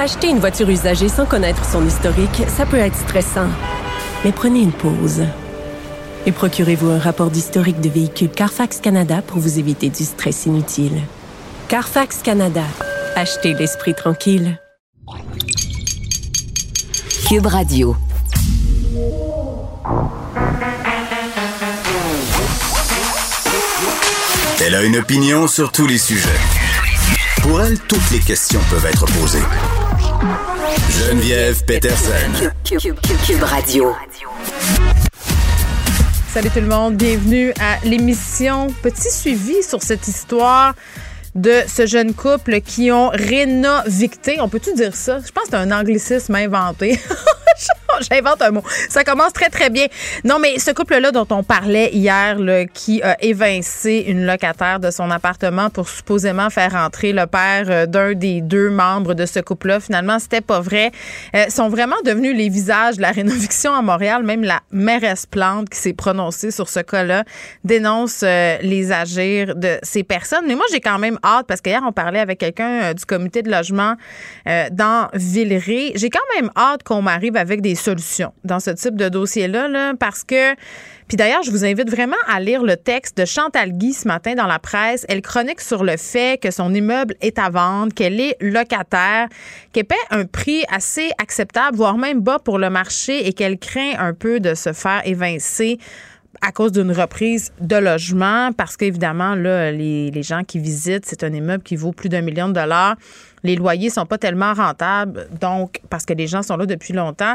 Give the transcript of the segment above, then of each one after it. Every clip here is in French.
Acheter une voiture usagée sans connaître son historique, ça peut être stressant. Mais prenez une pause. Et procurez-vous un rapport d'historique de véhicule Carfax Canada pour vous éviter du stress inutile. Carfax Canada. Achetez l'esprit tranquille. Cube Radio. Elle a une opinion sur tous les sujets. Pour elle, toutes les questions peuvent être posées. Geneviève Peterson. Cube, Radio. Salut tout le monde, bienvenue à l'émission. Petit suivi sur cette histoire de ce jeune couple qui ont rénovicté. On peut-tu dire ça? Je pense que c'est un anglicisme inventé. J'invente un mot. Ça commence très, très bien. Non, mais ce couple-là dont on parlait hier, là, qui a évincé une locataire de son appartement pour supposément faire entrer le père euh, d'un des deux membres de ce couple-là, finalement, c'était pas vrai. Euh, sont vraiment devenus les visages de la rénoviction à Montréal. Même la mairesse Plante qui s'est prononcée sur ce cas-là dénonce euh, les agirs de ces personnes. Mais moi, j'ai quand même hâte parce qu'hier, on parlait avec quelqu'un euh, du comité de logement dans Villeray. J'ai quand même hâte qu'on m'arrive avec des solutions dans ce type de dossier-là, là, parce que puis d'ailleurs, je vous invite vraiment à lire le texte de Chantal Guy ce matin dans la presse. Elle chronique sur le fait que son immeuble est à vendre, qu'elle est locataire, qu'elle paie un prix assez acceptable, voire même bas pour le marché et qu'elle craint un peu de se faire évincer à cause d'une reprise de logement, parce qu'évidemment, les gens qui visitent, c'est un immeuble qui vaut plus d'un million de dollars. Les loyers sont pas tellement rentables, donc, parce que les gens sont là depuis longtemps.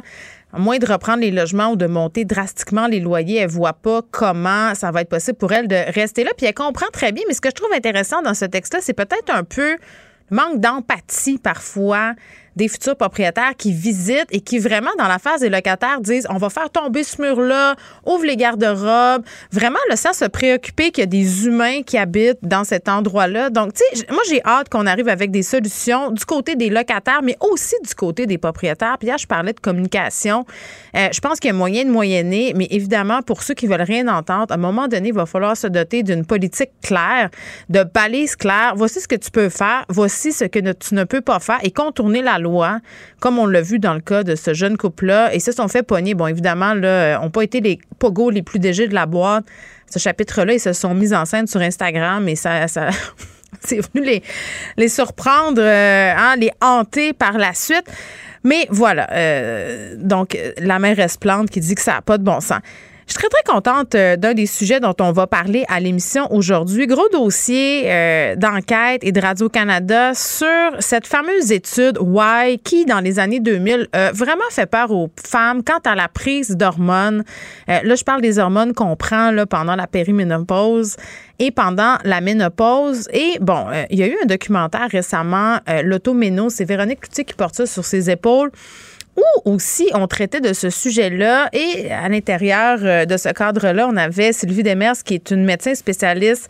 À moins de reprendre les logements ou de monter drastiquement les loyers, elle voit pas comment ça va être possible pour elle de rester là. Puis elle comprend très bien, mais ce que je trouve intéressant dans ce texte-là, c'est peut-être un peu le manque d'empathie parfois des futurs propriétaires qui visitent et qui vraiment, dans la phase des locataires, disent on va faire tomber ce mur-là, ouvre les garde-robes. Vraiment, le ça se préoccuper qu'il y a des humains qui habitent dans cet endroit-là. Donc, tu sais, moi, j'ai hâte qu'on arrive avec des solutions du côté des locataires, mais aussi du côté des propriétaires. Puis là, je parlais de communication. Euh, je pense qu'il y a moyen de moyenner, mais évidemment, pour ceux qui veulent rien entendre, à un moment donné, il va falloir se doter d'une politique claire, de balises claires. Voici ce que tu peux faire, voici ce que tu ne peux pas faire et contourner la loi, comme on l'a vu dans le cas de ce jeune couple-là. Et se sont fait pogner. Bon, évidemment, là, n'ont pas été les pogos les plus dégés de la boîte. Ce chapitre-là, ils se sont mis en scène sur Instagram et ça. ça c'est venu les, les surprendre, euh, hein, les hanter par la suite. Mais voilà, euh, donc la mère Esplante qui dit que ça n'a pas de bon sens. Je suis très, très contente euh, d'un des sujets dont on va parler à l'émission aujourd'hui. Gros dossier euh, d'enquête et de Radio-Canada sur cette fameuse étude Why qui, dans les années 2000, euh, vraiment fait peur aux femmes quant à la prise d'hormones. Euh, là, je parle des hormones qu'on prend là, pendant la périménopause et pendant la ménopause. Et bon, il y a eu un documentaire récemment, L'automéno, c'est Véronique Cloutier qui porte ça sur ses épaules où aussi on traitait de ce sujet-là. Et à l'intérieur euh, de ce cadre-là, on avait Sylvie Demers, qui est une médecin spécialiste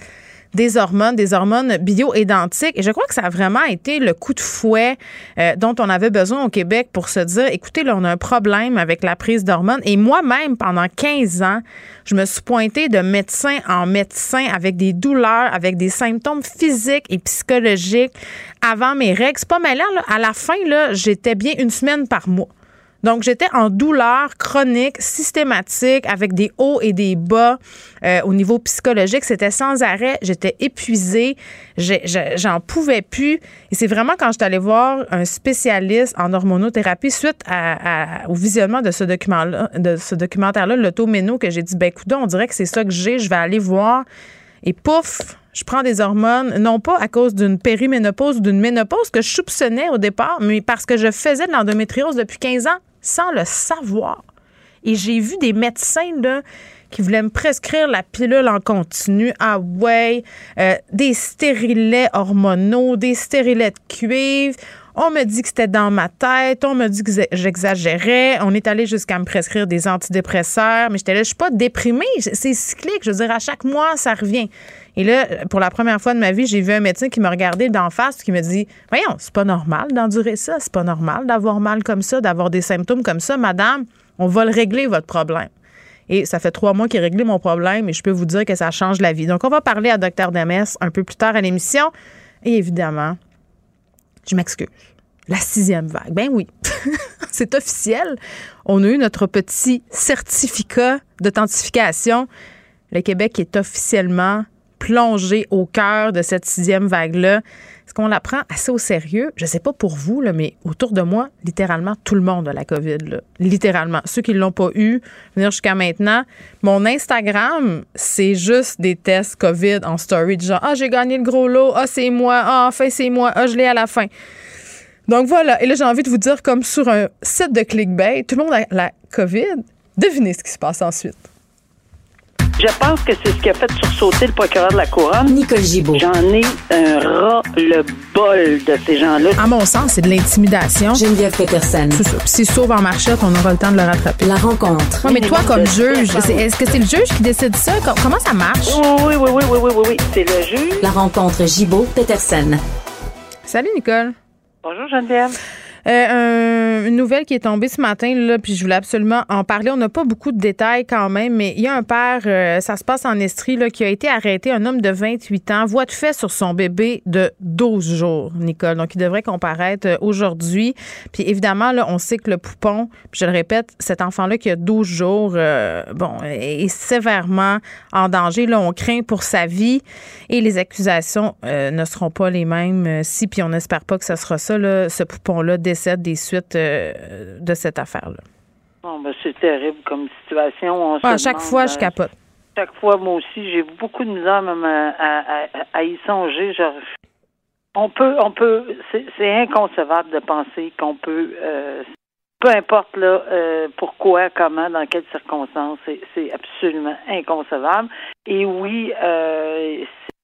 des hormones, des hormones bioidentiques. Et je crois que ça a vraiment été le coup de fouet euh, dont on avait besoin au Québec pour se dire, écoutez, là, on a un problème avec la prise d'hormones. Et moi-même, pendant 15 ans, je me suis pointée de médecin en médecin avec des douleurs, avec des symptômes physiques et psychologiques avant mes règles. C'est pas mal. Là, à la fin, là, j'étais bien une semaine par mois. Donc, j'étais en douleur chronique, systématique, avec des hauts et des bas euh, au niveau psychologique. C'était sans arrêt. J'étais épuisée. J'en pouvais plus. Et c'est vraiment quand je suis allée voir un spécialiste en hormonothérapie suite au visionnement de ce document-là, de ce documentaire-là, l'automéno, que j'ai dit, ben, écoute, on dirait que c'est ça que j'ai. Je vais aller voir. Et pouf, je prends des hormones, non pas à cause d'une périménopause ou d'une ménopause que je soupçonnais au départ, mais parce que je faisais de l'endométriose depuis 15 ans sans le savoir. Et j'ai vu des médecins là, qui voulaient me prescrire la pilule en continu. Ah ouais, euh, des stérilets hormonaux, des stérilets de cuivre. On me dit que c'était dans ma tête. On me dit que j'exagérais. On est allé jusqu'à me prescrire des antidépresseurs. Mais j'étais là, je suis pas déprimée. C'est cyclique. Je veux dire, à chaque mois, ça revient. Et là, pour la première fois de ma vie, j'ai vu un médecin qui me regardait d'en face qui me dit Voyons, c'est pas normal d'endurer ça. C'est pas normal d'avoir mal comme ça, d'avoir des symptômes comme ça. Madame, on va le régler, votre problème. Et ça fait trois mois qu'il a réglé mon problème et je peux vous dire que ça change la vie. Donc, on va parler à Dr. Demers un peu plus tard à l'émission. Et évidemment, je m'excuse. La sixième vague. Ben oui, c'est officiel. On a eu notre petit certificat d'authentification. Le Québec est officiellement plongé au cœur de cette sixième vague-là? Est-ce qu'on la prend assez au sérieux? Je ne sais pas pour vous, mais autour de moi, littéralement, tout le monde a la COVID. Littéralement. Ceux qui ne l'ont pas eu, venir jusqu'à maintenant. Mon Instagram, c'est juste des tests COVID en story. Genre, ah, j'ai gagné le gros lot. Ah, c'est moi. Ah, enfin, c'est moi. Ah, je l'ai à la fin. Donc voilà. Et là, j'ai envie de vous dire, comme sur un site de clickbait, tout le monde a la COVID. Devinez ce qui se passe ensuite. Je pense que c'est ce qui a fait sursauter le procureur de la Couronne. Nicole Gibault. J'en ai un ras-le-bol de ces gens-là. À mon sens, c'est de l'intimidation. Geneviève Peterson. C'est ça. Puis s'il sauve en marchette, on aura le temps de le rattraper. La rencontre. Ouais, mais toi, comme juge, est-ce que c'est le juge qui décide ça? Comment ça marche? Oui, oui, oui, oui, oui, oui, oui. C'est le juge. La rencontre Gibault-Peterson. Salut, Nicole. Bonjour, Geneviève. Euh, une nouvelle qui est tombée ce matin, là, puis je voulais absolument en parler. On n'a pas beaucoup de détails quand même, mais il y a un père, euh, ça se passe en Estrie, là, qui a été arrêté, un homme de 28 ans, voix de fait sur son bébé de 12 jours, Nicole. Donc, il devrait comparaître euh, aujourd'hui. Puis évidemment, là, on sait que le poupon, je le répète, cet enfant-là qui a 12 jours, bon, est sévèrement en danger. Là, on craint pour sa vie et les accusations ne seront pas les mêmes si, puis on n'espère pas que ce sera ça, là, ce poupon-là des suites euh, de cette affaire-là? Bon, ben, c'est terrible comme situation. à chaque fois, je euh, capote. Chaque fois, moi aussi, j'ai beaucoup de misère même à, y songer. on peut, on peut, c'est inconcevable de penser qu'on peut, euh, peu importe là, pourquoi, comment, dans quelles circonstances, c'est absolument inconcevable. Et oui,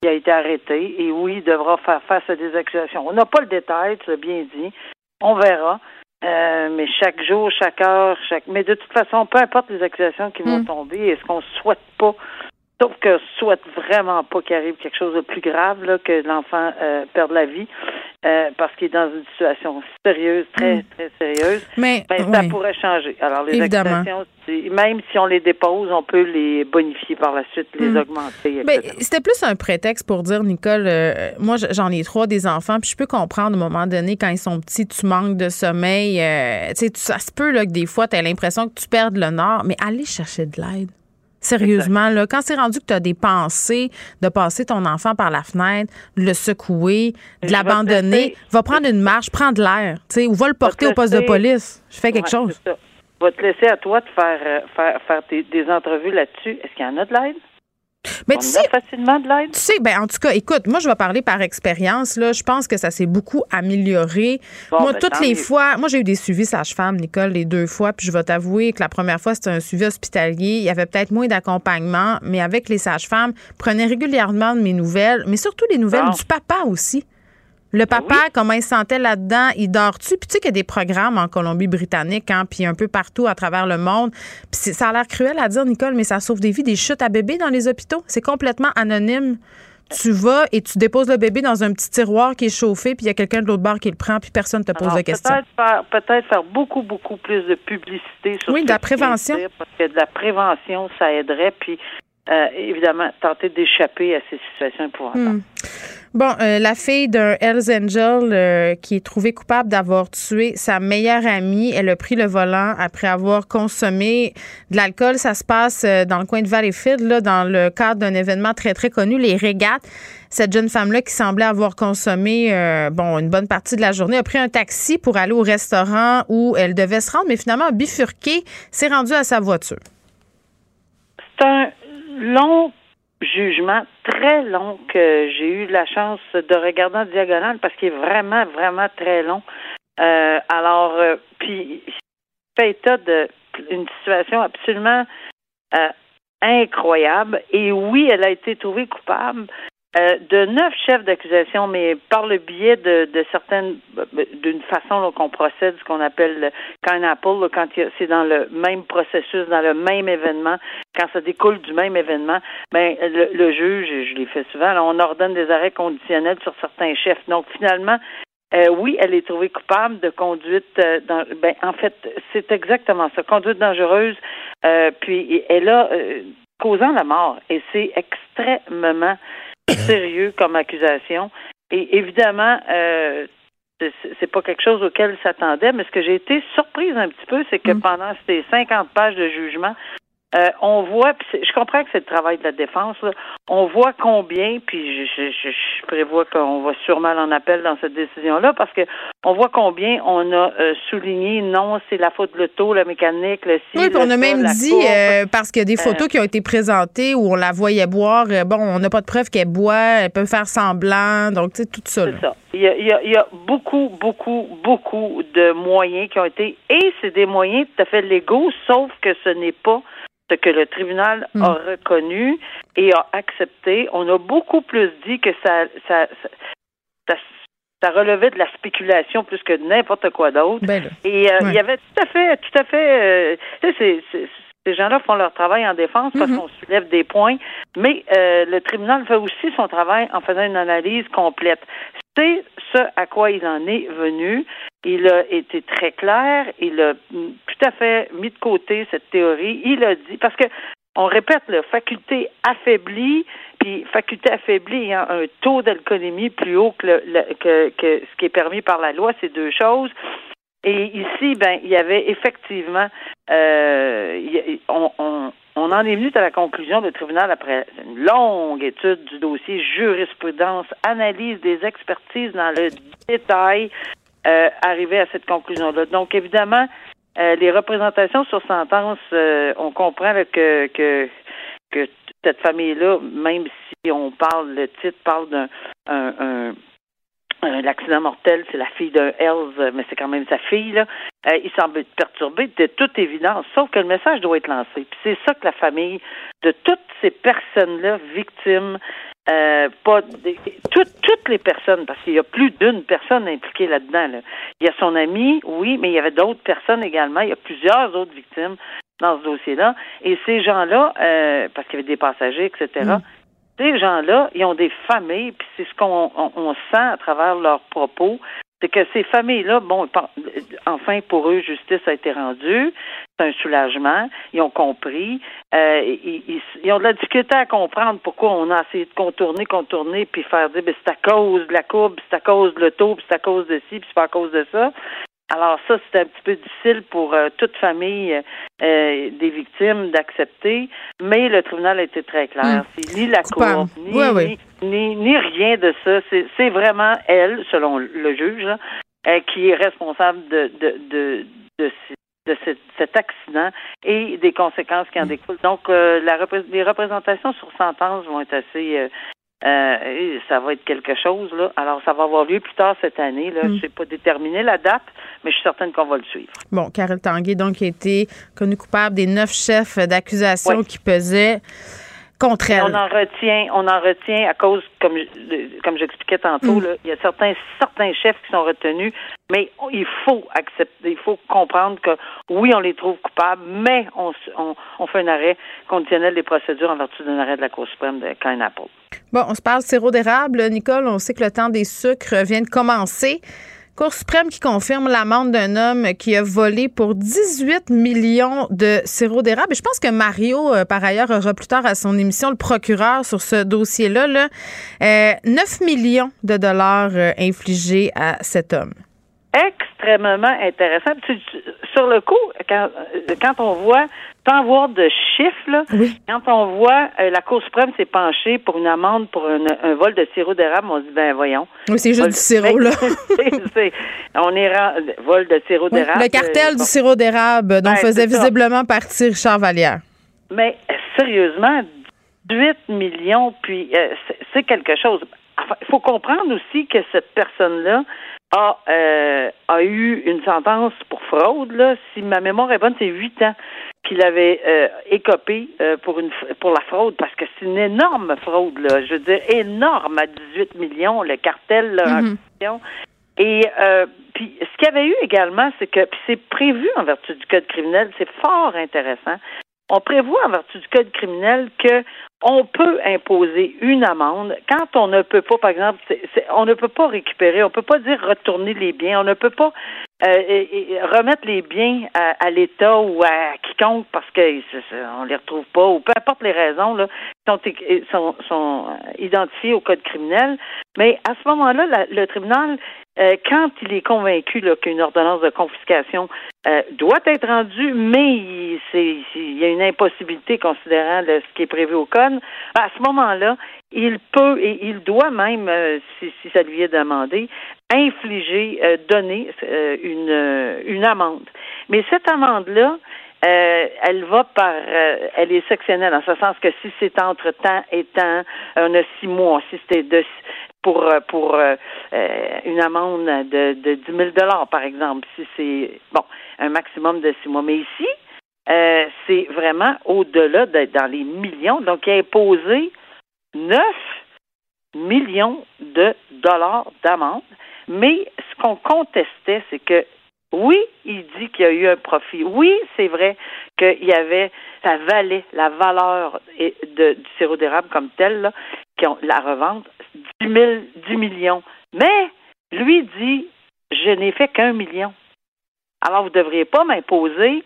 il a été arrêté et oui, il devra faire face à des accusations. On n'a pas le détail, tu l'as bien dit. On verra. Euh, mais chaque jour, chaque heure, chaque. Mais de toute façon, peu importe les accusations qui vont mm. tomber, est-ce qu'on souhaite pas, sauf que souhaite vraiment pas qu'il arrive quelque chose de plus grave, là, que l'enfant euh, perde la vie, euh, parce qu'il est dans une situation sérieuse, très, mm. très sérieuse. Mais ben, ça pourrait changer. Alors, les accusations, même si on les dépose, on peut les bonifier par la suite, les hmm. augmenter. Ben, c'était plus un prétexte pour dire, Nicole, euh, moi j'en ai trois des enfants, puis je peux comprendre à un moment donné quand ils sont petits, tu manques de sommeil. Tu sais, ça se peut là, que des fois tu as l'impression que tu perds le nord, mais allez chercher de l'aide. Sérieusement, là, quand c'est rendu que tu as des pensées de passer ton enfant par la fenêtre, le secouer, de l'abandonner, va prendre une marche, prends de l'air, ou va le porter au poste de police. Je fais quelque chose va te laisser à toi de faire, euh, faire, faire des entrevues là-dessus. Est-ce qu'il y en a de l'aide? Mais tu sais, facilement de l'aide. Tu sais, ben en tout cas, écoute, moi je vais parler par expérience là. Je pense que ça s'est beaucoup amélioré. moi, ben, toutes les fois, moi j'ai eu des suivis sage-femme, Nicole, les deux fois. Puis je vais t'avouer que la première fois c'était un suivi hospitalier. Il y avait peut-être moins d'accompagnement, mais avec les sages-femmes, prenaient régulièrement de mes nouvelles, mais surtout les nouvelles du papa aussi. Le ben papa, comment il se sentait là-dedans, il dort-tu? Puis tu sais qu'il y a des programmes en Colombie-Britannique, hein, puis un peu partout à travers le monde. Puis ça a l'air cruel à dire, Nicole, mais ça sauve des vies, des chutes à bébés dans les hôpitaux. C'est complètement anonyme. Tu vas et tu déposes le bébé dans un petit tiroir qui est chauffé, puis il y a quelqu'un de l'autre bord qui le prend, puis personne ne te pose de questions. Peut-être faire, beaucoup, beaucoup plus de publicité sur Oui, de la prévention. parce que de la prévention, ça aiderait. Puis euh, évidemment, tenter d'échapper à ces situations épouvantables. Hmm. Bon, euh, la fille d'un Hells Angel euh, qui est trouvée coupable d'avoir tué sa meilleure amie, elle a pris le volant après avoir consommé de l'alcool. Ça se passe dans le coin de Valleyfield, là, dans le cadre d'un événement très, très connu, les régates. Cette jeune femme-là qui semblait avoir consommé bon une bonne partie de la journée a pris un taxi pour aller au restaurant où elle devait se rendre, mais finalement a bifurqué, s'est rendue à sa voiture. C'est un long jugement très long que j'ai eu la chance de regarder en diagonale parce qu'il est vraiment, vraiment très long. Euh, alors, euh, puis, fait état d'une situation absolument euh, incroyable. Et oui, elle a été trouvée coupable, euh, de neuf chefs d'accusation, mais par le biais de, de certaines, d'une façon qu'on procède, ce qu'on appelle quand Apple, quand c'est dans le même processus, dans le même événement, quand ça découle du même événement, ben le, juge, je l'ai fait souvent, on ordonne des arrêts conditionnels sur certains chefs. Donc finalement, euh, oui, elle est trouvée coupable de conduite. Euh, ben, en fait, c'est exactement ça, conduite dangereuse. Euh, puis elle a causant la mort, et c'est extrêmement sérieux comme accusation. Et évidemment, euh, c'est pas quelque chose auquel s'attendait, mais ce que j'ai été surprise un petit peu, c'est que mm. pendant ces 50 pages de jugement, euh, on voit, je comprends que c'est le travail de la défense, on voit combien, puis je, je, je prévois qu'on va sûrement en appel dans cette décision-là, parce que on voit combien on a euh, souligné, non, c'est la faute de l'auto, la mécanique, le Oui, on a même dit, euh, parce qu'il y a des photos qui ont été présentées où on la voyait boire, bon, on n'a pas de preuve qu'elle boit, elle peut faire semblant, donc tu sais, tout ça. C'est ça. Il y, a, il, y a, il y a beaucoup, beaucoup, beaucoup de moyens qui ont été, et c'est des moyens tout à fait légaux, sauf que ce n'est pas ce que le tribunal a hmm. reconnu et a accepté. On a beaucoup plus dit que ça, ça, ça, relevait de la spéculation plus que n'importe quoi d'autre. Ben et euh, il y avait tout à fait, tout à fait. Euh, ces gens-là font leur travail en défense parce hmm. qu'on soulève des points, mais euh, le tribunal fait aussi son travail en faisant une analyse complète. C'est ce à quoi il en est venu. Il a été très clair, il a tout à fait mis de côté cette théorie. Il a dit, parce que on répète, la faculté affaiblie, puis faculté affaiblie ayant un taux d'alcoolémie plus haut que, le, que, ce qui est permis par la loi, c'est deux choses. Et ici, ben, il y avait effectivement, euh, on, en est venu à la conclusion, le tribunal, après une longue étude du dossier, jurisprudence, analyse des expertises dans le détail, euh, arrivé à cette conclusion-là. Donc, évidemment, euh, les représentations sur sentence, euh, on comprend que, que, cette famille-là, même si on parle, le titre parle d'un un, mortel, c'est la fille d'un Hells, mais c'est quand même sa fille, là. il semble être perturbé de toute évidence, sauf que le message doit être lancé. Puis c'est ça que la famille de toutes ces personnes-là, victimes, euh, pas toutes les personnes, parce qu'il y a plus d'une personne impliquée là-dedans. Il y a son ami, oui, mais il y avait d'autres personnes également. Il y a plusieurs autres victimes dans ce dossier-là. Et ces gens-là, euh, parce qu'il y avait des passagers, etc., mm. ces gens-là, ils ont des familles, puis c'est ce qu'on on sent à travers leurs propos c'est que ces familles-là, bon, enfin pour eux, justice a été rendue, c'est un soulagement, ils ont compris, euh, ils, ont de la difficulté à comprendre pourquoi on a essayé de contourner, contourner, puis faire dire, ben, c'est à cause de la courbe, c'est à cause de l'auto, c'est à cause de ci, puis c'est pas à cause de ça. Alors ça, c'est un petit peu difficile pour euh, toute famille euh, des victimes d'accepter, mais le tribunal a été très clair. Hmm. C'est ni la cour, ni, ni, ni, rien de ça. C'est vraiment elle, selon le juge, euh, qui est responsable de, de, de, de, de cet, accident et des conséquences qui en hmm. découlent. Donc, la, les représentations sur sentence vont être assez euh, ça va être quelque chose, là. Alors, ça va avoir lieu plus tard cette année, là. Mm. Je sais pas déterminer la date, mais je suis certaine qu'on va le suivre. Bon, Carole Tanguay, donc, a été connue coupable des neuf chefs d'accusation qui pesaient contre elle. On en retient, on en retient à cause, comme, comme j'expliquais tantôt, mm. là, il y a certains, certains chefs qui sont retenus, mais il faut accepter, il faut comprendre que oui, on les trouve coupables, mais on, on, on fait un arrêt conditionnel des procédures en vertu d'un arrêt de la Cour suprême de Cain Apple. Bon, on se parle sirop d'érable. Nicole, on sait que le temps des sucres vient de commencer. Cour suprême qui confirme l'amende d'un homme qui a volé pour 18 millions de sirop d'érable. Je pense que Mario, euh, par ailleurs, aura plus tard à son émission le procureur sur ce dossier-là. Là, 9 euh, millions de dollars euh, infligés à cet homme. Extrêmement intéressant. Sur le coup, quand, quand on voit sans voir de chiffres, là, quand on voit euh, la Cour suprême s'est penchée pour une amende pour un, vol de sirop d'érable, on se dit, ben voyons. Oui, c'est juste du sirop, là. on est vol de sirop d'érable. Le cartel du sirop d'érable dont faisait visiblement partie Richard Vallière. Mais sérieusement, 8 millions, puis euh, c'est quelque chose. Il faut comprendre aussi que cette personne-là a, euh, a eu une sentence pour fraude. Là. Si ma mémoire est bonne, c'est 8 ans. qu'il avait euh, écopé euh, pour une pour la fraude parce que c'est une énorme fraude là, je veux dire énorme à 18 millions le cartel là, en question. Et euh, puis ce qu'il y avait eu également, c'est que puis c'est prévu en vertu du code criminel, c'est fort intéressant. On prévoit en vertu du code criminel que on peut imposer une amende quand on ne peut pas, par exemple, on ne peut pas récupérer, on peut pas dire retourner les biens, on ne peut pas et remettre les biens à, à l'État ou à quiconque parce que on les retrouve pas ou peu importe les raisons là sont, sont, sont euh, identifiées au code criminel. Mais à ce moment-là, le tribunal, euh, quand il est convaincu qu'une ordonnance de confiscation euh, doit être rendue, mais il, y a une impossibilité considérant ce qui est prévu au code, à ce moment-là, il peut et il doit même, euh, si, si ça lui est demandé, infliger, euh, donner euh, une, euh, une amende. Mais cette amende-là, elle va par, elle est sectionnelle en ce sens que si c'est entre temps et temps, on a six mois. Si c'était de pour pour une amende de, de 10 000 dollars par exemple, si c'est bon un maximum de six mois. Mais ici, c'est vraiment au-delà d'être dans les millions. Donc, il a imposé 9 millions de dollars d'amende. Mais ce qu'on contestait, c'est que oui, il dit qu'il y a eu un profit. Oui, c'est vrai qu'il y avait, la valeur et- de, du sirop d'érable comme tel, là, qui ont, la revente, 10, 000, 10 millions. Mais lui dit, je n'ai fait qu'un million. Alors, vous ne devriez pas m'imposer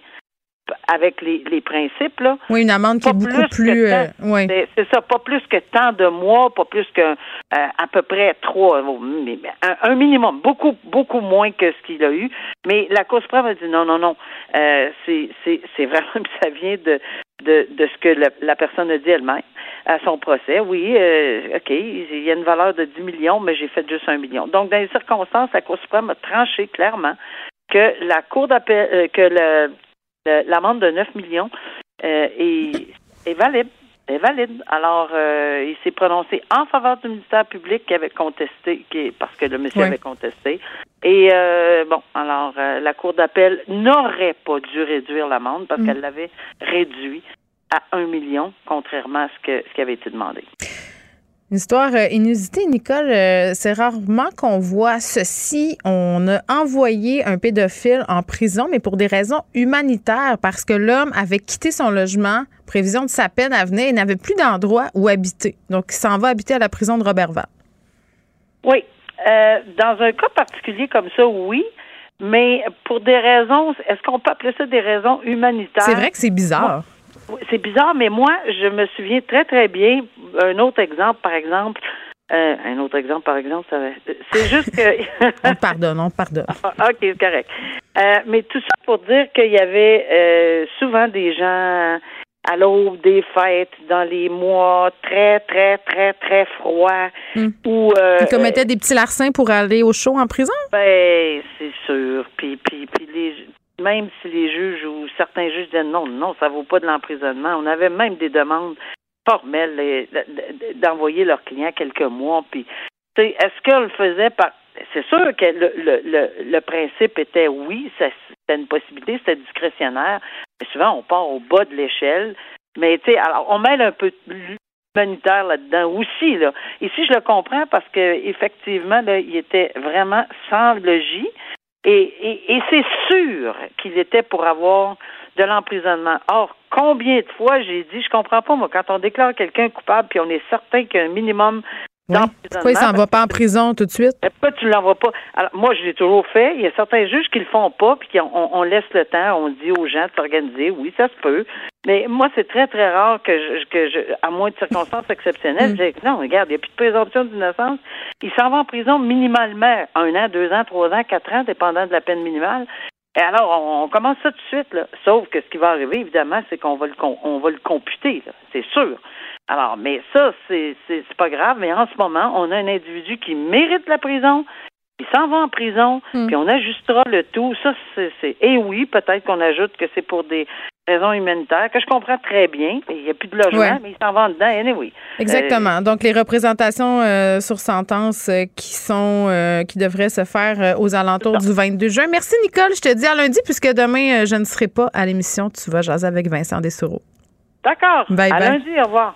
avec les, les principes, là, Oui, une amende qui Pas est beaucoup plus que plus. euh, oui. c'est ça, pas plus que tant de mois, pas plus que euh, à peu près trois, oh, un, un minimum, beaucoup, beaucoup moins que ce qu'il a eu. Mais la Cour suprême a dit non, non, non, euh, c'est c'est c'est vraiment ça vient de de, de ce que la, la personne a dit elle-même à son procès. Oui, euh, ok, il y a une valeur de 10 millions, mais j'ai fait juste un million. Donc dans les circonstances, la Cour suprême a tranché clairement que la Cour d'appel, euh, que le- l'amende de 9 millions euh, est, est valide. Est valide. Alors, euh, il s'est prononcé en faveur du ministère public qui avait contesté, qui, parce que le monsieur Oui. avait contesté. Et euh, bon, alors euh, la Cour d'appel n'aurait pas dû réduire l'amende parce Mm. qu'elle l'avait réduit à 1 million, contrairement à ce, que, ce qui avait été demandé. Une histoire euh, inusitée, Nicole. Euh, c'est rarement qu'on voit ceci. On a envoyé un pédophile en prison, mais pour des raisons humanitaires, parce que l'homme avait quitté son logement, prévision de sa peine à venir, et n'avait plus d'endroit où habiter. Donc, il s'en va habiter à la prison de Robertval. Oui. Euh, dans un cas particulier comme ça, oui. Mais pour des raisons, est-ce qu'on peut appeler ça des raisons humanitaires? C'est vrai que c'est bizarre. C'est bizarre, mais moi, je me souviens très, très bien. Un autre exemple, par exemple. euh, un autre exemple, par exemple, ça va- c'est juste que. On pardonne, on pardonne. Ah, OK, c'est correct. Euh, mais tout ça pour dire qu'il y avait euh, souvent des gens à l'aube des fêtes, dans les mois très, très, très, très froids, où... euh, Il commettait des petits larcins pour aller au show en prison? ben, c'est sûr. Puis, puis, puis les, même si les juges ou certains juges disaient non, non, ça vaut pas de l'emprisonnement. On avait même des demandes formelles d'envoyer leurs clients quelques mois. Puis, est-ce qu'elle le faisait par c'est sûr que le, le, le, principe était oui, c'était une possibilité, c'était discrétionnaire. Souvent, on part au bas de l'échelle. Mais tu sais, alors on mêle un peu l'humanitaire là-dedans aussi. Là. Ici, je le comprends parce que effectivement, là, il était vraiment sans logis. Et, et, et c'est sûr qu'il était pour avoir de l'emprisonnement. Or, combien de fois j'ai dit, je comprends pas, moi, quand on déclare quelqu'un coupable, puis on est certain qu'il y a un minimum Oui. Pourquoi il s'en va pas en prison tout de suite? Pourquoi tu l'envoies pas? Alors, moi, je l'ai toujours fait. Il y a certains juges qui le font pas, puis on, on laisse le temps, on dit aux gens de s'organiser. Oui, ça se peut. Mais moi, c'est très, très rare que je, que je à moins de circonstances exceptionnelles, Mm. je dis, non, regarde, il n'y a plus de présomption d'innocence. Il s'en va en prison minimalement un an, deux ans, trois ans, quatre ans, dépendant de la peine minimale. Et alors, on, on commence ça tout de suite, là. Sauf que ce qui va arriver, évidemment, c'est qu'on va le on va le computer. C'est sûr. Alors, mais ça, c'est c'est c'est pas grave, mais en ce moment, on a un individu qui mérite la prison, il s'en va en prison, Hmm. puis on ajustera le tout. Ça, c'est. Et oui, peut-être qu'on ajoute que c'est pour des raison humanitaire, que je comprends très bien. Il n'y a plus de logement, mais ils s'en vont dedans, anyway. Exactement. Donc, les représentations euh, sur sentence euh, qui sont euh, qui devraient se faire aux alentours du 22 juin. Merci, Nicole. Je te dis à lundi, puisque demain, je ne serai pas à l'émission. Tu vas jaser avec Vincent Dessureau. D'accord. Bye à lundi, au revoir.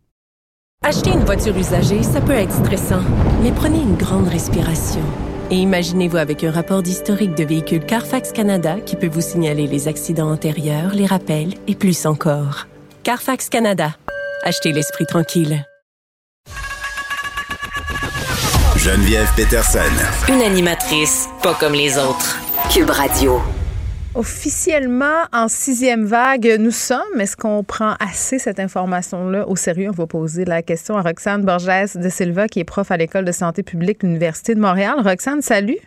Acheter une voiture usagée, ça peut être stressant, mais prenez une grande respiration. Et imaginez-vous avec un rapport d'historique de véhicule Carfax Canada qui peut vous signaler les accidents antérieurs, les rappels et plus encore. Carfax Canada. Achetez l'esprit tranquille. Geneviève Peterson. Une animatrice pas comme les autres. Cube Radio. Officiellement, en sixième vague, nous sommes. Est-ce qu'on prend assez cette information-là au sérieux? On va poser la question à Roxane Borges de Silva, qui est prof à l'École de santé publique de l'Université de Montréal. Roxane, salut.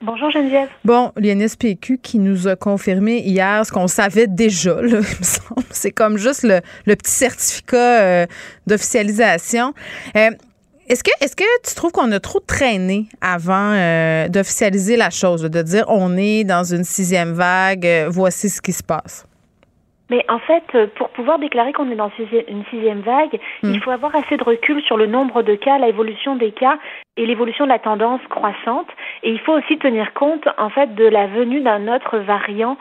Bonjour Geneviève. Bon, l'INSPQ qui nous a confirmé hier ce qu'on savait déjà, là, il me semble. C'est comme juste le, petit certificat euh, d'officialisation. Euh, est-ce que, est-ce que tu trouves qu'on a trop traîné avant euh, d'officialiser la chose, de dire on est dans une sixième vague, euh, voici ce qui se passe? Mais en fait, euh, pour pouvoir déclarer qu'on est dans une sixième vague, hmm. il faut avoir assez de recul sur le nombre de cas, l'évolution des cas et l'évolution de la tendance croissante. Et il faut aussi tenir compte, en fait, de la venue d'un autre variant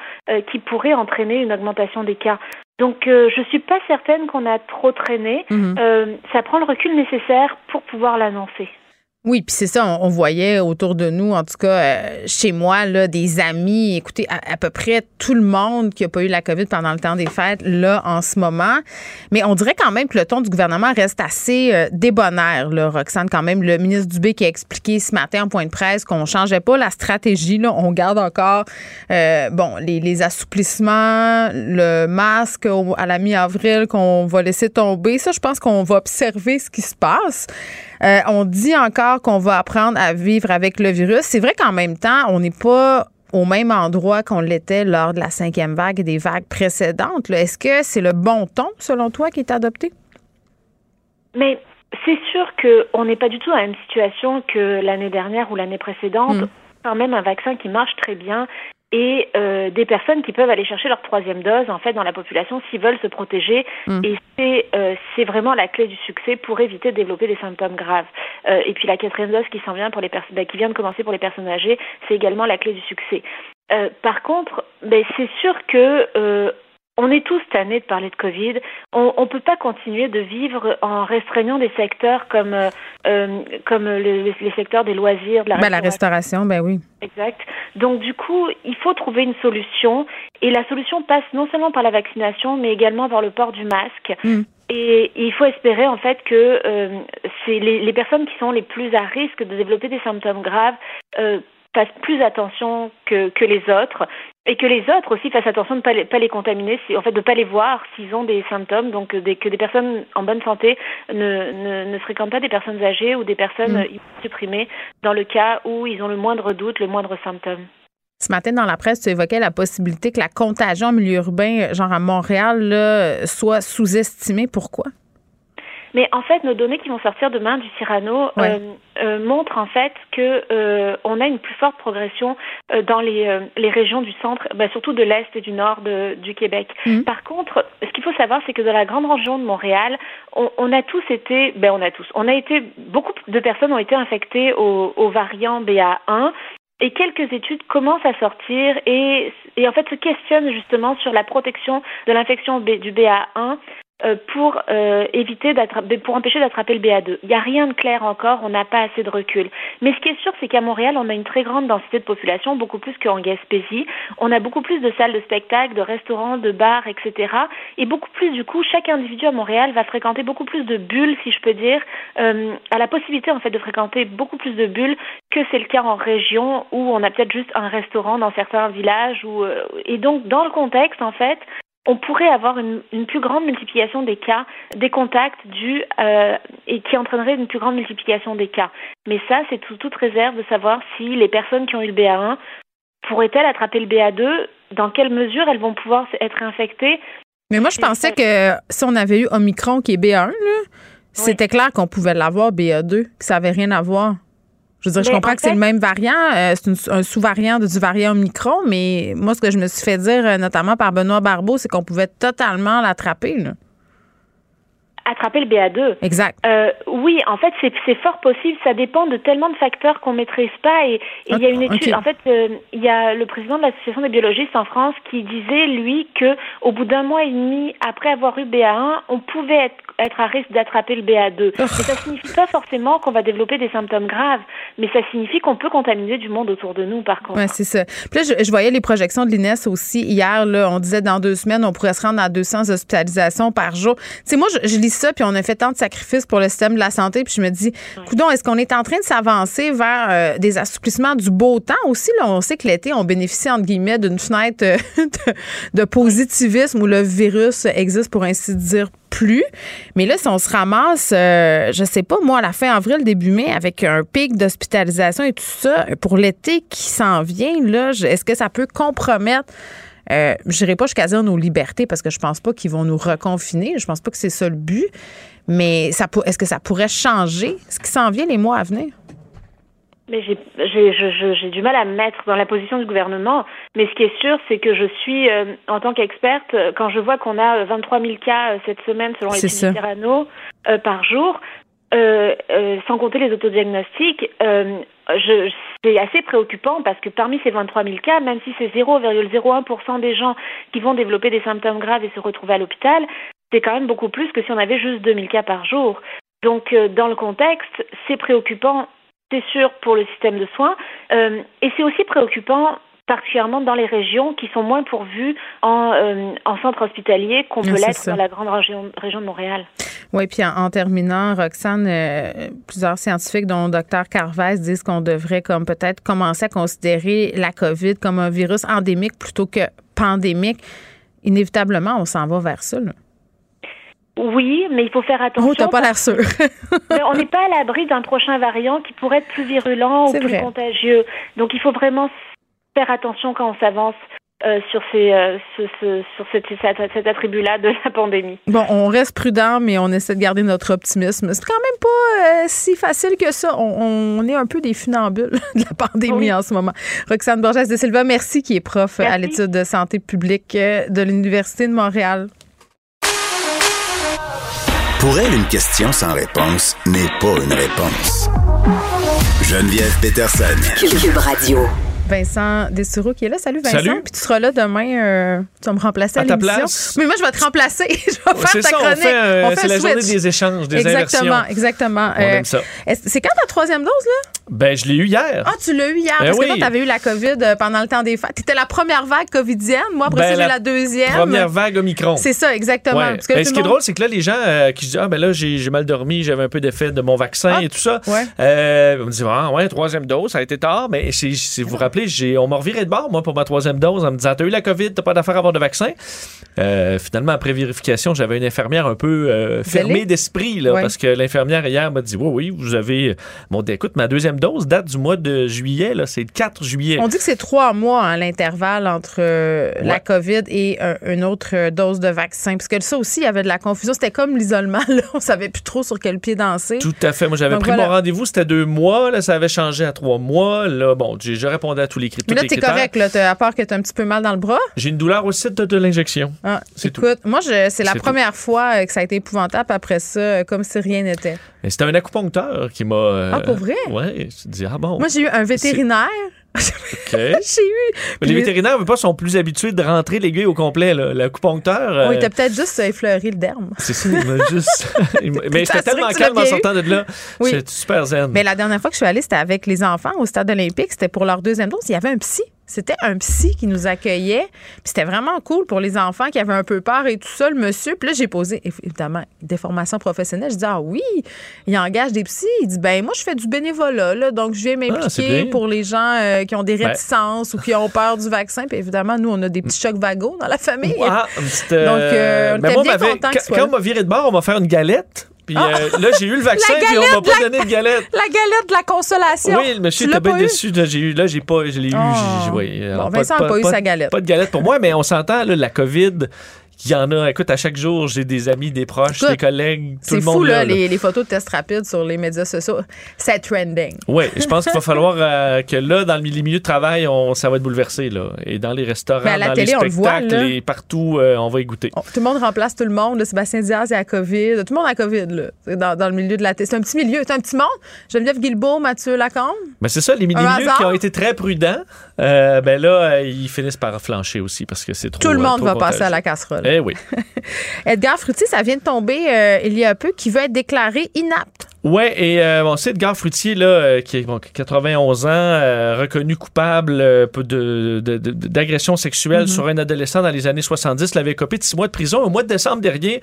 qui pourrait entraîner une augmentation des cas. Donc euh, je suis pas certaine qu'on a trop traîné. Mhm. Euh, ça prend le recul nécessaire pour pouvoir l'annoncer. Oui, puis c'est ça, on, voyait autour de nous, en tout cas euh, chez moi, là, des amis, écoutez, à, peu près tout le monde qui n'a pas eu la COVID pendant le temps des fêtes, là, en ce moment. Mais on dirait quand même que le ton du gouvernement reste assez euh, débonnaire, là, Roxane, quand même. Le ministre Dubé qui a expliqué ce matin en point de presse qu'on changeait pas la stratégie, là, on garde encore, euh, bon, les, les, assouplissements, le masque à la mi-avril qu'on va laisser tomber. Ça, je pense qu'on va observer ce qui se passe. Euh, on dit encore qu'on va apprendre à vivre avec le virus. C'est vrai qu'en même temps, on n'est pas au même endroit qu'on l'était lors de la cinquième vague et des vagues précédentes. Est-ce que c'est le bon ton, selon toi, qui est adopté? Mais c'est sûr qu'on n'est pas du tout dans la même situation que l'année dernière ou l'année précédente. Mm. Quand même un vaccin qui marche très bien et euh, des personnes qui peuvent aller chercher leur troisième dose en fait dans la population s'ils veulent se protéger. Mm. et c'est euh, c'est vraiment la clé du succès pour éviter de développer des symptômes graves. Euh, et puis la quatrième dose qui s'en vient pour les personnes bah, qui vient de commencer pour les personnes âgées c'est également la clé du succès. Par contre, ben, c'est sûr que on est tous tannés de parler de Covid. On ne peut pas continuer de vivre en restreignant des secteurs comme, euh, euh comme les, secteurs des loisirs, de la, ben, restauration. la restauration. Ben oui. Exact. Donc du coup, il faut trouver une solution. Et la solution passe non seulement par la vaccination, mais également par le port du masque. Hmm. Et il faut espérer en fait que euh, c'est les, les, personnes qui sont les plus à risque de développer des symptômes graves euh, fassent plus attention que, que les autres et que les autres aussi fassent attention de ne pas les, pas les contaminer, en fait de ne pas les voir s'ils ont des symptômes, donc euh, des, que des personnes en bonne santé ne, ne, ne fréquentent pas des personnes âgées ou des personnes mm. supprimées dans le cas où ils ont le moindre doute, le moindre symptôme. Ce matin, dans la presse, tu évoquais la possibilité que la contagion en milieu urbain, genre à Montréal, là, soit sous-estimée. Pourquoi? Mais en fait, nos données qui vont sortir demain du Cyrano euh, euh, montrent en fait que euh, on a une plus forte progression euh, dans les, les régions du centre, bah, surtout de l'est et du nord de, du Québec. Mhm. Par contre, ce qu'il faut savoir, c'est que dans la grande région de Montréal, on, on, a tous été, ben on a tous, on a été beaucoup de personnes ont été infectées au, au variant BA1 et quelques études commencent à sortir et, et, en fait se questionnent justement sur la protection de l'infection du BA1 euh, pour euh, éviter d'attraper, pour empêcher d'attraper le BA2. Il n'y a rien de clair encore, on n'a pas assez de recul. Mais ce qui est sûr, c'est qu'à Montréal, on a une très grande densité de population, beaucoup plus qu'en Gaspésie. On a beaucoup plus de salles de spectacle, de restaurants, de bars, etc. Et beaucoup plus, du coup, chaque individu à Montréal va fréquenter beaucoup plus de bulles, si je peux dire, euh, a la possibilité en fait de fréquenter beaucoup plus de bulles que c'est le cas en région où on a peut-être juste un restaurant dans certains villages. Ou, euh, et donc, dans le contexte, en fait, on pourrait avoir une, plus grande multiplication des cas, des contacts dus euh, et qui entraînerait une plus grande multiplication des cas. Mais ça, c'est toute réserve de savoir si les personnes qui ont eu le BA1 pourraient-elles attraper le BA2, dans quelle mesure elles vont pouvoir être infectées. Mais moi, je pensais que si on avait eu Omicron qui est BA1, c'était clair qu'on pouvait l'avoir BA2, que ça n'avait rien à voir. Je veux dire, je comprends que c'est le même variant, euh, c'est un sous-variant du variant Omicron, mais moi, ce que je me suis fait dire, euh, notamment par Benoît Barbeau, c'est qu'on pouvait totalement l'attraper attraper le BA2. Exact. Euh, oui, en fait, c'est fort possible. Ça dépend de tellement de facteurs qu'on maîtrise pas. Et il y a une étude. En fait, euh, il y a le président de l'association des biologistes en France qui disait lui que au bout d'un mois et demi après avoir eu BA1, on pouvait être, être à risque d'attraper le BA2. Mais ça signifie pas forcément qu'on va développer des symptômes graves, mais ça signifie qu'on peut contaminer du monde autour de nous. Par contre. Ouais, c'est ça. Puis là, je, je, voyais les projections de l'INES aussi hier. Là, on disait dans deux semaines, on pourrait se rendre à 200 hospitalisations par jour. Tu moi, je, je lis ça, puis on a fait tant de sacrifices pour le système de la santé, puis je me dis, coudon, est-ce qu'on est en train de s'avancer vers euh, des assouplissements du beau temps aussi? Là, on sait que l'été, on bénéficie, entre guillemets, d'une fenêtre euh, de, positivisme où le virus existe, pour ainsi dire, plus. Mais là, si on se ramasse, euh, je sais pas, moi, à la fin avril, début mai, avec un pic d'hospitalisation et tout ça, pour l'été qui s'en vient, là, est-ce que ça peut compromettre euh, je n'irai pas jusqu'à dire nos libertés parce que je pense pas qu'ils vont nous reconfiner. Je pense pas que c'est ça le but. Mais ça, est-ce que ça pourrait changer ce qui s'en vient les mois à venir? Mais j'ai du mal à me mettre dans la position du gouvernement. Mais ce qui est sûr, c'est que je suis, euh, en tant qu'experte, euh, quand je vois qu'on a 23 000 cas cette semaine selon les Serrano par jour, sans compter les autodiagnostics, je, c'est assez préoccupant parce que parmi ces 23 000 cas, même si c'est 0,01% des gens qui vont développer des symptômes graves et se retrouver à l'hôpital, c'est quand même beaucoup plus que si on avait juste 2 000 cas par jour. Donc, euh, dans le contexte, c'est préoccupant, c'est sûr, pour le système de soins, euh, et c'est aussi préoccupant particulièrement dans les régions qui sont moins pourvues en, euh, en centre hospitalier qu'on peut l'être dans la grande région, région de Montréal. Oui, puis en, terminant, Roxane, euh, plusieurs scientifiques, dont le docteur Carvez, disent qu'on devrait comme peut-être commencer à considérer la COVID comme un virus endémique plutôt que pandémique. Inévitablement, on s'en va vers ça. Oui, mais il faut faire attention. Oh, t'as pas l'air sûr. on n'est pas à l'abri d'un prochain variant qui pourrait être plus virulent ou plus contagieux. Donc, il faut vraiment faire attention quand on s'avance euh, sur, ces, euh, sur cet, cet attribut-là de la pandémie. Bon, on reste prudent, mais on essaie de garder notre optimisme. C'est quand même pas euh, si facile que ça. On, est un peu des funambules de la pandémie en ce moment. Roxane Borges de Silva, merci, qui est prof à l'étude de santé publique de l'Université de Montréal. Pour elle, une question sans réponse n'est pas une réponse. Geneviève Peterson. Cube Radio. Vincent Dessureau qui est là. Salut Vincent. Salut. Puis tu seras là demain. Euh, tu vas me remplacer à, à ta place. Mais moi, je vais te remplacer. je vais faire ta ça, chronique. Euh, c'est la journée des échanges, des exactement, Exactement, exactement. Euh, c'est quand ta troisième dose, là? Ben, je l'ai eu hier. Ah, tu l'as eu hier? Ben parce que toi, tu avais eu la COVID pendant le temps des fêtes. Tu étais la première vague covidienne. Moi, après ben, j'ai eu la deuxième. Première vague Omicron. C'est ça, exactement. Parce que ben, ce qui est drôle, c'est que là, les gens qui disent Ah, ben là, j'ai mal dormi, j'avais un peu d'effet de mon vaccin ah, et tout ça. Ouais. on me dit Ah, ouais, troisième dose, ça a été tard. Mais si vous vous rappelez, on m'a reviré de bord, moi, pour ma troisième dose, en me disant T'as eu la COVID, t'as pas d'affaire à avoir de vaccin. Euh, finalement, après vérification, j'avais une infirmière un peu euh, fermée d'esprit, là, parce que l'infirmière hier m'a dit Oui, oui, vous avez. Bon, écoute, ma deuxième dose date du mois de juillet, là, c'est le 4 juillet. On dit que c'est trois mois, hein, l'intervalle entre euh, la COVID et une autre dose de vaccin. Parce que ça aussi, il y avait de la confusion. C'était comme l'isolement, là. On savait plus trop sur quel pied danser. Tout à fait. Moi, j'avais pris mon rendez-vous, c'était deux mois, là, ça avait changé à trois mois. Là, bon, je répondais à tous les critères. Mais là, t'es correct, là, à part que t'as un petit peu mal dans le bras. J'ai une douleur aussi de, de l'injection. Ah, c'est tout. Moi, c'est la première fois euh, que ça a été épouvantable. Après ça, euh, comme si rien n'était. C'était un acupuncteur qui m'a. Euh, ah, pour vrai? Oui. Je dis, ah bon. Moi, j'ai eu un vétérinaire. OK. j'ai eu. Les vétérinaires, pas, sont plus habitués de rentrer l'aiguille au complet. L'acupuncteur. il t'a peut-être juste effleuré le derme. C'est ça, il m'a juste. Mais j'étais tellement calme en sortant de là. Oui. super zen. Mais la dernière fois que je suis allée, c'était avec les enfants au stade olympique. C'était pour leur deuxième dose. Il y avait un psy C'était un psy qui nous accueillait. Puis c'était vraiment cool pour les enfants qui avaient un peu peur et tout ça, le monsieur. Puis là, j'ai posé, évidemment, des formations professionnelles. Je dis, ah oui, il engage des psys. Il dit, ben moi, je fais du bénévolat, là, donc je viens ah, m'impliquer pour les gens euh, qui ont des ben. réticences ou qui ont peur du vaccin. Puis évidemment, nous, on a des petits chocs vagos dans la famille. Ah, donc, euh, on ben, était bien contents Quand on m'a viré de bord, on m'a fait une galette. Puis ah! euh, là, j'ai eu le vaccin, puis on m'a pas donné de galette. La galette de la consolation. Oui, le monsieur était bien déçu. Là, j'ai eu, là, j'ai pas, je l'ai eu. Oh. Oui, bon, Vincent n'a pas, pas, eu sa galette. Pas de galette pour moi, mais on s'entend, la COVID, il y en a. Écoute, à chaque jour, j'ai des amis, des proches, des collègues, tout le monde. C'est fou, là, Les, photos de tests rapides sur les médias sociaux. C'est trending. Oui, je pense qu'il va falloir euh, que là, dans les milieux de travail, on, ça va être bouleversé. Là. Et dans les restaurants, dans les spectacles, et partout, euh, on va y goûter. tout le monde remplace tout le monde. Sébastien Diaz est à COVID. Tout le monde a COVID là, dans, dans le milieu de la télé. C'est un petit milieu, c'est un petit monde. Geneviève Guilbeault, Mathieu Lacombe. Mais c'est ça, les milieux qui ont été très prudents, euh, ben là, ils finissent par flancher aussi parce que c'est trop. Tout le monde va passer à la casserole. Eh oui. Edgar Frutti, ça vient de tomber euh, il y a peu, qui veut être déclaré inapte Ouais, et euh, bon, c'est Edgar Fruitier, là, euh, qui a bon, 91 ans, euh, reconnu coupable de, d'agression sexuelle mm-hmm. sur un adolescent dans les années 70, l'avait copé de six mois de prison. Au mois de décembre dernier,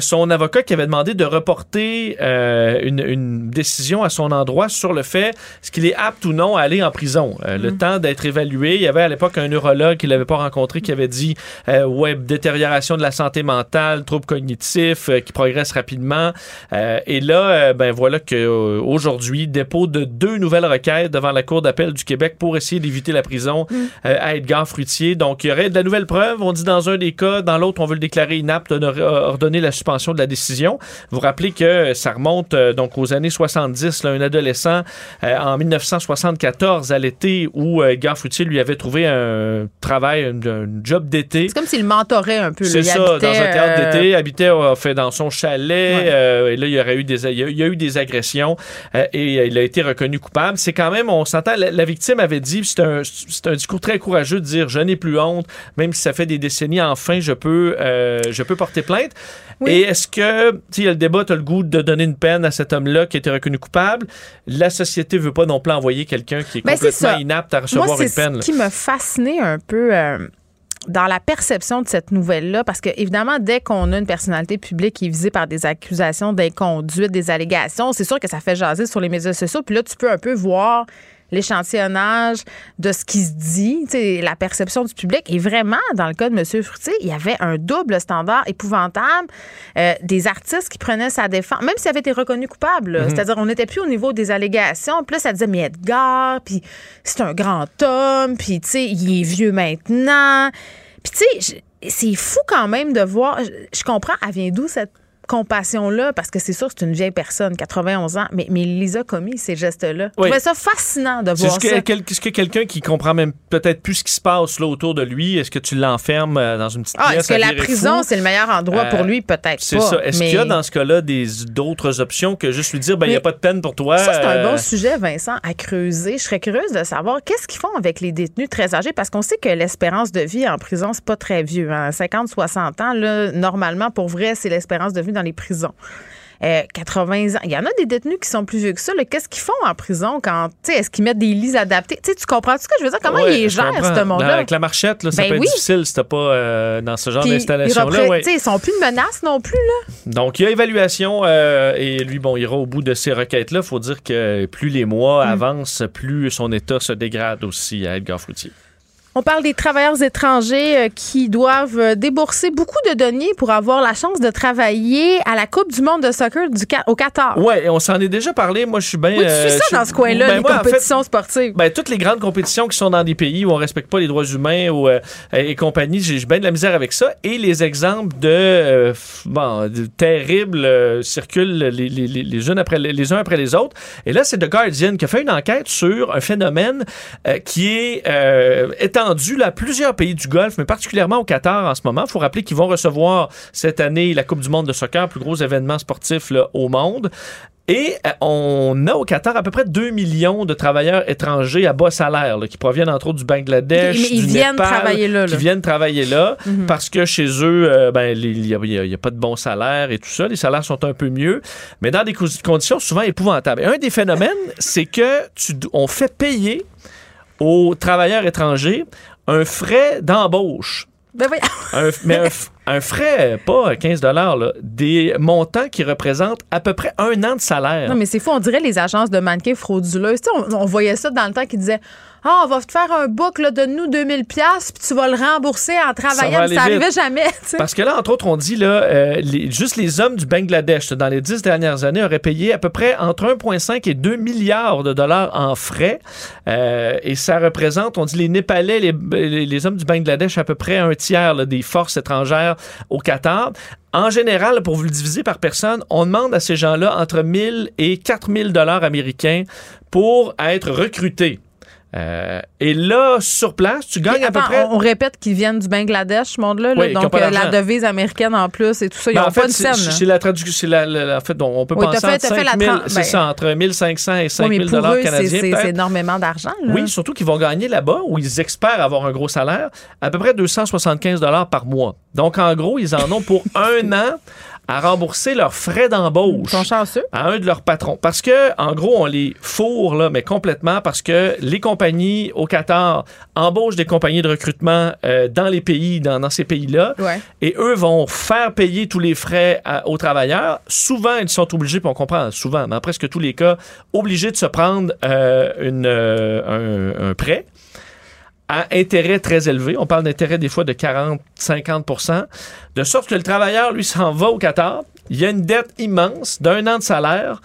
son avocat qui avait demandé de reporter une, une, décision à son endroit sur le fait est-ce qu'il est apte ou non à aller en prison? Le mm-hmm. temps d'être évalué, il y avait à l'époque un neurologue qu'il n'avait pas rencontré qui avait dit ouais, détérioration de la santé mentale, troubles cognitifs qui progressent rapidement. et là, ben voilà qu'aujourd'hui, euh, dépôt de deux nouvelles requêtes devant la Cour d'appel du Québec pour essayer d'éviter la prison mm. euh, à Edgar Fruitier. Donc, il y aurait de la nouvelle preuve. On dit dans un des cas, dans l'autre, on veut le déclarer inapte, on ordonner la suspension de la décision. Vous rappelez que ça remonte euh, donc aux années 70, là, un adolescent en 1974 à l'été où Edgar Fruitier lui avait trouvé un travail, un, job d'été. C'est comme s'il mentorait un peu. C'est ça, dans un théâtre d'été, habitait fait dans son chalet. et là, il y aurait eu des, il y a eu des agressions euh, et euh, il a été reconnu coupable. C'est quand même, on s'entend, la, victime avait dit, c'est un, un, discours très courageux de dire je n'ai plus honte, même si ça fait des décennies, enfin je peux, euh, je peux porter plainte. Et est-ce que, tu le débat, tu as le goût de donner une peine à cet homme-là qui a été reconnu coupable? La société veut pas non plus envoyer quelqu'un qui est ben, complètement inapte à recevoir une peine. Ce qui m'a fasciné un peu dans la perception de cette nouvelle-là, parce que évidemment, dès qu'on a une personnalité publique qui est visée par des accusations d'inconduite, des allégations, c'est sûr que ça fait jaser sur les médias sociaux. Puis là, tu peux un peu voir l'échantillonnage de ce qui se dit, la perception du public. Et vraiment, dans le cas de M. Fruitier, il y avait un double standard épouvantable. Euh, des artistes qui prenaient sa défense, même s'il avait été reconnu coupable. Mhm. C'est-à-dire, on n'était plus au niveau des allégations. Puis là, ça disait, mais Edgar, puis c'est un grand homme, puis tu sais, il est vieux maintenant. Puis tu sais, c'est fou quand même de voir. Je comprends, elle vient d'où cette compassion-là, parce que c'est sûr, c'est une vieille personne, 91 ans, mais, mais il les a commis, ces gestes-là. Je trouvais ça fascinant de voir ça. Est-ce que quelqu'un qui comprend même peut-être plus ce qui se passe là autour de lui, est-ce que tu l'enfermes euh, dans une petite ah? Est-ce que la prison, c'est le meilleur endroit pour euh, lui? Peut-être pas. C'est ça. Est-ce qu'il y a dans ce cas-là d'autres options que juste lui dire, ben, il n'y a pas de peine pour toi? Ça, c'est un bon euh, sujet, Vincent, à creuser. Je serais curieuse de savoir qu'est-ce qu'ils font avec les détenus très âgés, parce qu'on sait que l'espérance de vie en prison, c'est pas très vieux. 50, hein. 60 ans, là, normalement, pour vrai, c'est l'espérance de vie dans les prisons. 80 euh, ans. Il y en a des détenus qui sont plus vieux que ça. Qu'est-ce qu'ils font en prison quand, tu est-ce qu'ils mettent des lits adaptés? tu comprends ce que je veux dire? Comment ils gèrent, ce monde-là? Avec la marchette, là, ça ben peut être difficile si pas euh, dans ce genre d'installation-là. Ouais. Ils sont plus une menace non plus, là. Donc, il y a évaluation euh, et lui, bon, il ira au bout de ces requêtes-là. Il faut dire que plus les mois mm. avancent, plus son état se dégrade aussi à Edgar Fruitier. On parle des travailleurs étrangers euh, qui doivent euh, débourser beaucoup de deniers pour avoir la chance de travailler à la Coupe du monde de soccer du, au Qatar. Oui, on s'en est déjà parlé. Moi, je suis bien. Oui, tu euh, ça dans ce coin-là, ben, les compétitions sportives. Ben, toutes les grandes compétitions qui sont dans des pays où on respecte pas les droits humains ou, et compagnie, j'ai bien de la misère avec ça. Et les exemples de, bon, terribles circulent les, les, les, après, les, uns après les autres. Et là, c'est The Guardian qui a fait une enquête sur un phénomène qui est étendu à plusieurs pays du Golfe, mais particulièrement au Qatar en ce moment. Il faut rappeler qu'ils vont recevoir cette année la Coupe du monde de soccer, plus gros événement sportif au monde. Et euh, on a au Qatar à peu près 2 millions de travailleurs étrangers à bas salaire qui proviennent entre autres du Bangladesh, Mais ils viennent travailler là, qui viennent travailler là mhm. parce que chez eux, euh, ben, il n'y a, a, pas de bon salaire et tout ça. Les salaires sont un peu mieux, mais dans des conditions souvent épouvantables. un des phénomènes, c'est que tu, on fait payer aux travailleurs étrangers un frais d'embauche. Ben oui. un, mais un, frais, pas 15 là, des montants qui représentent à peu près un an de salaire. Non, mais c'est fou, on dirait les agences de mannequins frauduleuses. on, on, voyait ça dans le temps qui disaient ah, on va te faire un book, là, donne-nous 2000 pièces puis tu vas le rembourser en travaillant. Ça, n'arrivait jamais. Parce que là, entre autres, on dit, là, euh, juste les hommes du Bangladesh, dans les dix dernières années, auraient payé à peu près entre 1,5 et 2 milliards de dollars en frais. Euh, et ça représente, on dit, les Népalais, les, les, hommes du Bangladesh, à peu près un tiers des forces étrangères au Qatar. En général, pour vous le diviser par personne, on demande à ces gens-là entre 1000 et 4000 dollars américains pour être recrutés. Euh, et là, sur place, tu gagnes à peu près. On, répète qu'ils viennent du Bangladesh, ce monde-là. donc, euh, la devise américaine en plus et tout ça. Ils n'ont ben, pas de scène. C'est la traduction. La, en fait, on peut penser fait, 5 000, c'est ben ça, entre 1500 et 5000 000 dollars canadiens. C'est énormément d'argent. Oui, surtout qu'ils vont gagner là-bas, où ils espèrent avoir un gros salaire, à peu près 275 dollars par mois. Donc, en gros, ils en ont pour un an à rembourser leurs frais d'embauche à un de leurs patrons. Parce que, en gros, on les fourre, là, mais complètement, parce que les compagnies au Qatar embauchent des compagnies de recrutement euh, dans les pays, dans, ces pays-là, et eux vont faire payer tous les frais aux travailleurs. Souvent, ils sont obligés, puis on comprend souvent, mais presque tous les cas, obligés de se prendre euh, une, euh, un prêt à intérêt très élevé. On parle d'intérêt des fois de 40-50% de sorte que le travailleur, lui, s'en va au Qatar. Il y a une dette immense d'un an de salaire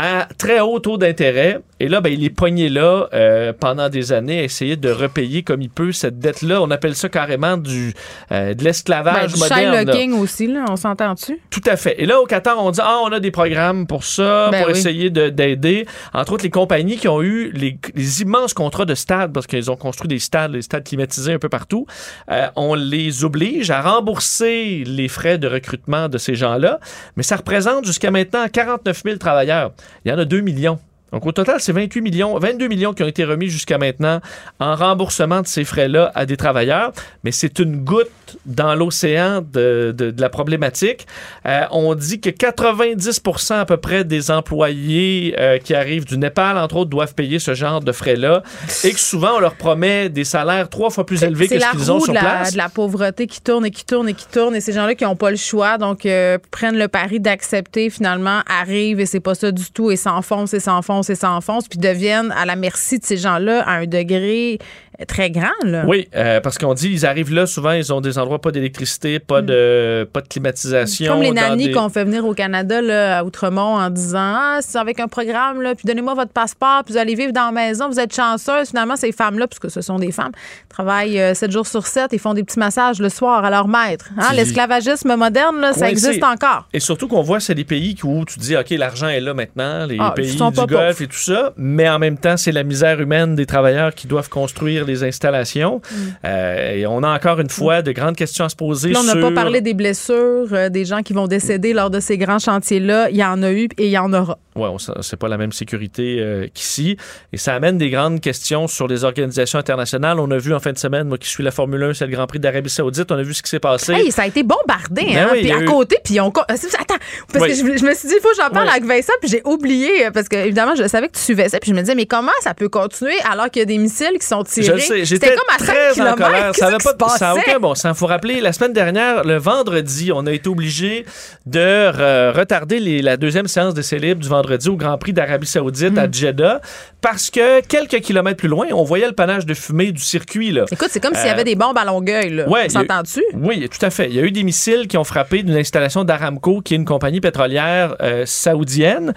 à très haut taux d'intérêt. Et là, ben, il est pogné là euh, pendant des années à essayer de repayer comme il peut cette dette-là. On appelle ça carrément du, euh, de l'esclavage ben, moderne. Du king aussi, là, on s'entend dessus. Tout à fait. Et là, au Qatar, on dit, ah, on a des programmes pour ça, ben pour essayer d'aider. Entre autres, les compagnies qui ont eu les, immenses contrats de stades, parce qu'ils ont construit des stades, des stades climatisés un peu partout, euh, on les oblige à rembourser les frais de recrutement de ces gens-là. Mais ça représente jusqu'à maintenant 49 000 travailleurs. Il y en a 2 millions. Donc, au total, c'est 28 millions, 22 millions qui ont été remis jusqu'à maintenant en remboursement de ces frais-là à des travailleurs. Mais c'est une goutte dans l'océan de, de, la problématique. Euh, on dit que 90% à peu près des employés euh, qui arrivent du Népal, entre autres, doivent payer ce genre de frais-là et que souvent, on leur promet des salaires trois fois plus élevés que ce qu'ils ont sur la, place. C'est de la pauvreté qui tourne et qui tourne et qui tourne. Et ces gens-là qui n'ont pas le choix, donc euh, prennent le pari d'accepter, finalement, arrivent et c'est pas ça du tout et s'enfoncent et s'enfoncent et s'enfoncent, puis deviennent à la merci de ces gens-là à un degré très grand. Là. Oui, euh, parce qu'on dit ils arrivent là, souvent, ils ont des endroits pas d'électricité, pas, de, hmm. pas de climatisation. Comme les nannies qu'on fait venir au Canada, là, à Outremont, en disant Ah, c'est avec un programme, là, puis donnez-moi votre passeport, puis vous allez vivre dans la maison, vous êtes chanceuse. Finalement, ces femmes-là, puisque ce sont des femmes, travaillent 7 euh, jours sur 7 et font des petits massages le soir à leur maître. Hein? L'esclavagisme moderne, là, ça existe encore. Et surtout qu'on voit, c'est des pays où tu dis OK, l'argent est là maintenant, les ah, pays du Golfe et tout ça, mais en même temps, c'est la misère humaine des travailleurs qui doivent construire les installations. Mm. Euh, et on a encore une fois de grandes questions à se poser. on n'a pas parlé des blessures, euh, des gens qui vont décéder lors de ces grands chantiers-là. Il y en a eu et il y en aura. Oui, c'est pas la même sécurité euh, qu'ici. Et ça amène des grandes questions sur les organisations internationales. On a vu en fin de semaine, moi qui suis la Formule 1, c'est le Grand Prix d'Arabie Saoudite, on a vu ce qui s'est passé. Hey, ça a été bombardé, ben hein? puis à côté, puis on. Attends, parce que je, me suis dit, il faut que j'en parle avec Vincent, puis j'ai oublié, parce que évidemment, je savais que tu suivais ça, puis je me disais, mais comment ça peut continuer alors qu'il y a des missiles qui sont tirés? J'étais comme à 5 km. Ça n'a pas ça aucun bon sens. Il faut rappeler, la semaine dernière, le vendredi, on a été obligé de retarder la deuxième séance de célèbres du vendredi au Grand Prix d'Arabie Saoudite à hmm. Jeddah parce que quelques kilomètres plus loin, on voyait le panache de fumée du circuit. Là. Écoute, c'est comme s'il y avait euh, des bombes à Longueuil. Là. Ouais, S'entends-tu? Oui, tout à fait. Il y a eu des missiles qui ont frappé d'une installation d'Aramco, qui est une compagnie pétrolière euh, saoudienne.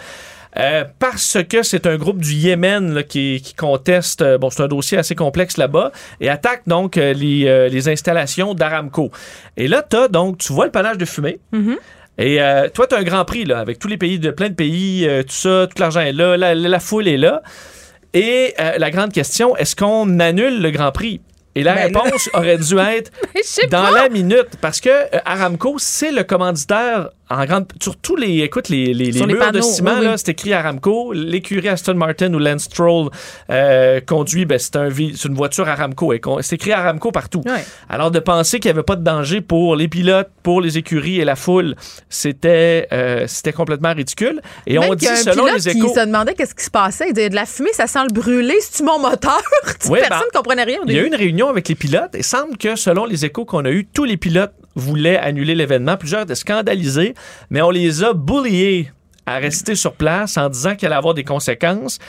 Euh, parce que c'est un groupe du Yémen qui, conteste, euh, bon, c'est un dossier assez complexe là-bas, et attaque donc euh, les, installations d'Aramco. Et là, as, donc, tu vois le panache de fumée. Mm-hmm. Et toi, tu as un grand prix, là, avec tous les pays, de plein de pays, tout ça, tout l'argent est là, la, foule est là. Et la grande question, est-ce qu'on annule le grand prix? Et la ben réponse aurait dû être dans la minute, parce que Aramco, c'est le commanditaire en grande, sur tous les, écoute, les, les, les murs de ciment, là, c'est écrit Aramco. L'écurie Aston Martin ou Lance Stroll euh, conduit, ben, c'est un, une voiture Aramco. C'est écrit Aramco partout. Alors, de penser qu'il n'y avait pas de danger pour les pilotes, pour les écuries et la foule, c'était euh, c'était complètement ridicule. Et on dit, selon les échos... qui se demandait qu'est-ce qui se passait. Il disait, de la fumée, ça sent le brûler. C'est-tu mon moteur? Personne ne ben, comprenait rien. Il y a eu une réunion avec les pilotes et semble que, selon les échos qu'on a eus, tous les pilotes voulaient annuler l'événement. Plusieurs étaient scandalisés, mais on les a bulliés à rester sur place en disant qu'il allait avoir des conséquences.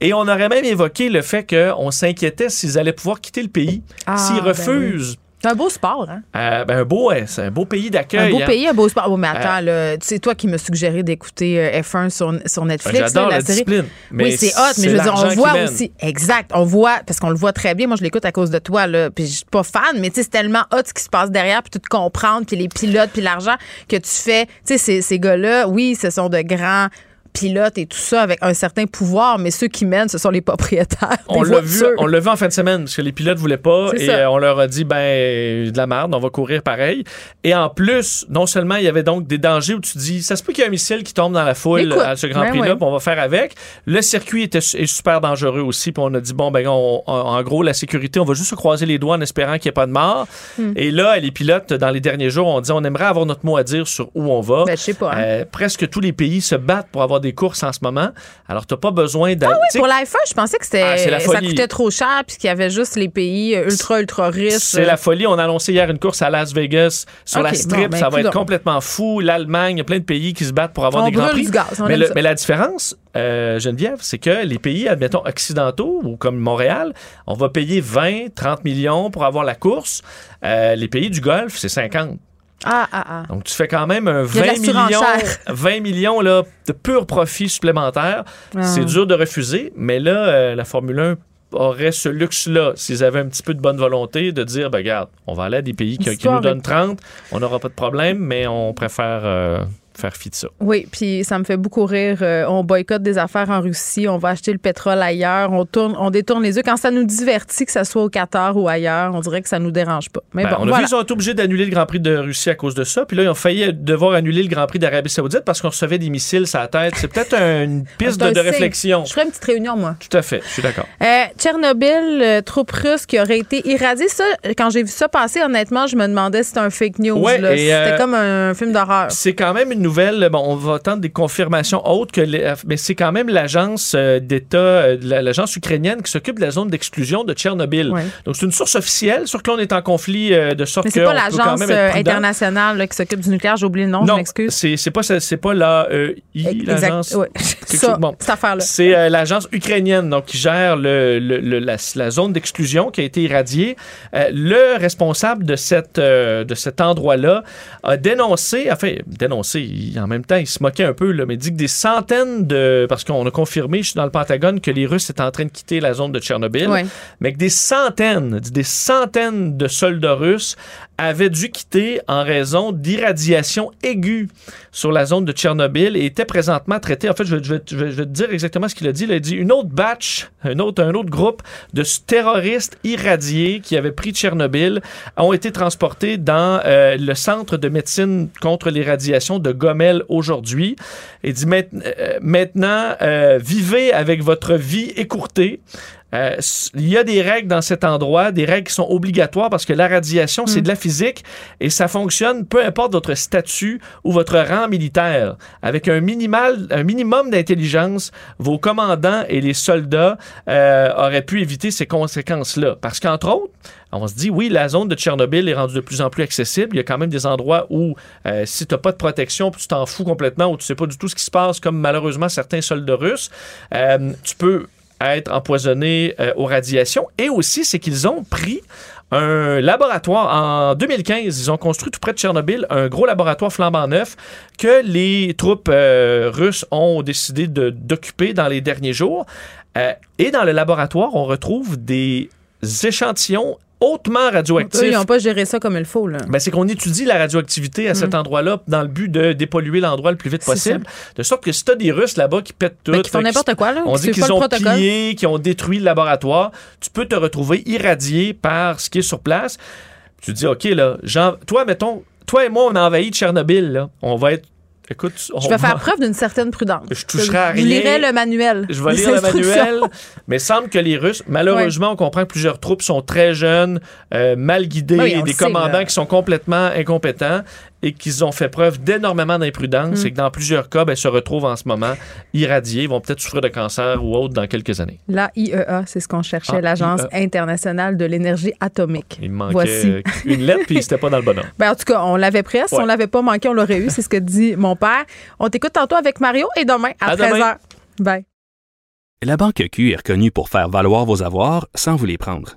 Et on aurait même évoqué le fait qu'on s'inquiétait s'ils allaient pouvoir quitter le pays. Ah, s'ils ben refusent c'est un beau sport, hein? Euh, ben, un beau, c'est un beau pays d'accueil. Un beau hein. pays, un beau sport. Oh, mais attends, euh, c'est toi qui me suggéré d'écouter euh, F1 sur, sur Netflix. J'adore la, discipline. oui, c'est hot, mais je veux dire, on voit aussi. Exact. On voit, parce qu'on le voit très bien. Moi, je l'écoute à cause de toi, là. Puis je suis pas fan, mais tu sais, c'est tellement hot ce qui se passe derrière, puis tout comprendre, puis les pilotes, puis l'argent que tu fais. Tu sais, ces, ces gars-là, oui, ce sont de grands pilotes et tout ça avec un certain pouvoir, mais ceux qui mènent, ce sont les propriétaires. on l'a vu, on l'a vu en fin de semaine parce que les pilotes voulaient pas et euh, on leur a dit ben de la merde, on va courir pareil. Et en plus, non seulement il y avait donc des dangers où tu dis ça se peut qu'il y ait un missile qui tombe dans la foule à ce Grand ben Prix là, on va faire avec. Le circuit était est super dangereux aussi, puis on a dit bon ben en gros la sécurité, on va juste se croiser les doigts en espérant qu'il n'y ait pas de mort. Hmm. Et là, les pilotes dans les derniers jours ont dit on aimerait avoir notre mot à dire sur où on va. Ben, je sais pas. Hein. Euh, presque tous les pays se battent pour avoir des courses en ce moment. Alors, tu n'as pas besoin d'aller. Ah oui, pour la je pensais que c'était ah, ça coûtait trop cher puis qu'il y avait juste les pays ultra, ultra riches. C'est la folie. On a annoncé hier une course à Las Vegas sur la strip. Ben, ça va être complètement fou. L'Allemagne, il y a plein de pays qui se battent pour avoir des grands prix. mais, la différence, euh, Geneviève, c'est que les pays, admettons, occidentaux ou comme Montréal, on va payer 20, 30 millions pour avoir la course. Euh, les pays du Golfe, c'est 50. Ah, ah, ah. Donc, tu fais quand même un 20 millions, 20 millions là, de pur profit supplémentaire. Ah. C'est dur de refuser, mais là, euh, la Formule 1 aurait ce luxe-là, s'ils avaient un petit peu de bonne volonté, de dire, ben, regarde, on va aller à des pays qui, nous donnent 30, on n'aura pas de problème, mais on préfère... Euh, faire fi de ça. Oui, puis ça me fait beaucoup rire. Euh, on boycotte des affaires en Russie, on va acheter le pétrole ailleurs, on tourne, on détourne les yeux. Quand ça nous divertit, que ça soit au Qatar ou ailleurs, on dirait que ça nous dérange pas. Mais ben, bon, on a vu qu'ils ont été obligés d'annuler le Grand Prix de Russie à cause de ça. Puis là, ils ont failli devoir annuler le Grand Prix d'Arabie Saoudite parce qu'on recevait des missiles sur la tête. C'est peut-être une piste de, réflexion. Je ferais une petite réunion, moi. Tout à fait, je suis d'accord. Euh, Tchernobyl, euh, troupe russe qui aurait été irradiée. Ça, quand j'ai vu ça passer, honnêtement, je me demandais si c'était un fake news. c'était comme un, film d'horreur. C'est quand même une Bon, on va attendre des confirmations autres que mais c'est quand même l'agence euh, d'État, euh, l'agence ukrainienne qui s'occupe de la zone d'exclusion de Tchernobyl. Donc c'est une source officielle, sur que l'on est en conflit euh, de sorte mais c'est pas l'agence internationale qui s'occupe du nucléaire. J'ai oublié le nom, je m'excuse. C'est c'est pas c'est pas la l'agence. Ouais. Ça, cette affaire-là. C'est l'agence ukrainienne donc qui gère le, le, la, la, zone d'exclusion qui a été irradiée. le responsable de cette de cet endroit-là a dénoncé, enfin dénoncé, en même temps il se moquait un peu, là, mais dit que des centaines de. Parce qu'on a confirmé, je suis dans le Pentagone, que les Russes étaient en train de quitter la zone de Tchernobyl. Mais que des centaines, des centaines de soldats russes avaient dû quitter en raison d'irradiation aiguë sur la zone de Tchernobyl et étaient présentement traités. En fait, je vais, je vais, je vais te dire exactement ce qu'il a dit. Il a dit une autre batch, un autre, un autre groupe de terroristes irradiés qui avaient pris Tchernobyl ont été transportés dans euh, le centre de médecine contre l'irradiation de Gomel aujourd'hui. Il dit euh, maintenant, euh, vivez avec votre vie écourtée. Euh, il y a des règles dans cet endroit, des règles qui sont obligatoires parce que la radiation, c'est mm. de la physique et ça fonctionne peu importe votre statut ou votre rang militaire. Avec un, minimal, un minimum d'intelligence, vos commandants et les soldats euh, auraient pu éviter ces conséquences-là. Parce qu'entre autres, on se dit, oui, la zone de Tchernobyl est rendue de plus en plus accessible. Il y a quand même des endroits où, euh, si tu n'as pas de protection, tu t'en fous complètement, ou tu sais pas du tout ce qui se passe, comme malheureusement certains soldats russes, tu peux être empoisonnés euh, aux radiations. Et aussi, c'est qu'ils ont pris un laboratoire. En 2015, ils ont construit tout près de Tchernobyl un gros laboratoire flambant neuf que les troupes euh, russes ont décidé d'occuper dans les derniers jours. Euh, et dans le laboratoire, on retrouve des échantillons hautement radioactif. ils n'ont pas géré ça comme il faut. Là. Ben, c'est qu'on étudie la radioactivité à cet mm. endroit-là dans le but de dépolluer l'endroit le plus vite possible. De sorte que si tu as des Russes là-bas qui pètent tout, ben, qui font n'importe quoi, là, on dit qu'ils ont pillé, qui ont détruit le laboratoire, tu peux te retrouver irradié par ce qui est sur place. Tu te dis, OK, là, toi, mettons, toi et moi, on a envahi Tchernobyl, là. On va être Écoute, je vais faire preuve d'une certaine prudence. Je toucherai à rien. Je lirai le manuel. Je vais lire le manuel. Mais semble que les Russes, malheureusement, on comprend que plusieurs troupes sont très jeunes, euh, mal guidées, des commandants qui sont complètement incompétents et qu'ils ont fait preuve d'énormément d'imprudence mm. et que dans plusieurs cas, ben, se retrouvent en ce moment irradiés, vont peut-être souffrir de cancer ou autre dans quelques années. La IEA, c'est ce qu'on cherchait, ah, l'Agence internationale de l'énergie atomique. Il manquait Voici. une lettre puis c'était pas dans le bon ordre. Ben, en tout cas, on l'avait presque. Si on l'avait pas manqué, on l'aurait eu. C'est ce que dit mon père. On t'écoute tantôt avec Mario et demain à, 13h. Bye. La Banque Q est reconnue pour faire valoir vos avoirs sans vous les prendre.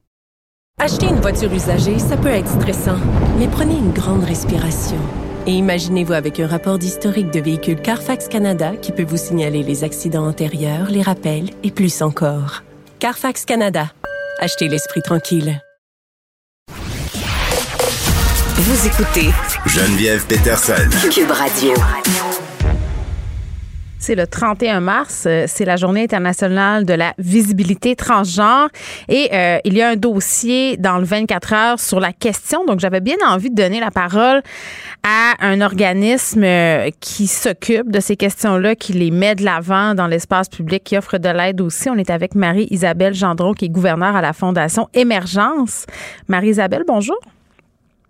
Acheter une voiture usagée, ça peut être stressant, mais prenez une grande respiration. Et imaginez-vous avec un rapport d'historique de véhicule Carfax Canada qui peut vous signaler les accidents antérieurs, les rappels et plus encore. Carfax Canada. Achetez l'esprit tranquille. Vous écoutez Geneviève Peterson. Cube Radio. C'est le 31 mars, euh, c'est la journée internationale de la visibilité transgenre et euh, il y a un dossier dans le 24 heures sur la question. Donc j'avais bien envie de donner la parole à un organisme euh, qui s'occupe de ces questions-là, qui les met de l'avant dans l'espace public, qui offre de l'aide aussi. On est avec Marie-Isabelle Gendron, qui est gouverneure à la Fondation Émergence. Marie-Isabelle, bonjour.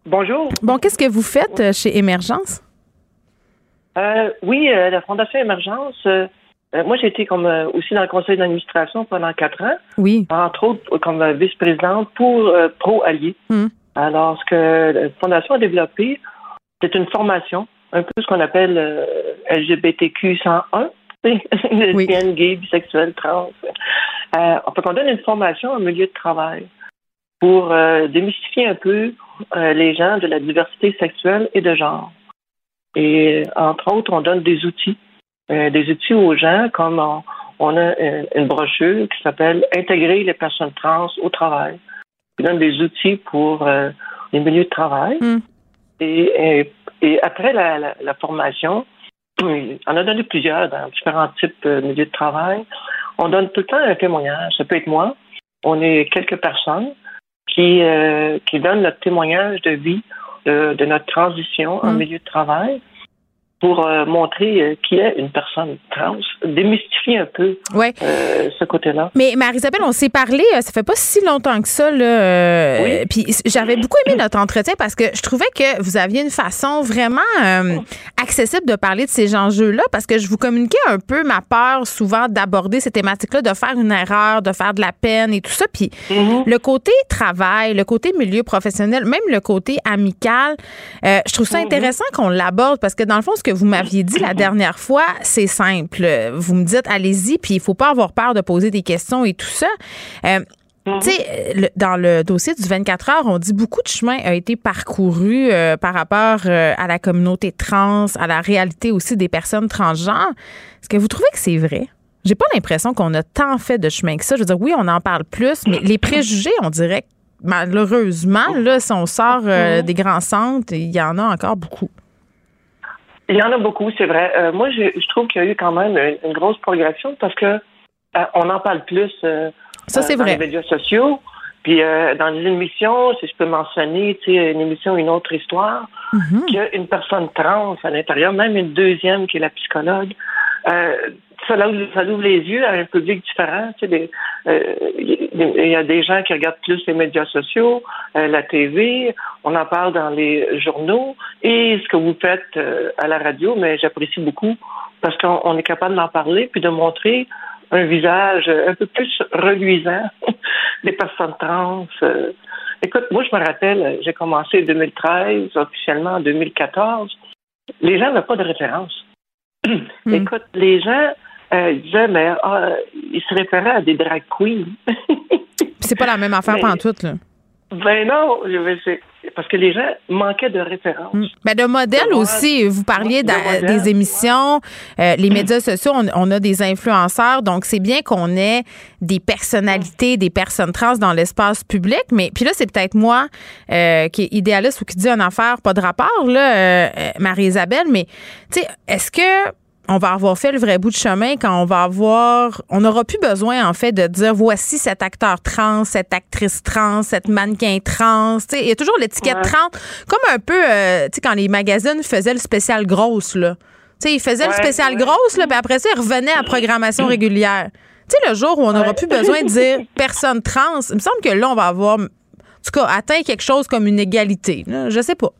Bonjour. Bon, qu'est-ce que vous faites chez Émergence? Euh, oui, euh, la Fondation Émergence. Euh, moi, j'ai été comme aussi dans le conseil d'administration pendant quatre ans. Oui. Entre autres, comme vice-présidente pour Pro Alliés. Hmm. Alors, ce que la Fondation a développé, c'est une formation, un peu ce qu'on appelle LGBTQ 101, lesbiennes, gays, bisexuels, trans. Euh, on donne une formation au milieu de travail pour démystifier un peu les gens de la diversité sexuelle et de genre. Et entre autres, on donne des outils, euh, des outils aux gens, comme on, a une, brochure qui s'appelle Intégrer les personnes trans au travail. On donne des outils pour euh, les milieux de travail. Hmm. Et, et, après la, la, formation, on a donné plusieurs dans différents types de milieux de travail. On donne tout le temps un témoignage. Ça peut être moi. On est quelques personnes qui, euh, qui donnent notre témoignage de vie de, notre transition en mm. milieu de travail pour euh, montrer euh, qui est une personne trans, démystifier un peu euh, ce côté-là. Mais Marie-Isabelle, on s'est parlé, ça fait pas si longtemps que ça. Là, oui. Puis j'avais beaucoup aimé notre entretien parce que je trouvais que vous aviez une façon vraiment accessible de parler de ces enjeux-là parce que je vous communiquais un peu ma peur souvent d'aborder ces thématiques-là, de faire une erreur, de faire de la peine et tout ça. Puis mm-hmm. le côté travail, le côté milieu professionnel, même le côté amical, je trouve ça mm-hmm. intéressant qu'on l'aborde parce que dans le fond, ce que vous m'aviez dit la dernière fois, c'est simple. Vous me dites, allez-y, puis il faut pas avoir peur de poser des questions et tout ça. Euh, mhm. Tu sais, dans le dossier du 24 heures, on dit beaucoup de chemin a été parcouru euh, par rapport euh, à la communauté trans, à la réalité aussi des personnes transgenres. Est-ce que vous trouvez que c'est vrai? J'ai pas l'impression qu'on a tant fait de chemin que ça. Je veux dire, oui, on en parle plus, mais les préjugés, on dirait que malheureusement, là, si on sort mhm. des grands centres, il y en a encore beaucoup. Il y en a beaucoup, c'est vrai. Euh, moi, je, je, trouve qu'il y a eu quand même une, grosse progression parce que euh, on en parle plus euh, Ça, dans vrai. les médias sociaux. Puis dans les émissions, si je peux mentionner, tu sais, une émission, une autre histoire, qu'il y a une personne trans à l'intérieur, même une deuxième qui est la psychologue. Euh, ça, ça ouvre les yeux à un public différent. Tu sais, il y a des gens qui regardent plus les médias sociaux, euh, la TV, on en parle dans les journaux et ce que vous faites euh, à la radio, mais j'apprécie beaucoup parce qu'on est capable d'en parler puis de montrer un visage un peu plus reluisant des personnes trans. Euh. Écoute, moi, je me rappelle, j'ai commencé en 2013, officiellement en 2014. Les gens n'ont pas de référence. Hmm. Écoute, les gens euh, disaient, mais ah, ils se référaient à des drag queens. c'est pas la même affaire tout là. Ben non, parce que les gens manquaient de références. Mm. Ben, de modèles aussi. Vous parliez des émissions, euh, les médias sociaux, on, a des influenceurs, donc c'est bien qu'on ait des personnalités, des personnes trans dans l'espace public, mais puis là, c'est peut-être moi euh, qui est idéaliste ou qui dit une affaire pas de rapport, là, euh, Marie-Isabelle, mais tu sais, est-ce que on va avoir fait le vrai bout de chemin quand on va avoir, on n'aura plus besoin en fait de dire voici cet acteur trans, cette actrice trans, cette mannequin trans. il y a toujours l'étiquette trans, comme un peu, euh, tu sais, quand les magazines faisaient le spécial grosse là. Tu sais, ils faisaient le spécial grosse là, puis après ça, ils revenaient à programmation régulière. Tu sais, le jour où on n'aura plus besoin de dire personne trans, il me semble que là, on va avoir, en tout cas, atteint quelque chose comme une égalité. Là, je sais pas.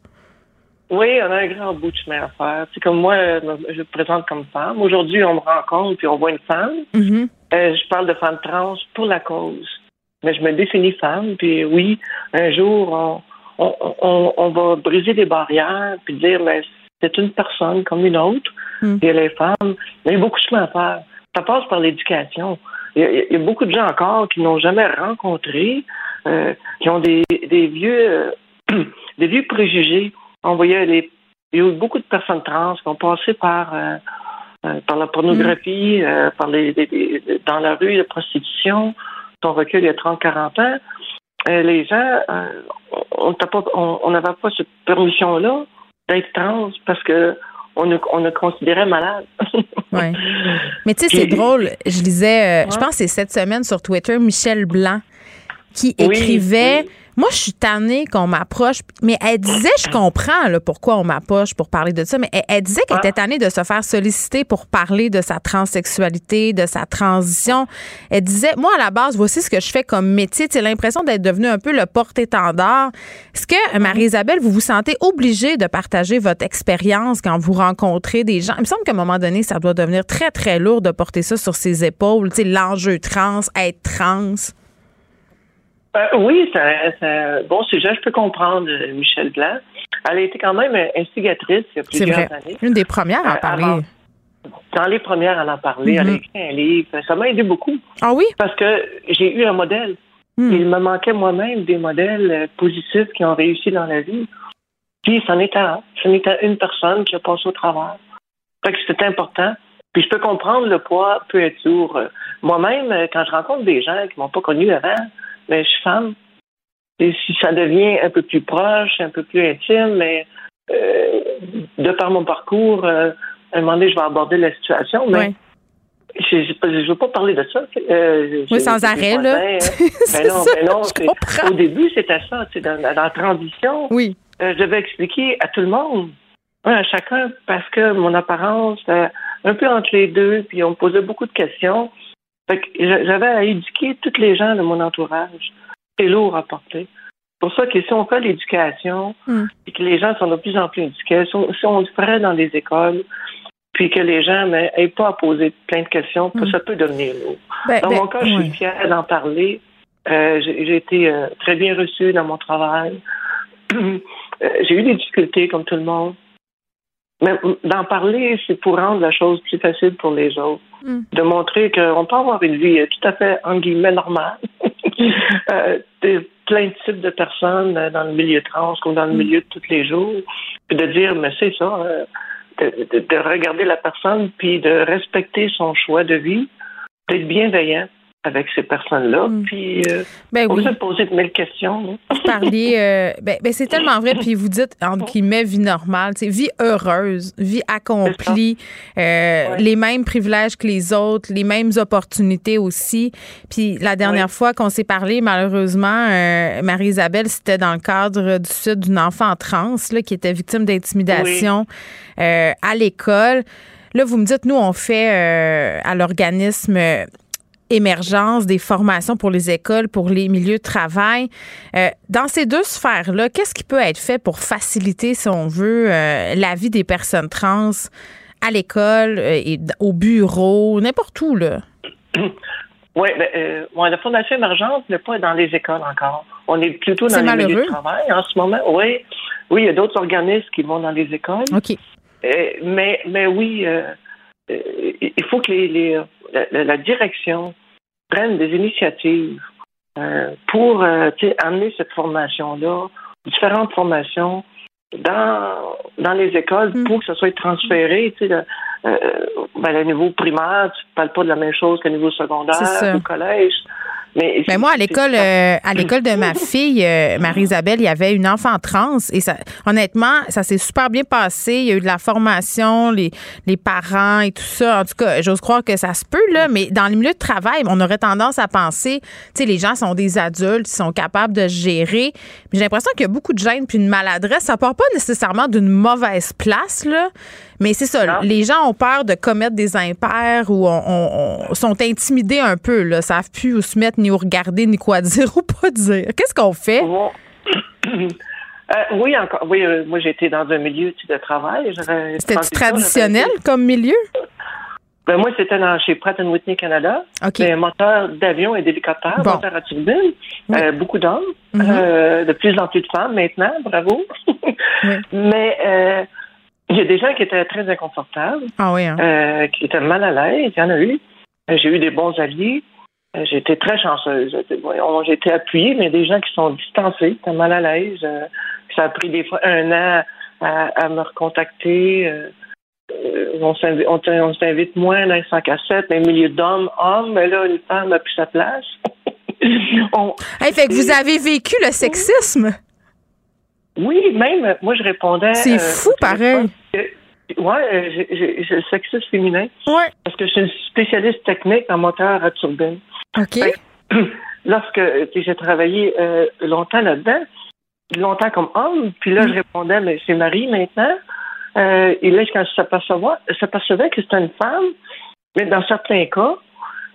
Oui, on a un grand bout de chemin à faire. C'est comme moi, je me présente comme femme. Aujourd'hui, on me rencontre puis on voit une femme. Mm-hmm. Euh, je parle de femme trans pour la cause. Mais je me définis femme. Puis oui, un jour, on, on, on, va briser des barrières puis dire, mais c'est une personne comme une autre. Mm. Et elle est femme. Mais il y a beaucoup de chemin à faire. Ça passe par l'éducation. Il, y, a, beaucoup de gens encore qui n'ont jamais rencontré, euh, qui ont des, des vieux, euh, des vieux préjugés on voyait les, il y a eu beaucoup de personnes trans qui ont passé par, euh, euh, par la pornographie, euh, par les, dans la rue, la prostitution, son recul il y a 30-40 ans. les gens, on n'avait pas, pas cette permission-là d'être trans parce que on nous, on considérait malade. oui. Mais tu sais, c'est drôle. Je lisais, je pense que c'est cette semaine sur Twitter, Michel Blanc qui écrivait moi, je suis tannée qu'on m'approche. Mais elle disait, je comprends là, pourquoi on m'approche pour parler de ça, mais elle, disait qu'elle était tannée de se faire solliciter pour parler de sa transsexualité, de sa transition. Elle disait, moi, à la base, voici ce que je fais comme métier. C'est l'impression d'être devenue un peu le porte-étendard. Est-ce que, Marie-Isabelle, vous vous sentez obligée de partager votre expérience quand vous rencontrez des gens? Il me semble qu'à un moment donné, ça doit devenir très, très lourd de porter ça sur ses épaules. L'enjeu trans, être trans. Euh, oui, c'est un, bon sujet. Je peux comprendre euh, Michel Blanc. Elle a été quand même instigatrice il y a plusieurs années. Une des premières à en euh, parler. dans les premières à en parler. Elle a mm-hmm. écrit un livre. Ça m'a aidé beaucoup. Ah oui? Parce que j'ai eu un modèle. Mm. Il me manquait moi-même des modèles positifs qui ont réussi dans la vie. Puis, c'en était un. Ce n'était une personne qui a passé au travers. Fait que c'était important. Puis, je peux comprendre le poids peut être lourd. Moi-même, quand je rencontre des gens qui m'ont pas connu avant, mais je suis femme. Et si ça devient un peu plus proche, un peu plus intime, mais euh, de par mon parcours, euh, à un moment donné, je vais aborder la situation, mais je ne veux pas parler de ça. Euh, oui, sans arrêt, là. Ben non, ben non au début, c'était ça. Dans, dans la transition, oui. je devais expliquer à tout le monde, à chacun, parce que mon apparence, un peu entre les deux, puis on me posait beaucoup de questions j'avais à éduquer toutes les gens de mon entourage. C'est lourd à porter. C'est pour ça que si on fait l'éducation hmm. et que les gens sont de plus en plus éduqués, si on, le ferait dans les écoles, puis que les gens n'aient pas à poser plein de questions, hmm. ça peut devenir lourd. Ben, dans ben, mon cas, je suis fière d'en parler. Euh, j'ai été euh, très bien reçue dans mon travail. Euh, j'ai eu des difficultés comme tout le monde. Mais d'en parler, c'est pour rendre la chose plus facile pour les autres. Mm. De montrer qu'on peut avoir une vie tout à fait, en guillemets, normale. euh, plein de types de personnes euh, dans le milieu trans ou dans le mm. milieu de tous les jours. Puis de dire, mais c'est ça, euh, de, de, regarder la personne puis de respecter son choix de vie, d'être bienveillant avec ces personnes-là. Mm. Puis, euh, ben on oui. se poser de mille questions. Vous parliez, euh, ben, ben, c'est tellement vrai. Puis vous dites, entre guillemets, vie normale, vie heureuse, vie accomplie, euh, les mêmes privilèges que les autres, les mêmes opportunités aussi. Puis la dernière fois qu'on s'est parlé, malheureusement, euh, Marie-Isabelle, c'était dans le cadre du sud d'une enfant trans là, qui était victime d'intimidation euh, à l'école. Là, vous me dites, nous, on fait à l'organisme émergence des formations pour les écoles, pour les milieux de travail. Euh, dans ces deux sphères-là, qu'est-ce qui peut être fait pour faciliter, si on veut, euh, la vie des personnes trans à l'école euh, et au bureau, n'importe où, là? Oui, ben, la Fondation émergence n'est pas dans les écoles encore. On est plutôt dans les milieux de travail en ce moment. Oui, oui, il y a d'autres organismes qui vont dans les écoles. OK. mais, mais oui, il faut que les, la, direction prennent des initiatives euh, pour euh, amener cette formation-là différentes formations dans, dans les écoles mm. pour que ça soit transféré. Le, euh, ben, le niveau primaire, tu ne parles pas de la même chose qu'au niveau secondaire, au collège. Mais, ben, moi, à l'école, euh, à l'école de ma fille, euh, Marie-Isabelle, il y avait une enfant trans et ça, honnêtement, ça s'est super bien passé. Il y a eu de la formation, les, les parents et tout ça. En tout cas, j'ose croire que ça se peut, là, mais dans le milieu de travail, on aurait tendance à penser, tu sais, les gens sont des adultes, ils sont capables de gérer. J'ai l'impression qu'il y a beaucoup de gêne puis une maladresse. Ça part pas nécessairement d'une mauvaise place, là. Mais c'est ça, les gens ont peur de commettre des impairs ou on, sont intimidés un peu, là, savent plus où se mettre, ni où regarder, ni quoi dire ou pas dire. Qu'est-ce qu'on fait? Euh, oui, encore. Oui, euh, moi été dans un milieu de travail. C'était traditionnel comme milieu? Ben, moi, c'était chez Pratt Whitney Canada. Okay. un moteur d'avion et d'hélicoptère, moteur à turbine. Euh, beaucoup d'hommes, mm-hmm. de plus en plus de femmes maintenant, bravo. Mais il y a des gens qui étaient très inconfortables, ah oui, hein. euh, qui étaient mal à l'aise. Il y en a eu. Euh, j'ai eu des bons alliés. Euh, j'ai été très chanceuse. J'ai été appuyée, mais des gens qui sont distancés, qui étaient mal à l'aise. ça a pris des fois un an à, me recontacter. on s'invite moins dans les 100 cassettes, mais milieu d'hommes, hommes, mais là, une femme a plus sa place. on, fait que vous avez vécu le sexisme? Oui, même, moi, je répondais. C'est fou, pareil. Oui, euh, j'ai le sexisme féminin. Oui. Parce que je suis une spécialiste technique en moteur à turbine. OK. lorsque j'ai travaillé euh, longtemps là-dedans, longtemps comme homme, puis là, je répondais, mais c'est Marie maintenant. Euh, et là, quand je s'apercevais que c'était une femme, mais dans certains cas,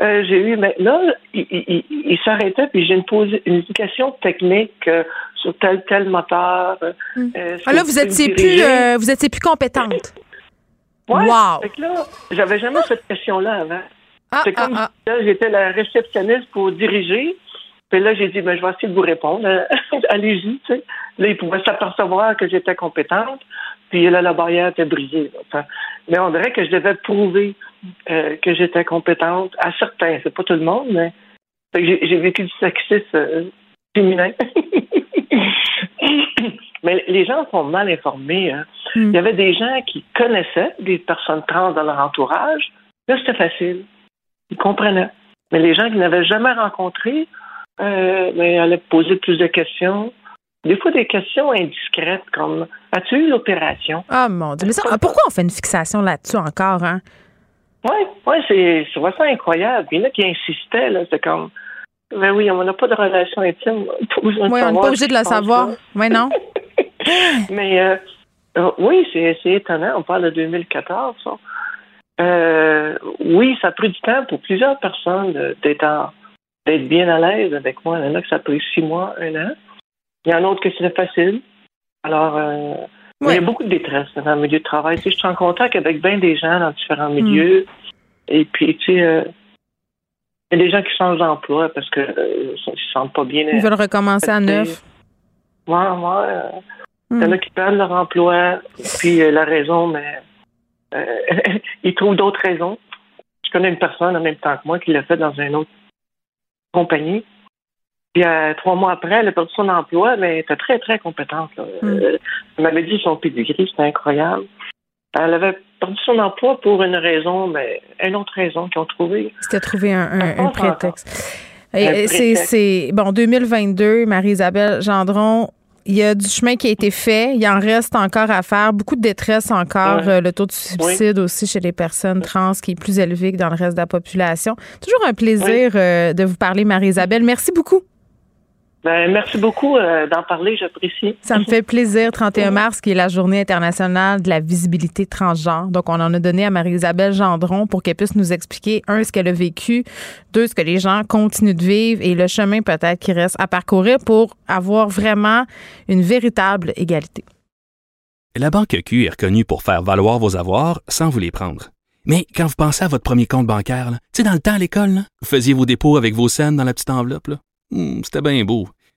j'ai eu, mais là, il, s'arrêtait, puis j'ai une, une éducation technique sur tel tel moteur. Hmm. ah là, vous étiez plus, vous étiez plus compétente. Ouais, wow. là, j'avais jamais cette question-là avant. Ah, c'est comme ah, ah. j'étais la réceptionniste pour diriger. Puis là, j'ai dit, ben, je vais essayer de vous répondre. Allez-y, tu sais. Là, ils pouvaient s'apercevoir que j'étais compétente. Puis là, la barrière était brisée. mais on dirait que je devais prouver euh, que j'étais compétente à certains. C'est pas tout le monde, mais j'ai vécu du sexisme euh, féminin. Mais les gens sont mal informés. Hein. Hmm. Il y avait des gens qui connaissaient des personnes trans dans leur entourage. Là, c'était facile. Ils comprenaient. Mais les gens qui n'avaient jamais rencontré, euh, ben, allaient poser plus de questions. Des fois, des questions indiscrètes comme As-tu eu l'opération? Ah, mon Dieu. Mais ça, pourquoi on fait une fixation là-dessus encore, hein? Oui, ouais, c'est, c'est vraiment incroyable. Il y en a qui insistaient, là. C'est comme ben oui, on n'a pas de relation intime. oui, on n'est pas obligé de la savoir. Oui, non? Mais euh, euh, oui, c'est étonnant. On parle de 2014. Euh, oui, ça a pris du temps pour plusieurs personnes d'être d'être bien à l'aise avec moi. Il y en a que ça a pris six mois, un an. Il y en a d'autres que c'est facile. Alors, il y a beaucoup de détresse dans le milieu de travail. je suis en contact avec bien des gens dans différents milieux. Hmm. Et puis, tu sais, il y a des gens qui changent d'emploi parce qu'ils euh, ne se sentent pas bien. Ils veulent recommencer à neuf. Moi, euh, moi, il y en a hmm. qui perdent leur emploi, puis euh, la raison, mais ils trouvent d'autres raisons. Je connais une personne en même temps que moi qui l'a fait dans une autre compagnie. Puis trois mois après, elle a perdu son emploi, mais elle était très, très compétente. Hmm. elle m'avait dit son pédigree, c'était incroyable. Elle avait perdu son emploi pour une raison, mais une autre raison qu'ils ont trouvé. C'était trouver un, prétexte. C'est bon 2022, Marie-Isabelle Gendron. Il y a du chemin qui a été fait. Il en reste encore à faire. Beaucoup de détresse encore. Euh, le taux de suicide aussi chez les personnes trans qui est plus élevé que dans le reste de la population. Toujours un plaisir euh, de vous parler, Marie-Isabelle. Merci beaucoup. Ben, merci beaucoup euh, d'en parler, j'apprécie. Ça me fait plaisir. 31 mars, qui est la journée internationale de la visibilité transgenre. Donc, on en a donné à Marie-Isabelle Gendron pour qu'elle puisse nous expliquer, un, ce qu'elle a vécu, deux, ce que les gens continuent de vivre et le chemin peut-être qui reste à parcourir pour avoir vraiment une véritable égalité. La Banque Q est reconnue pour faire valoir vos avoirs sans vous les prendre. Mais quand vous pensez à votre premier compte bancaire, tu sais, dans le temps à l'école, vous faisiez vos dépôts avec vos scènes dans la petite enveloppe. Hmm, c'était bien beau.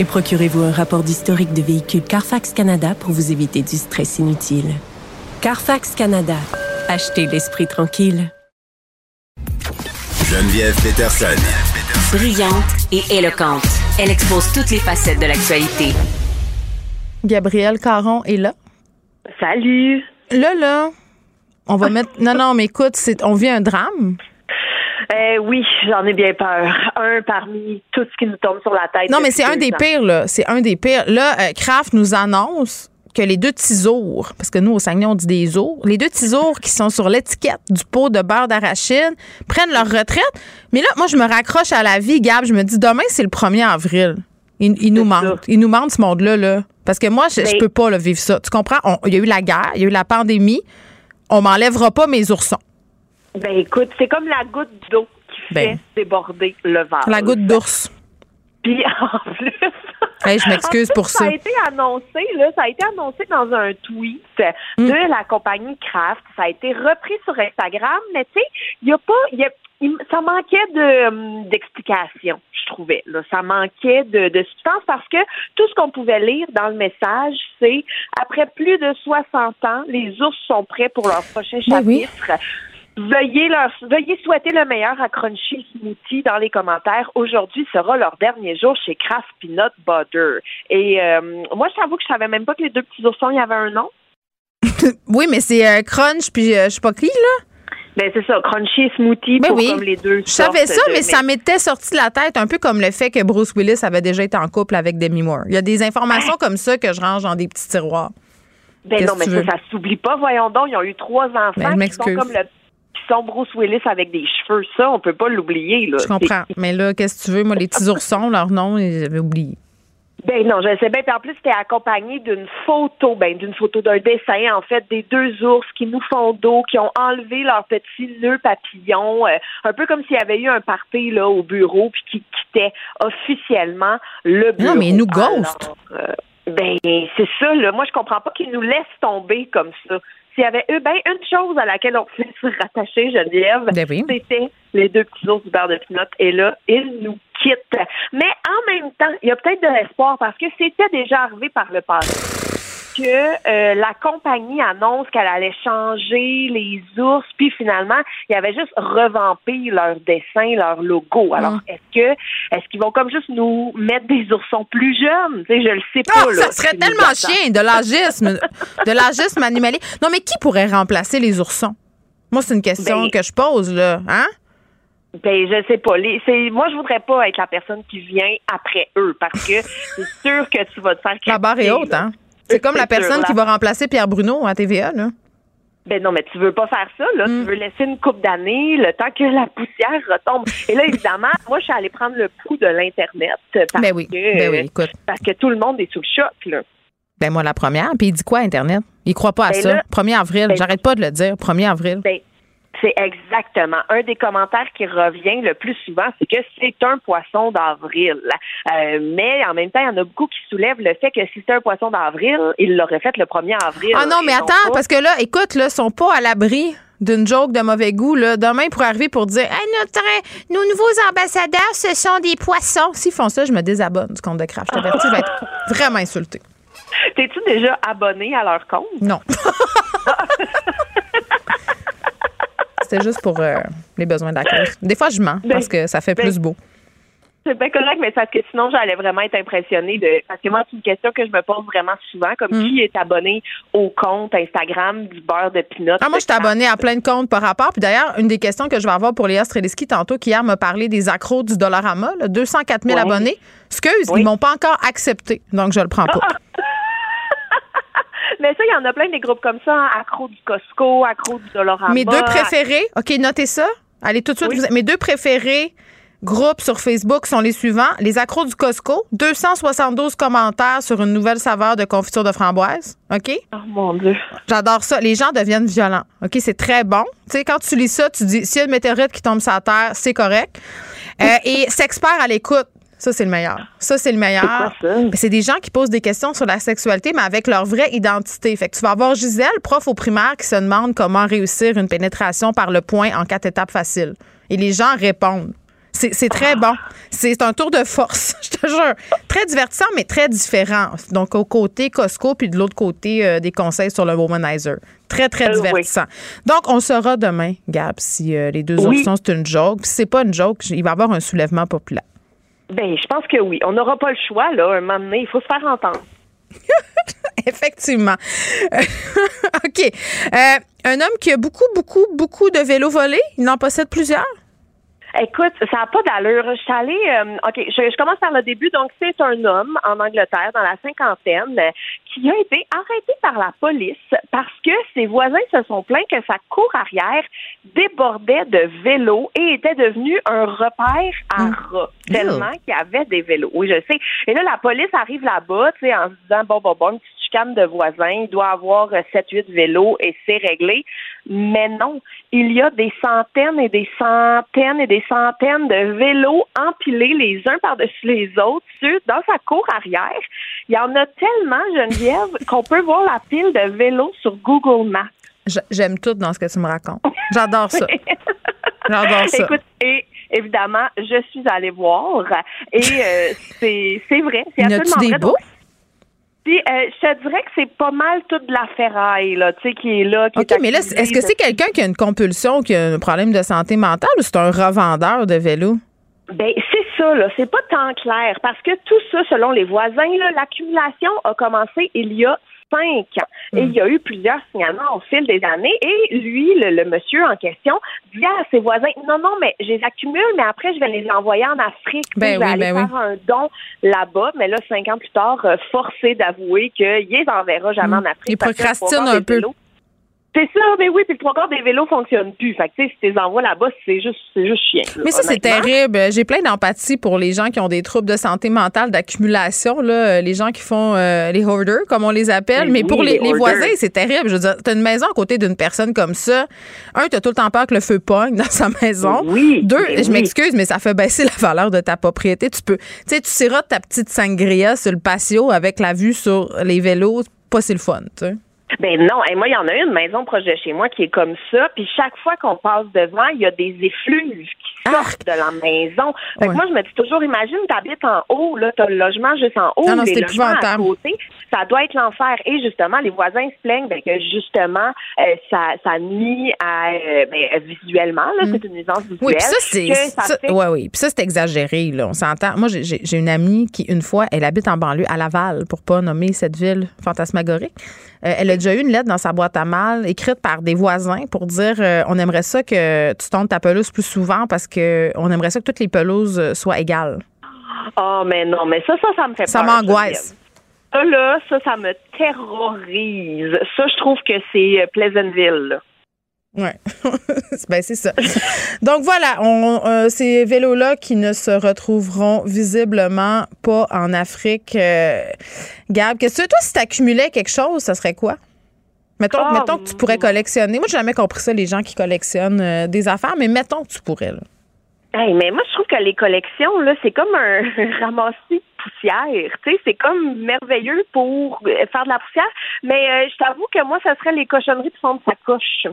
Et procurez-vous un rapport d'historique de véhicule Carfax Canada pour vous éviter du stress inutile. Carfax Canada. Achetez l'esprit tranquille. Geneviève Peterson. Brillante et éloquente, elle expose toutes les facettes de l'actualité. Gabrielle Caron est là. Salut. Là, là, on va mettre. Non, non, mais écoute, c'est... on vit un drame. Eh oui, j'en ai bien peur. Un parmi tout ce qui nous tombe sur la tête. Non, mais c'est un des pires, là. C'est un des pires. Là, euh, Kraft nous annonce que les deux tisours, parce que nous, au Saguenay, on dit des ours, les deux tisours qui sont sur l'étiquette du pot de beurre d'arachide prennent leur retraite. Mais là, moi, je me raccroche à la vie, Gab. Je me dis, demain, c'est le 1er avril. Il, nous manque. Il nous manque ce monde-là, là. Parce que moi, je, je peux pas vivre ça. Tu comprends? Il y a eu la guerre, il y a eu la pandémie. On m'enlèvera pas mes oursons. Ben écoute, c'est comme la goutte d'eau qui ben. fait déborder le vase. La goutte d'ours. Puis en plus. je m'excuse pour ça. Ça a été annoncé, là, ça a été annoncé dans un tweet mm. de la compagnie Kraft. Ça a été repris sur Instagram, mais tu sais, il y a pas, y a, ça manquait de hum, d'explication, je trouvais. Là. Ça manquait de, de substance parce que tout ce qu'on pouvait lire dans le message, c'est après plus de 60 ans, les ours sont prêts pour leur prochain ben chapitre. Veuillez, leur, veuillez souhaiter le meilleur à Crunchy Smoothie dans les commentaires. Aujourd'hui sera leur dernier jour chez Kraft Peanut Butter. Et euh, moi, je t'avoue que je savais même pas que les deux petits oursons, il y avait un nom. oui, mais c'est euh, Crunch, puis euh, je sais pas qui, là. Ben c'est ça, crunchy smoothie pour comme les deux. Je savais ça, mais, ça m'était sorti de la tête, un peu comme le fait que Bruce Willis avait déjà été en couple avec Demi Moore. Il y a des informations comme ça que je range dans des petits tiroirs. Ben non, mais ça, ça s'oublie pas. Voyons donc, ils ont eu trois enfants ben, qui sont comme le sont Bruce Willis avec des cheveux. Ça, on peut pas l'oublier. Je comprends. Mais là, qu'est-ce que tu veux? Moi, les petits oursons, leur nom, j'avais oublié. Ben non, je sais bien. Puis en plus, c'était accompagné d'une photo, ben d'une photo d'un dessin, en fait, des deux ours qui nous font dos, qui ont enlevé leur petit nœud papillon, euh, un peu comme s'il y avait eu un party là au bureau, puis qui quittait officiellement le bureau. Non, mais ils nous ghost. Euh, ben c'est ça. Là. Moi, je comprends pas qu'ils nous laissent tomber comme ça. S'il y avait eu ben une chose à laquelle on pouvait se rattacher, Geneviève, ben c'était les deux petits ours du beurre de pinot. Et là, ils nous quittent. Mais en même temps, il y a peut-être de l'espoir parce que c'était déjà arrivé par le passé que euh, la compagnie annonce qu'elle allait changer les ours, puis finalement, il y avait juste revampé leur dessin, leur logo. Alors, mm. est-ce que est-ce qu'ils vont comme juste nous mettre des oursons plus jeunes? Tu sais, je le sais pas. Ah, ça serait tellement chien, de l'agisme, de l'agisme animalier. Non, mais qui pourrait remplacer les oursons? Moi, c'est une question ben, que je pose, là. Hein? Ben, je sais pas. Les, moi, je voudrais pas être la personne qui vient après eux parce que c'est sûr que tu vas te faire La barre est haute, hein? C'est comme la personne qui va remplacer Pierre Bruno à TVA, là. Ben non, mais tu veux pas faire ça, là. Tu mm. veux laisser une coupe d'années, le temps que la poussière retombe. Et là, évidemment, moi, je suis allée prendre le pouls de l'Internet. Parce ben oui, que, ben oui, écoute. Parce que tout le monde est sous le choc, là. Ben moi, la première. Puis il dit quoi, Internet? Il croit pas à ben ça. 1er avril. Ben J'arrête pas de le dire. 1er avril. C'est exactement. Un des commentaires qui revient le plus souvent, c'est que c'est un poisson d'avril. Euh, mais en même temps, il y en a beaucoup qui soulèvent le fait que si c'est un poisson d'avril, il l'aurait fait le 1er avril. Ah non, mais attends, parce que là, écoute, là, sont pas à l'abri d'une joke de mauvais goût. Là. Demain, pour arriver pour dire hey, notre, nos nouveaux ambassadeurs, ce sont des poissons. S'ils font ça, je me désabonne du compte de Craft. Je t'avertis, je vais être vraiment insultée. T'es-tu déjà abonné à leur compte? Non. C'était juste pour euh, les besoins de la cause. Des fois, je mens ben, parce que ça fait ben, plus beau. C'est bien correct, mais parce que sinon, j'allais vraiment être impressionnée de. Parce que moi, c'est une question que je me pose vraiment souvent, comme mm. qui est abonné au compte Instagram du beurre de pinot. Ah, moi, je suis abonnée à plein de comptes par rapport. Puis d'ailleurs, une des questions que je vais avoir pour Léa Streliski tantôt, qui hier m'a parlé des accros du Dollarama, là, 204 000 abonnés. Excuse, ils m'ont pas encore accepté, donc je le prends pas. Mais ça, il y en a plein des groupes comme ça, hein, accro du Costco, accro du Dollarama. Mes deux préférés, OK, notez ça. Allez tout de suite, mes deux préférés groupes sur Facebook sont les suivants. Les accros du Costco, 272 commentaires sur une nouvelle saveur de confiture de framboise. OK? Oh mon Dieu. J'adore ça. Les gens deviennent violents. OK? C'est très bon. Tu sais, quand tu lis ça, tu dis, s'il y a une météorite qui tombe sur la Terre, c'est correct. Euh, et S'expert à l'écoute. Ça, c'est le meilleur. Ça, c'est le meilleur. C'est des gens qui posent des questions sur la sexualité, mais avec leur vraie identité. Fait que tu vas avoir Gisèle, prof au primaire, qui se demande comment réussir une pénétration par le point en quatre étapes faciles. Et les gens répondent. C'est très bon. C'est un tour de force, je te jure. Très divertissant, mais très différent. Donc, au côté Costco, puis de l'autre côté, euh, des conseils sur le womanizer. Très, très euh, divertissant. Donc, on saura demain, Gab, si euh, les deux options, c'est une joke. Puis, si c'est pas une joke, il va y avoir un soulèvement populaire. Ben, je pense que oui. On n'aura pas le choix, là. Un moment donné, il faut se faire entendre. Effectivement. OK. un homme qui a beaucoup, beaucoup, beaucoup de vélos volés, il en possède plusieurs? Écoute, ça n'a pas d'allure. Je suis allée, euh, OK, je, commence par le début. Donc, c'est un homme en Angleterre, dans la cinquantaine, qui a été arrêté par la police parce que ses voisins se sont plaints que sa cour arrière débordait de vélos et était devenu un repère à mmh. rats, tellement qu'il y avait des vélos. Oui, je sais. Et là, la police arrive là-bas, tu sais, en se disant, bon, bon, bon, chicane de voisins, il doit avoir 7-8 vélos et c'est réglé. Mais non, il y a des centaines et des centaines et des centaines de vélos empilés les uns par-dessus les autres dans sa cour arrière. Il y en a tellement, Geneviève, qu'on peut voir la pile de vélos sur Google Maps. J'aime tout dans ce que tu me racontes. J'adore ça. J'adore ça. Écoute, et évidemment, je suis allée voir et euh, c'est vrai. C'est absolument vrai. Euh, je te dirais que c'est pas mal toute la ferraille, là, tu sais, qui est là. OK, mais là, est-ce que c'est quelqu'un qui a une compulsion, qui a un problème de santé mentale ou c'est un revendeur de vélo? Ben, c'est ça, là. C'est pas tant clair. Parce que tout ça, selon les voisins, l'accumulation a commencé il y a cinq ans. Et il y a eu plusieurs signalements au fil des années. Et lui, le, monsieur en question, dit à ses voisins, non, non, mais je les accumule, mais après, je vais les envoyer en Afrique. Ben aller ben faire un don là-bas. Mais là, cinq ans plus tard, euh, forcé d'avouer qu'il les enverra jamais mm. en Afrique. Il procrastine un peu. C'est ça, mais oui, puis le trois quarts des vélos fonctionnent plus. Fait que, tu sais, si tu les envoies là-bas, c'est juste, c'est juste chien. mais ça, c'est terrible. J'ai plein d'empathie pour les gens qui ont des troubles de santé mentale, d'accumulation, là, les gens qui font euh, les hoarders, comme on les appelle. Mais, pour les, voisins, c'est terrible. Je veux dire, t'as une maison à côté d'une personne comme ça. Un, t'as tout le temps peur que le feu pogne dans sa maison. Oui. Deux, je m'excuse, mais ça fait baisser la valeur de ta propriété. Tu peux, tu sais, tu sirotes ta petite sangria sur le patio avec la vue sur les vélos. Pas si le fun, tu sais. Ben non, et moi, il y en a une maison proche de chez moi qui est comme ça. Puis chaque fois qu'on passe devant, il y a des effluves qui sortent de la maison. Fait que moi, je me dis toujours, imagine, t'habites en haut, là, t'as le logement juste en haut, non, les logements à côté, ça doit être l'enfer. Et justement, les voisins se plaignent ben, que justement, euh, ça, ça nuit à, euh, ben, visuellement, là, mm. c'est une nuisance visuelle. Oui, puis ça, c'est, ouais, oui. Puis ça, c'est exagéré, là. On s'entend. Moi, j'ai une amie qui, une fois, elle habite en banlieue à Laval, pour pas nommer cette ville fantasmagorique. Euh, elle a déjà eu une lettre dans sa boîte à mal écrite par des voisins pour dire euh, on aimerait ça que tu tondes ta pelouse plus souvent parce que on aimerait ça que toutes les pelouses euh, soient égales. Oh, mais non, mais ça, ça, ça me fait ça m'angoisse. Ça, là, ça, ça me terrorise. Ça, je trouve que c'est Pleasantville. Oui, ben c'est ça. Donc voilà, on, ces vélos-là qui ne se retrouveront visiblement pas en Afrique. Euh, Gab, qu'est-ce que toi, si tu accumulais quelque chose, ça serait quoi? Mettons, ah, mettons que tu pourrais collectionner. Moi, j'ai jamais compris ça, les gens qui collectionnent euh, des affaires, mais mettons que tu pourrais. Là. mais moi, je trouve que les collections, là, c'est comme un ramassis poussière. Tu sais, c'est comme merveilleux pour euh, faire de la poussière. Mais euh, je t'avoue que moi, ça serait les cochonneries de fond de sacoche.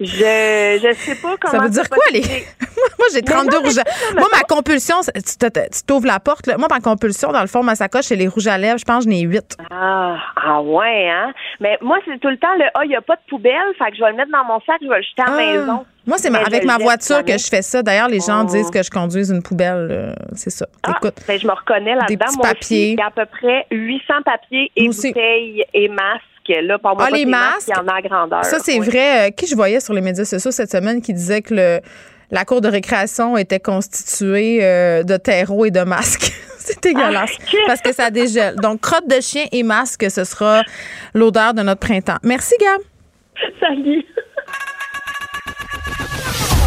Je je sais pas comment. Ça veut dire quoi les Moi j'ai 32 rouges. Moi ma compulsion, tu t'ouvres la porte Moi ma compulsion dans le fond ma sacoche c'est les rouges à lèvres, je pense que j'en ai 8. Ah, ah ouais hein? Mais moi c'est tout le temps le ah il y a pas de poubelle, fait que je vais le mettre dans mon sac, je vais le jeter à la ah. maison. Moi, c'est avec ma voiture que je fais ça. D'ailleurs, les gens disent oh. que je conduise une poubelle. Euh, c'est ça. Ah, Écoute. Ben, je me reconnais là-dedans. Moi papiers. il y a à peu près 800 papiers et bouteilles et masques. Là, pour moi, ah, les masques, il y en a à grandeur. Ça, c'est vrai. Euh, qui je voyais sur les médias sociaux cette semaine qui disait que le, la cour de récréation était constituée euh, de terreau et de masques. c'est dégueulasse. Ah, parce que ça dégèle. Donc, crotte de chien et masque, ce sera l'odeur de notre printemps. Merci, Gab. Salut.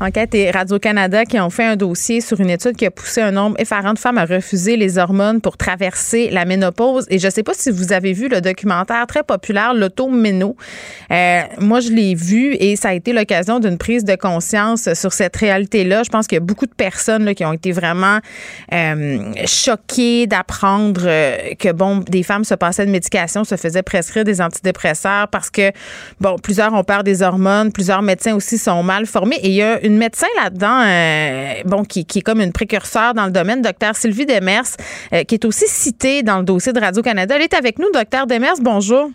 Enquête et Radio-Canada qui ont fait un dossier sur une étude qui a poussé un nombre effarant de femmes à refuser les hormones pour traverser la ménopause. Et je ne sais pas si vous avez vu le documentaire très populaire, L'auto-méno. Euh, moi, je l'ai vu et ça a été l'occasion d'une prise de conscience sur cette réalité-là. Je pense qu'il y a beaucoup de personnes qui ont été vraiment euh, choquées d'apprendre euh, que, bon, des femmes se passaient de médication, se faisaient prescrire des antidépresseurs parce que, bon, plusieurs ont peur des hormones, plusieurs médecins aussi sont mal formés. Et il y a médecin là-dedans, euh, bon, qui, est comme une précurseur dans le domaine, docteur Sylvie Demers, euh, qui est aussi citée dans le dossier de Radio-Canada. Elle est avec nous, docteur Demers. Bonjour.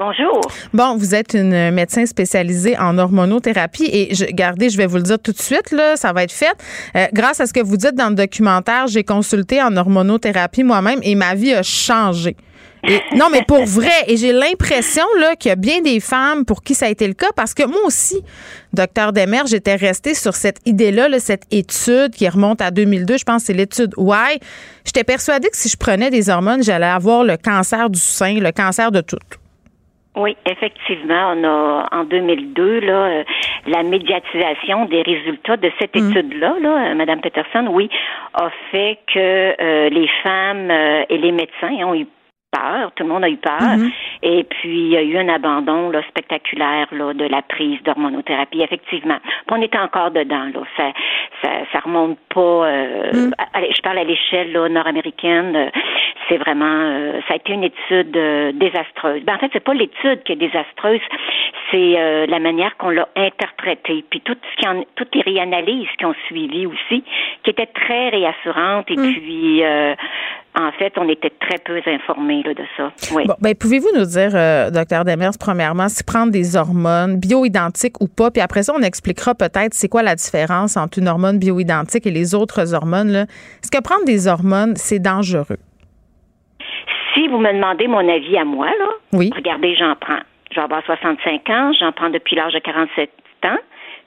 Bonjour. Bon, vous êtes une médecin spécialisée en hormonothérapie et je, regardez, je vais vous le dire tout de suite, là, ça va être fait. Euh, grâce à ce que vous dites dans le documentaire, j'ai consulté en hormonothérapie moi-même et ma vie a changé non, mais pour vrai, et j'ai l'impression là qu'il y a bien des femmes pour qui ça a été le cas, parce que moi aussi, docteur Demer, j'étais restée sur cette idée-là, cette étude qui remonte à 2002, je pense que c'est l'étude Why. J'étais persuadée que si je prenais des hormones, j'allais avoir le cancer du sein, le cancer de tout. Oui, effectivement, on a en 2002 là euh, la médiatisation des résultats de cette mm. étude-là, là, euh, Madame Peterson, oui, a fait que euh, les femmes et les médecins ont eu peur, tout le monde a eu peur. Mm-hmm. Et puis, il y a eu un abandon là, spectaculaire là, de la prise d'hormonothérapie, effectivement. Puis on est encore dedans. Là. Ça, ça, ça remonte pas. Euh, mm. je parle à l'échelle nord-américaine. Euh, c'est vraiment. Euh, ça a été une étude désastreuse. Ben, en fait, c'est pas l'étude qui est désastreuse, c'est la manière qu'on l'a interprétée. Puis tout ce qui en, toutes les réanalyses qui ont suivi aussi, qui étaient très réassurantes. Et mm. puis en fait, on était très peu informés de ça. Oui. ben, pouvez-vous nous dire, euh, docteur Demers, premièrement, si prendre des hormones bioidentiques ou pas, puis après ça, on expliquera peut-être c'est quoi la différence entre une hormone bioidentique et les autres hormones. Est-ce que prendre des hormones, c'est dangereux? Si vous me demandez mon avis à moi, là, oui. regardez, j'en prends. Je vais avoir 65 ans, j'en prends depuis l'âge de 47 ans,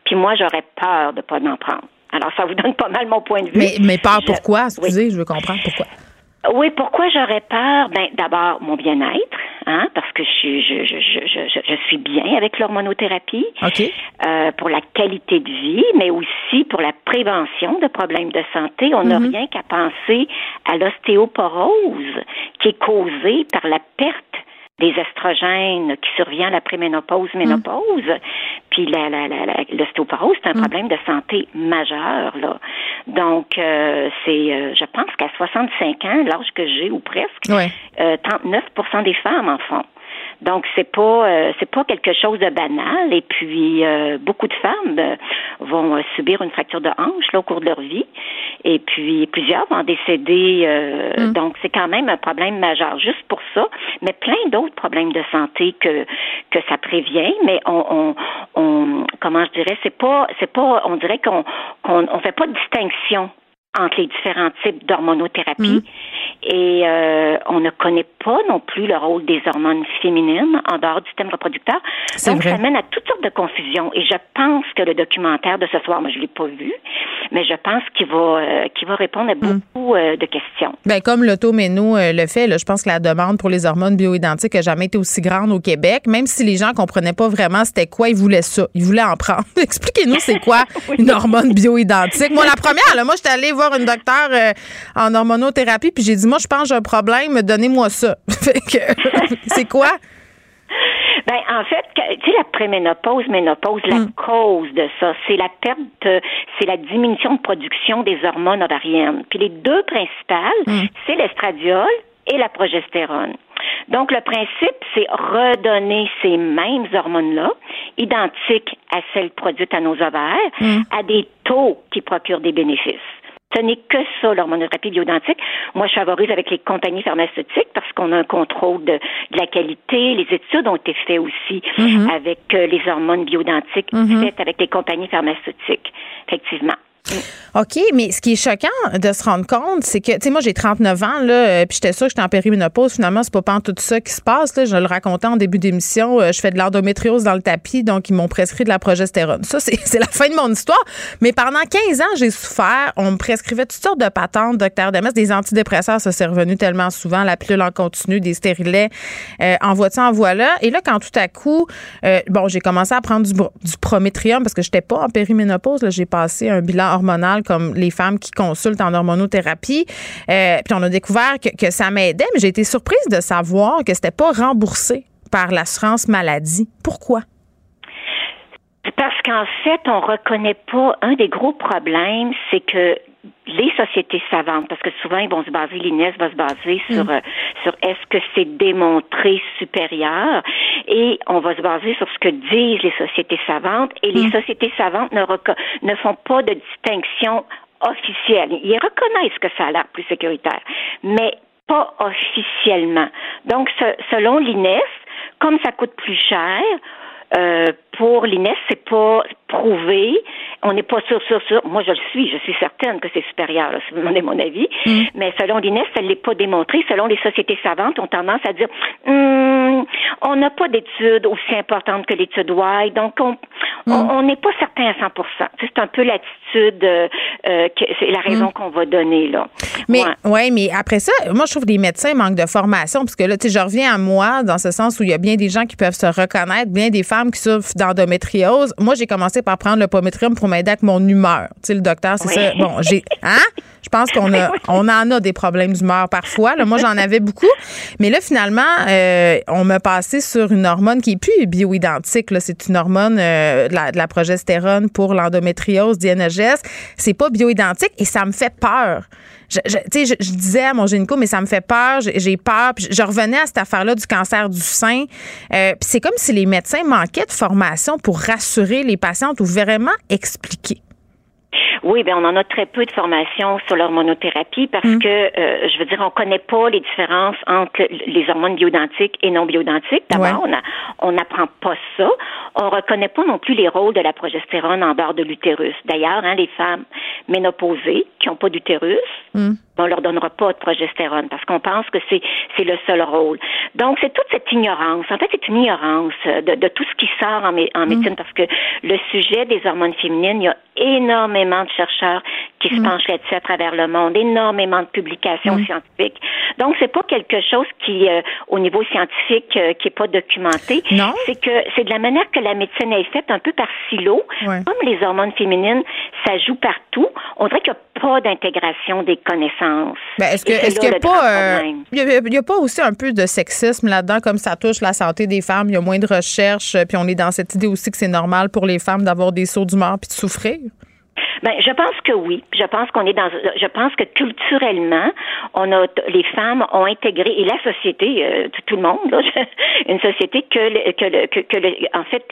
puis moi, j'aurais peur de ne pas en prendre. Alors, ça vous donne pas mal mon point de vue. Mais, mais peur pourquoi? Excusez, je veux comprendre pourquoi. Oui, pourquoi j'aurais peur? Ben, d'abord, mon bien-être, hein, parce que je, je, je, je, je suis bien avec l'hormonothérapie. OK. Euh, pour la qualité de vie, mais aussi pour la prévention de problèmes de santé. On n'a mhm. rien qu'à penser à l'ostéoporose qui est causée par la perte des estrogènes qui survient à la préménopause, ménopause. Puis la, la, la, l'ostéoporose, c'est un mm. problème de santé majeur. Là. Donc, euh, c'est, euh, je pense qu'à 65 ans, l'âge que j'ai ou presque, euh, 39% des femmes en font. Donc c'est pas euh, c'est pas quelque chose de banal et puis euh, beaucoup de femmes euh, vont subir une fracture de hanche là, au cours de leur vie et puis plusieurs vont décéder mm. donc c'est quand même un problème majeur juste pour ça mais plein d'autres problèmes de santé que que ça prévient mais on, on, on comment je dirais c'est pas c'est pas on dirait qu'on qu'on on fait pas de distinction entre les différents types d'hormonothérapie. Mm. Et euh, on ne connaît pas non plus le rôle des hormones féminines en dehors du système reproducteur. Donc, ça mène à toutes sortes de confusions. Et je pense que le documentaire de ce soir, moi, je l'ai pas vu, mais je pense qu'il va, euh, qu'il va répondre à mm. beaucoup euh, de questions. Ben, comme l'automéno le fait, là, je pense que la demande pour les hormones bioidentiques n'a jamais été aussi grande au Québec, même si les gens comprenaient pas vraiment c'était quoi, ils voulaient ça. Ils voulaient en prendre. Expliquez-nous c'est quoi une hormone bioidentique. Moi, la première, là, moi, j'étais allée voir une docteure euh, en hormonothérapie, puis j'ai dit, moi, je pense que j'ai un problème, donnez-moi ça. c'est quoi? Ben, en fait, tu sais, la préménopause, ménopause, la hmm. cause de ça, c'est la perte, c'est la diminution de production des hormones ovariennes. Puis les deux principales, hmm. c'est l'estradiol et la progestérone. Donc, le principe, c'est redonner ces mêmes hormones-là, identiques à celles produites à nos ovaires, hmm. à des taux qui procurent des bénéfices. Ce n'est que ça, l'hormonothérapie bioidentique. Moi, je favorise avec les compagnies pharmaceutiques parce qu'on a un contrôle de, la qualité. Les études ont été faites aussi mhm. avec euh, les hormones bioidentiques mhm. faites avec les compagnies pharmaceutiques, effectivement. OK, mais ce qui est choquant de se rendre compte, c'est que, tu sais, moi, j'ai 39 ans, là, euh, puis j'étais sûre que j'étais en périménopause. Finalement, c'est pas tout ça qui se passe, là. Je le racontais en début d'émission. Euh, je fais de l'endométriose dans le tapis, donc ils m'ont prescrit de la progestérone. Ça, c'est la fin de mon histoire. Mais pendant 15 ans, j'ai souffert. On me prescrivait toutes sortes de patentes, docteur Demes, des antidépresseurs, ça s'est revenu tellement souvent, la pilule en continu, des stérilets, euh, envoie-tu, envoie-là. Et là, quand tout à coup, euh, bon, j'ai commencé à prendre du, du prométrium parce que j'étais pas en périménopause, j'ai passé un bilan hormonal comme les femmes qui consultent en hormonothérapie. Euh, puis on a découvert que, ça m'aidait, mais j'ai été surprise de savoir que c'était pas remboursé par l'assurance maladie. Pourquoi? Parce qu'en fait, on reconnaît pas un des gros problèmes, c'est que les sociétés savantes, parce que souvent ils vont se baser, l'INES va se baser mm. sur, euh, sur est-ce que c'est démontré supérieur, et on va se baser sur ce que disent les sociétés savantes, et les mm. sociétés savantes ne, ne font pas de distinction officielle. Ils reconnaissent que ça a l'air plus sécuritaire, mais pas officiellement. Donc, selon l'INES, comme ça coûte plus cher, euh, pour l'INES, c'est pas prouvé. On n'est pas sûr, sûr, sûr. Moi, je le suis. Je suis certaine que c'est supérieur, là, si vous demandez mon avis. Mm. Mais selon l'INES, ça ne l'est pas démontré. Selon les sociétés savantes, ont tendance à dire hum, on n'a pas d'études aussi importantes que l'étude White. Donc, on mm. n'est pas certain à 100% C'est un peu l'attitude, euh, euh, c'est la raison mm. qu'on va donner, là. Mais, ouais. mais après ça, moi, je trouve que les médecins manquent de formation. Parce que là, tu sais, je reviens à moi, dans ce sens où il y a bien des gens qui peuvent se reconnaître, bien des femmes qui souffrent d'endométriose. Moi, j'ai commencé par prendre le pométrium pour m'aider avec mon humeur. Tu sais, le docteur, c'est ça. Bon, j'ai. Hein? Je pense qu'on a, on en a des problèmes d'humeur parfois. Là, moi, j'en avais beaucoup. Mais là, finalement, euh, on m'a passé sur une hormone qui est plus bioidentique. C'est une hormone euh, de, la, progestérone pour l'endométriose, DNGS. C'est pas bioidentique et ça me fait peur. Je, je, je, disais à mon gynéco, mais ça me fait peur, j'ai peur. Puis je revenais à cette affaire-là du cancer du sein. Euh, puis c'est comme si les médecins manquaient de formation pour rassurer les patientes ou vraiment expliquer. Oui, ben on en a très peu de formation sur l'hormonothérapie parce mm. que euh, je veux dire, on connaît pas les différences entre les hormones bioidentiques et non bioidentiques. D'abord, on n'apprend pas ça. On reconnaît pas non plus les rôles de la progestérone en dehors de l'utérus. D'ailleurs, hein, les femmes ménopausées qui n'ont pas d'utérus, mm. on leur donnera pas de progestérone parce qu'on pense que c'est c'est le seul rôle. Donc c'est toute cette ignorance. En fait, c'est une ignorance de, de, tout ce qui sort en, en mm. médecine parce que le sujet des hormones féminines, il y a énormément de chercheurs qui se mm. penchent là-dessus à travers le monde, énormément de publications mm. scientifiques. Donc, c'est pas quelque chose qui, euh, au niveau scientifique, euh, qui est pas documenté. Non. C'est que c'est de la manière que la médecine est faite, un peu par silo. Comme les hormones féminines, ça joue partout. On dirait qu'il n'y a pas d'intégration des connaissances. Ben, est-ce que, est-ce qu'il n'y a pas, euh, il y a pas aussi un peu de sexisme là-dedans, comme ça touche la santé des femmes, il y a moins de recherches, puis on est dans cette idée aussi que c'est normal pour les femmes d'avoir des sauts d'humeur puis de souffrir? Ben, je pense que oui. Je pense qu'on est dans. Je pense que culturellement, on a les femmes ont intégré et la société, euh, tout, le monde, là, une société que que, que, que en fait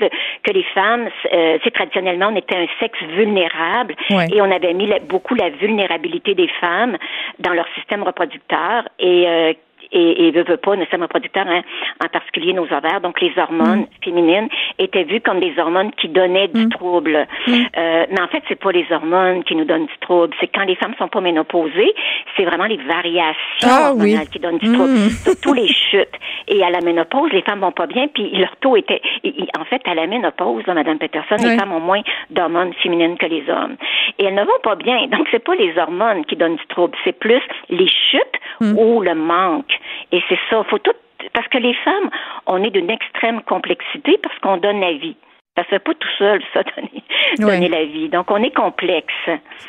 que les femmes, euh, c'est traditionnellement on était un sexe vulnérable et on avait mis beaucoup la vulnérabilité des femmes dans leur système reproducteur et euh, et, et veut, veut pas, nos système reproducteur, hein, en particulier nos ovaires, donc les hormones mm. féminines, étaient vues comme des hormones qui donnaient du mm. trouble. Mm. Euh, mais en fait, c'est pas les hormones qui nous donnent du trouble. C'est quand les femmes sont pas ménopausées, c'est vraiment les variations ah hormonales qui donnent du trouble. Surtout les chutes. Et à la ménopause, les femmes vont pas bien, puis leur taux était... En fait, à la ménopause, là, Mme Peterson, les femmes ont moins d'hormones féminines que les hommes. Et elles ne vont pas bien. Donc, c'est pas les hormones qui donnent du trouble, c'est plus les chutes ou le manque. Et c'est ça, faut tout parce que les femmes, on est d'une extrême complexité parce qu'on donne la vie. Ça se fait pas tout seul, ça, donner, la vie. Donc, on est complexe.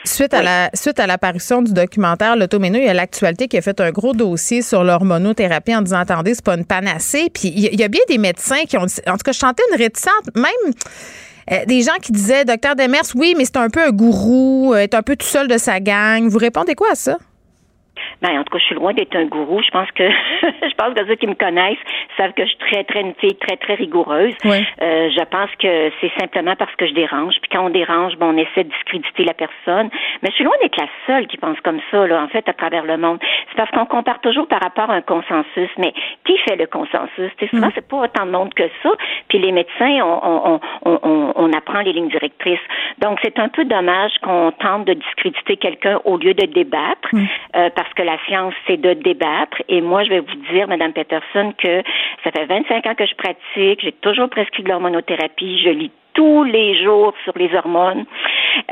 Suite, à la, suite à l'apparition du documentaire L'Automéno, il y a l'actualité qui a fait un gros dossier sur l'hormonothérapie en disant, attendez, c'est pas une panacée. Puis, il y, a bien des médecins qui ont... En tout cas, je chantais une réticente, même... Euh, des gens qui disaient, docteur Demers, oui, mais c'est un peu un gourou, est un peu tout seul de sa gang. Vous répondez quoi à ça? Ben, en tout cas, je suis loin d'être un gourou. Je pense que je pense que ceux qui me connaissent savent que je suis très, très une fille très, très rigoureuse. Euh, je pense que c'est simplement parce que je dérange. Puis quand on dérange, bon, on essaie de discréditer la personne. Mais je suis loin d'être la seule qui pense comme ça, là, en fait, à travers le monde. C'est parce qu'on compare toujours par rapport à un consensus. Mais qui fait le consensus? T'sais, souvent, mm. c'est pas autant de monde que ça. Puis les médecins, on, on, on, on, apprend les lignes directrices. Donc, c'est un peu dommage qu'on tente de discréditer quelqu'un au lieu de débattre, mm. euh, parce que la science, c'est de débattre. Et moi, je vais vous dire, Madame Peterson, que ça fait 25 ans que je pratique, j'ai toujours prescrit de l'hormonothérapie, je lis tous les jours sur les hormones.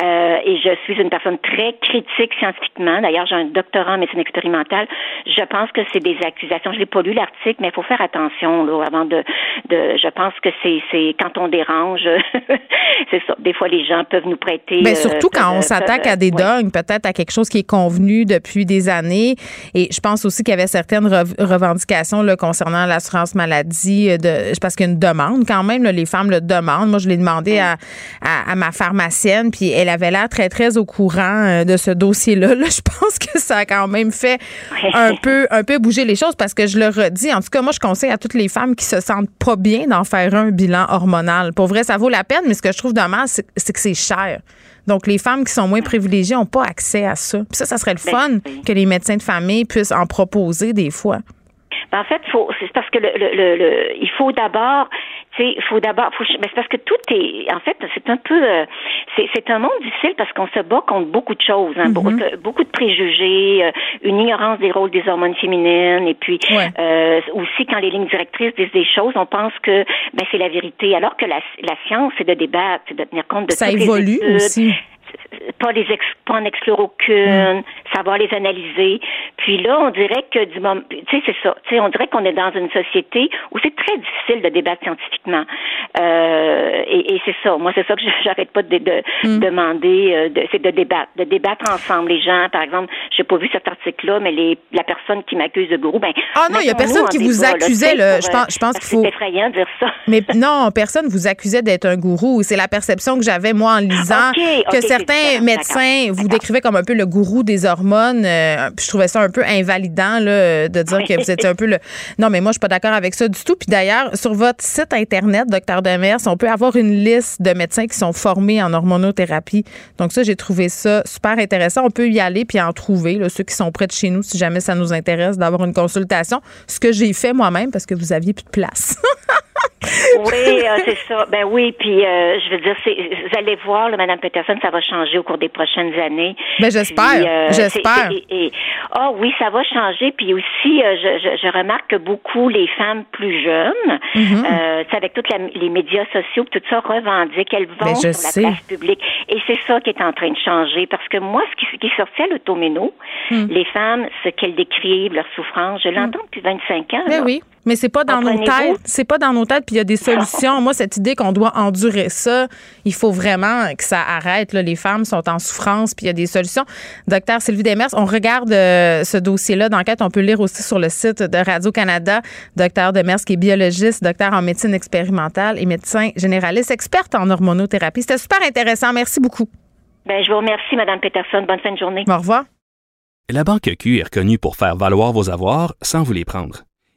Euh, et je suis une personne très critique scientifiquement. D'ailleurs, j'ai un doctorat en médecine expérimentale. Je pense que c'est des accusations. Je n'ai pas lu l'article, mais il faut faire attention là, avant de, de. Je pense que c'est, c'est quand on dérange, c'est ça. Des fois, les gens peuvent nous prêter. Mais euh, surtout quand on s'attaque à des dogmes, peut-être à quelque chose qui est convenu depuis des années. Et je pense aussi qu'il y avait certaines revendications là, concernant l'assurance maladie, de, parce qu'il y a une demande quand même. les femmes le demandent. Moi, je l'ai demandé à, à, à ma pharmacienne, puis elle avait l'air très, très au courant euh, de ce dossier-là. Là, je pense que ça a quand même fait un peu, un peu bouger les choses parce que je le redis. En tout cas, moi, je conseille à toutes les femmes qui se sentent pas bien d'en faire un bilan hormonal. Pour vrai, ça vaut la peine, mais ce que je trouve dommage, c'est que c'est cher. Donc, les femmes qui sont moins privilégiées n'ont pas accès à ça. Puis ça, ça serait le ben, fun que les médecins de famille puissent en proposer des fois. Ben, en fait, c'est parce que le, le, il faut d'abord il faut d'abord, mais c'est parce que tout est, en fait, c'est un peu, euh, c'est un monde difficile parce qu'on se bat contre beaucoup de choses, hein, mm-hmm. beaucoup, de préjugés, euh, une ignorance des rôles des hormones féminines, et puis euh, aussi quand les lignes directrices disent des choses, on pense que ben c'est la vérité, alors que la, la science c'est de débattre, c'est de tenir compte de ça évolue aussi pas les pas en exclure aucune, mm. savoir les analyser. Puis là, on dirait que du moment, tu sais, c'est ça. Tu sais, on dirait qu'on est dans une société où c'est très difficile de débattre scientifiquement. Euh, et, et c'est ça. Moi, c'est ça que j'arrête pas de, de mm. demander. Euh, de, c'est de débattre, de débattre ensemble. Les gens, par exemple, j'ai pas vu cet article-là, mais les, la personne qui m'accuse de gourou, ben. Ah non, il y a personne qui vous accusait. Là, je pense, je pense qu'il faut. C'est effrayant de dire ça. Mais non, personne vous accusait d'être un gourou. C'est la perception que j'avais moi en lisant que certains médecins vous décrivaient comme un peu le gourou des hormones. Euh, je trouvais ça un peu invalidant là, de dire que vous étiez un peu le. Non, mais moi, je suis pas d'accord avec ça du tout. Puis d'ailleurs, sur votre site internet, docteur Demers, on peut avoir une liste de médecins qui sont formés en hormonothérapie. Donc ça, j'ai trouvé ça super intéressant. On peut y aller puis en trouver là, ceux qui sont près de chez nous, si jamais ça nous intéresse d'avoir une consultation. Ce que j'ai fait moi-même parce que vous aviez plus de place. oui, euh, c'est ça. Ben oui, puis euh, je veux dire, vous allez voir, là, Madame Peterson, ça va changer au cours des prochaines années. Ben j'espère, euh, j'espère. Ah oui, ça va changer. Puis aussi, je, je, remarque que beaucoup les femmes plus jeunes, mm avec tous les médias sociaux, tout ça revendiquent, elles vont sur la place publique. Et c'est ça qui est en train de changer, parce que moi, ce qui, qui est sorti à l'automéno, mm. les femmes, ce qu'elles décrivent, leur souffrance, je l'entends mm. depuis 25 ans. Ben oui. Mais c'est pas dans nos têtes. C'est pas dans nos têtes. Puis il y a des solutions. Moi, cette idée qu'on doit endurer ça, il faut vraiment que ça arrête. Là. Les femmes sont en souffrance. Puis il y a des solutions. Docteur Sylvie Demers, on regarde euh, ce dossier-là d'enquête. On peut lire aussi sur le site de Radio Canada. Docteur Demers, qui est biologiste, docteur en médecine expérimentale et médecin généraliste, experte en hormonothérapie. C'était super intéressant. Merci beaucoup. Ben, je vous remercie, Mme Peterson. Bonne fin de journée. Au revoir. La Banque Q est reconnue pour faire valoir vos avoirs sans vous les prendre.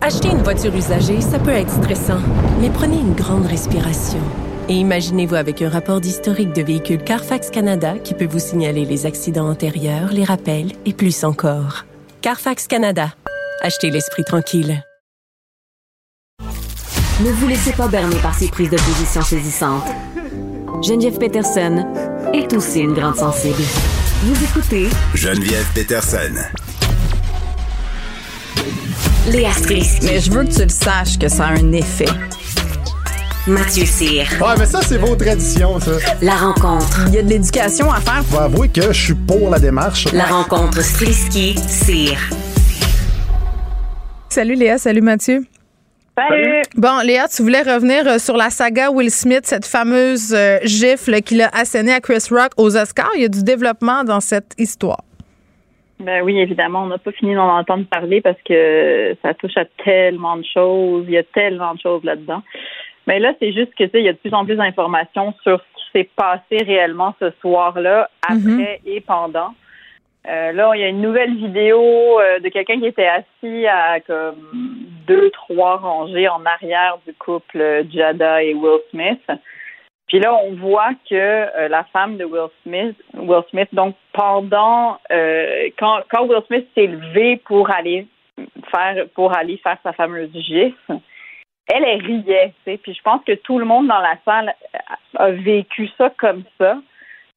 Acheter une voiture usagée, ça peut être stressant, mais prenez une grande respiration. Et imaginez-vous avec un rapport d'historique de véhicule Carfax Canada qui peut vous signaler les accidents antérieurs, les rappels et plus encore. Carfax Canada. Achetez l'esprit tranquille. Ne vous laissez pas berner par ces prises de position saisissantes. Geneviève Peterson est aussi une grande sensible. Vous écoutez Geneviève Peterson. Léa Mais je veux que tu le saches que ça a un effet. Mathieu Cyr. Ouais, mais ça, c'est vos traditions, ça. La rencontre. Il y a de l'éducation à faire. Je vais avouer que je suis pour la démarche. La rencontre Strisky-Cyr. Salut Léa, salut Mathieu. Salut. Bon, Léa, tu voulais revenir euh, sur la saga Will Smith, cette fameuse euh, gifle qu'il a assénée à Chris Rock aux Oscars. Il y a du développement dans cette histoire. Ben oui, évidemment, on n'a pas fini d'en entendre parler parce que ça touche à tellement de choses. Il y a tellement de choses là-dedans. Mais là, c'est juste que il y a de plus en plus d'informations sur ce qui s'est passé réellement ce soir-là, après mhm. et pendant. Euh, là, il y a une nouvelle vidéo euh, de quelqu'un qui était assis à comme deux, trois rangées en arrière du couple Jada et Will Smith. Puis là, on voit que euh, la femme de Will Smith, Will Smith, donc pendant quand, quand Will Smith s'est levé pour aller faire pour aller faire sa fameuse gif, elle, elle riait, tu sais. Puis je pense que tout le monde dans la salle a vécu ça comme ça.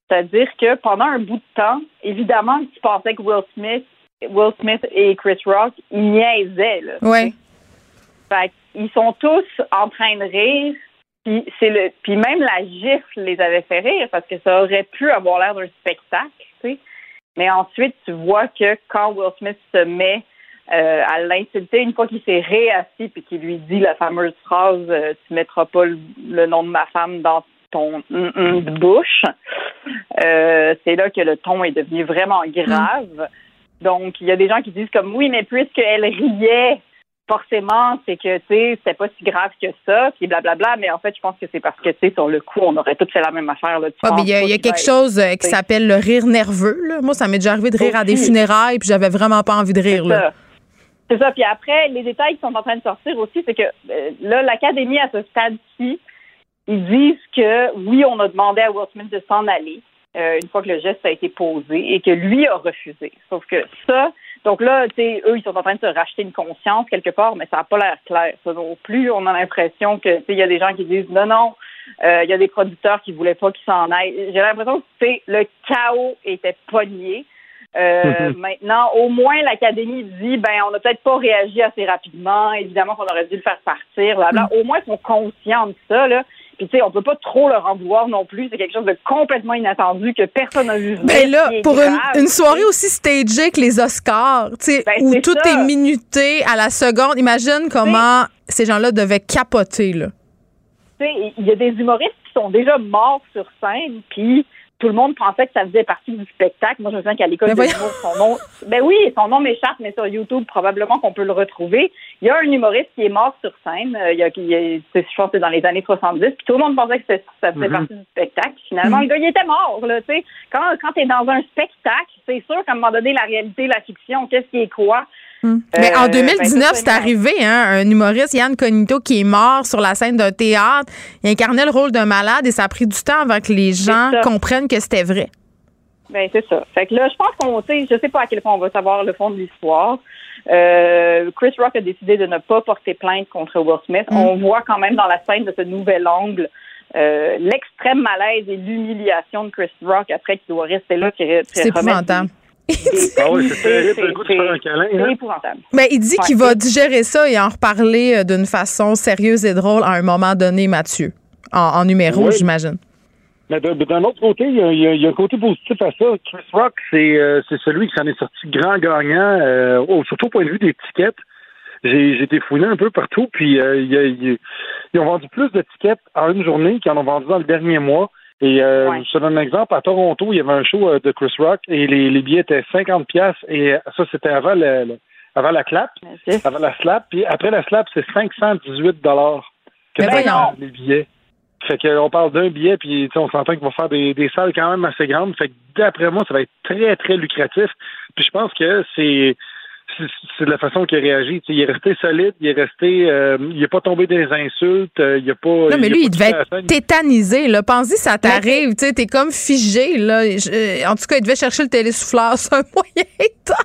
C'est-à-dire que pendant un bout de temps, évidemment, tu pensais que Will Smith, Will Smith et Chris Rock, ils niaisaient. Là, ouais. Fait ils sont tous en train de rire. Puis, c'est le, puis même la gifle les avait fait rire parce que ça aurait pu avoir l'air d'un spectacle. Tu sais. Mais ensuite, tu vois que quand Will Smith se met euh, à l'insulter, une fois qu'il s'est réassis puis qu'il lui dit la fameuse phrase euh, Tu mettras pas le, nom de ma femme dans ton de bouche. Euh, c'est là que le ton est devenu vraiment grave. Donc, il y a des gens qui disent comme oui, mais puisqu'elle riait, forcément, c'est que, tu sais, c'était pas si grave que ça, puis blablabla, mais en fait, je pense que c'est parce que, tu sais, sur le coup, on aurait tous fait la même affaire. Là, mais il y a, quelque chose euh, qui s'appelle le rire nerveux. Là. Moi, ça m'est déjà arrivé de rire à des funérailles, puis j'avais vraiment pas envie de rire. Là. C'est ça. Puis après, les détails qui sont en train de sortir aussi, c'est que euh, là, l'Académie, à ce stade-ci, ils disent que oui, on a demandé à Will Smith de s'en aller euh, une fois que le geste a été posé et que lui a refusé. Sauf que ça, donc là, tu sais, eux, ils sont en train de se racheter une conscience quelque part, mais ça n'a pas l'air clair. Ça non plus, on a l'impression que, tu sais, il y a des gens qui disent non, non, euh, il y a des producteurs qui voulaient pas qu'ils s'en aillent. J'ai l'impression que, tu le chaos était pogné. Euh, maintenant, au moins, l'Académie dit, ben, on n'a peut-être pas réagi assez rapidement. Évidemment qu'on aurait dû le faire partir. Mm. Au moins, ils sont conscients de ça. Là. Puis, tu sais, on peut pas trop leur en vouloir non plus. C'est quelque chose de complètement inattendu que personne n'a vu. Mais ben là, pour une, soirée aussi stagée que les Oscars, tu sais, ben, où tout est minuté à la seconde, imagine comment ces gens-là devaient capoter, là. Tu sais, il y a des humoristes qui sont déjà morts sur scène, puis tout le monde pensait que ça faisait partie du spectacle. Moi, je me souviens qu'à l'école de l'humour, son nom, ben oui, son nom m'échappe, mais sur YouTube, probablement qu'on peut le retrouver. Il y a un humoriste qui est mort sur scène. Euh, il y a, je pense que c'est dans les années 70. Puis tout le monde pensait que ça faisait mhm. partie du spectacle. Finalement, mhm. le gars, il était mort. Là, tu sais. Quand, quand tu es dans un spectacle, c'est sûr qu'à un moment donné, la réalité, la fiction, qu'est-ce qui est quoi? Hmm. Mais en 2019, ben, c'est arrivé, hein, un humoriste, Yann Cognito, qui est mort sur la scène d'un théâtre. Il incarnait le rôle d'un malade et ça a pris du temps avant que les gens comprennent que c'était vrai. Ben c'est ça. Fait que là, je pense qu'on sait, je sais pas à quel point on va savoir le fond de l'histoire. Euh, Chris Rock a décidé de ne pas porter plainte contre Will Smith. Hmm. On voit quand même dans la scène de ce nouvel angle euh, l'extrême malaise et l'humiliation de Chris Rock après qu'il doit rester là. C'est épouvantable ah oui, c'est câlin. C'est hein. épouvantable. Mais il dit qu'il va digérer ça et en reparler euh, d'une façon sérieuse et drôle à un moment donné, Mathieu. En, numéro, j'imagine. Mais d'un autre côté, il y, a, un côté positif à ça. Chris Rock, c'est euh, celui qui s'en est sorti grand gagnant, euh, surtout au point de vue des tickets. J'ai été fouiné un peu partout, puis ils ont vendu plus de tickets en une journée qu'ils en ont vendu dans le dernier mois. Et euh, je te donne un exemple. À Toronto, il y avait un show euh, de Chris Rock et les, les billets étaient 50 pièces et ça, c'était avant, le, avant la clap. Avant la slap. Puis après la slap, c'est 518 dollars que les billets. Fait qu'on parle d'un billet, puis on s'entend qu'il va faire des, des salles quand même assez grandes. Fait que d'après moi, ça va être très, très lucratif. Puis je pense que c'est c'est de la façon qu'il a réagi. il est resté solide, il est resté, euh, il n'est pas tombé des insultes, euh, il a pas. Non, mais lui, il devait être tétanisé. Là. Pensez, ça t'arrive, tu es comme figé. Là. Euh, en tout cas, il devait chercher le télésouffleur, c'est un moyen.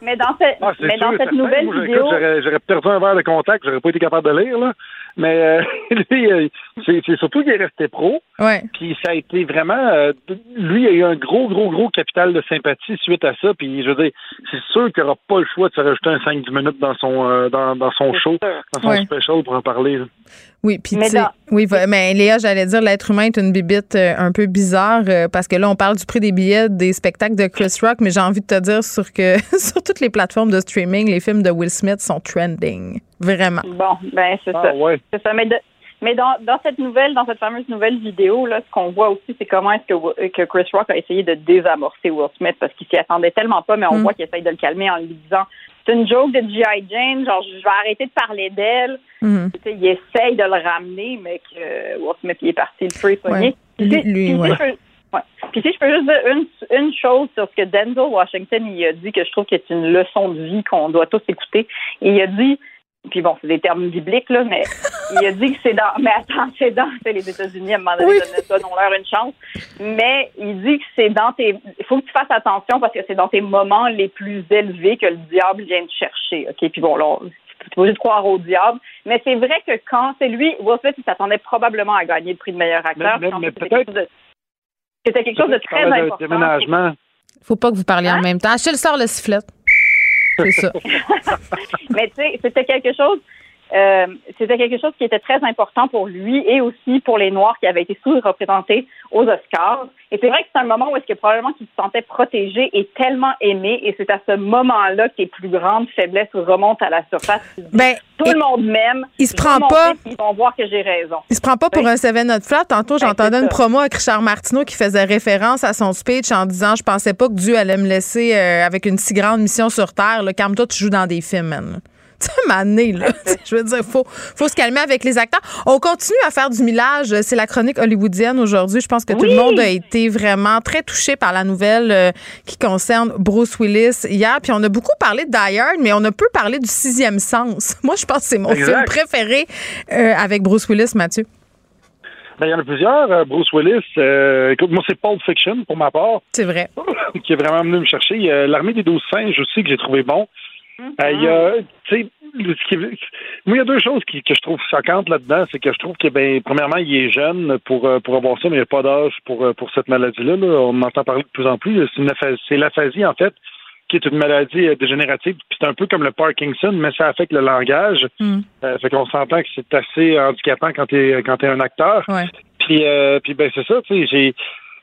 Mais dans, ah, mais dans cette nouvelle vidéo. J'aurais perdu un verre de contact, j'aurais pas été capable de lire. Là. Mais euh, lui, euh, c'est surtout qu'il est resté pro. Ouais. Puis ça a été vraiment. Euh, lui, il a eu un gros, gros, gros capital de sympathie suite à ça. Puis je veux dire, c'est sûr qu'il n'aura pas le choix de se rajouter un 5-10 minutes dans son, dans, dans, son show, dans son special pour en parler. Oui, puis tu oui, mais Léa, j'allais dire, l'être humain est une bibite un peu bizarre parce que là, on parle du prix des billets des spectacles de Chris Rock, mais j'ai envie de te dire sur que sur toutes les plateformes de streaming, les films de Will Smith sont trending. Vraiment. Bon, ben c'est ah, ça. C'est ça. Mais, mais dans, dans cette nouvelle, dans cette fameuse nouvelle vidéo, là, ce qu'on voit aussi, c'est comment est-ce que, que Chris Rock a essayé de désamorcer Will Smith parce qu'il s'y attendait tellement pas, mais on mm. voit qu'il essaye de le calmer en lui disant c'est une joke de G.I. Jane, genre je vais arrêter de parler d'elle. Mm. Il essaye de le ramener, mais que Will Smith il est parti le feu lui, lui, Ouais. Puis si je peux juste dire une, une chose sur ce que Denzel Washington il a dit que je trouve que c'est une leçon de vie qu'on doit tous écouter. Il a dit puis bon, c'est des termes bibliques, là, mais il a dit que c'est dans. Mais attends, c'est dans. C'est les États-Unis, à un moment donné, donnons-leur une chance. Mais il dit que c'est dans tes. Il faut que tu fasses attention parce que c'est dans tes moments les plus élevés que le diable vient te chercher. OK? Puis bon, là, tu peux juste croire au diable. Mais c'est vrai que quand c'est lui, Will Smith, il s'attendait probablement à gagner le prix de meilleur acteur. Mais, mais, peut-être. C'était quelque chose de très important. Déménagement. Faut pas que vous parliez en même temps. Achille sort le sifflet. C'est ça. Mais tu sais, c'était quelque chose. Euh, c'était quelque chose qui était très important pour lui et aussi pour les Noirs qui avaient été sous-représentés aux Oscars. Et c'est vrai que c'est un moment où est-ce que probablement qu'il se sentait protégé et tellement aimé. Et c'est à ce moment-là que les plus grandes faiblesses remontent à la surface. Ben, Tout le monde m'aime. Il se prend pas. Ils vont voir que j'ai raison. Il se prend pas pour un Seven Not Flat. Tantôt, j'entendais une promo avec Richard Martineau qui faisait référence à son speech en disant Je pensais pas que Dieu allait me laisser euh, avec une si grande mission sur Terre. Calme-toi, tu joues dans des films, man. Tu là. Je veux dire, faut, faut se calmer avec les acteurs. On continue à faire du millage. C'est la chronique hollywoodienne aujourd'hui. Je pense que tout le monde a été vraiment très touché par la nouvelle euh, qui concerne Bruce Willis hier. Puis on a beaucoup parlé Hard, mais on a peu parlé du sixième sens. Moi, je pense que c'est mon film préféré euh, avec Bruce Willis, Mathieu. Ben, il y en a plusieurs. Euh, Bruce Willis, écoute, moi, c'est Pulp Fiction pour ma part. C'est vrai. qui est vraiment venu me chercher. L'Armée des douze singes aussi que j'ai trouvé bon. Euh, il y a, tu sais, moi, il y a deux choses qui, que je trouve choquantes là-dedans. C'est que je trouve que, ben, premièrement, il est jeune pour, euh, pour avoir ça, mais il n'y a pas d'âge pour, euh, pour cette maladie-là. On entend parler de plus en plus. C'est l'aphasie, en fait, qui est une maladie dégénérative. c'est un peu comme le Parkinson, mais ça affecte le langage. Mm. fait qu'on s'entend que c'est assez handicapant quand t'es quand es un acteur. Puis, puis ben, c'est ça, tu sais, j'ai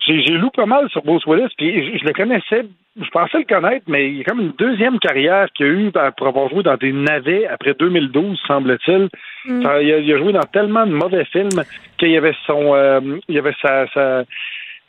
j'ai lu pas mal sur Bruce Willis, puis je, le connaissais, je pensais le connaître, mais il y a comme une deuxième carrière qu'il a eu pour avoir joué dans des navets après 2012, semble-t-il. Mm. Il, a joué dans tellement de mauvais films qu'il y avait son, euh, il y avait sa, sa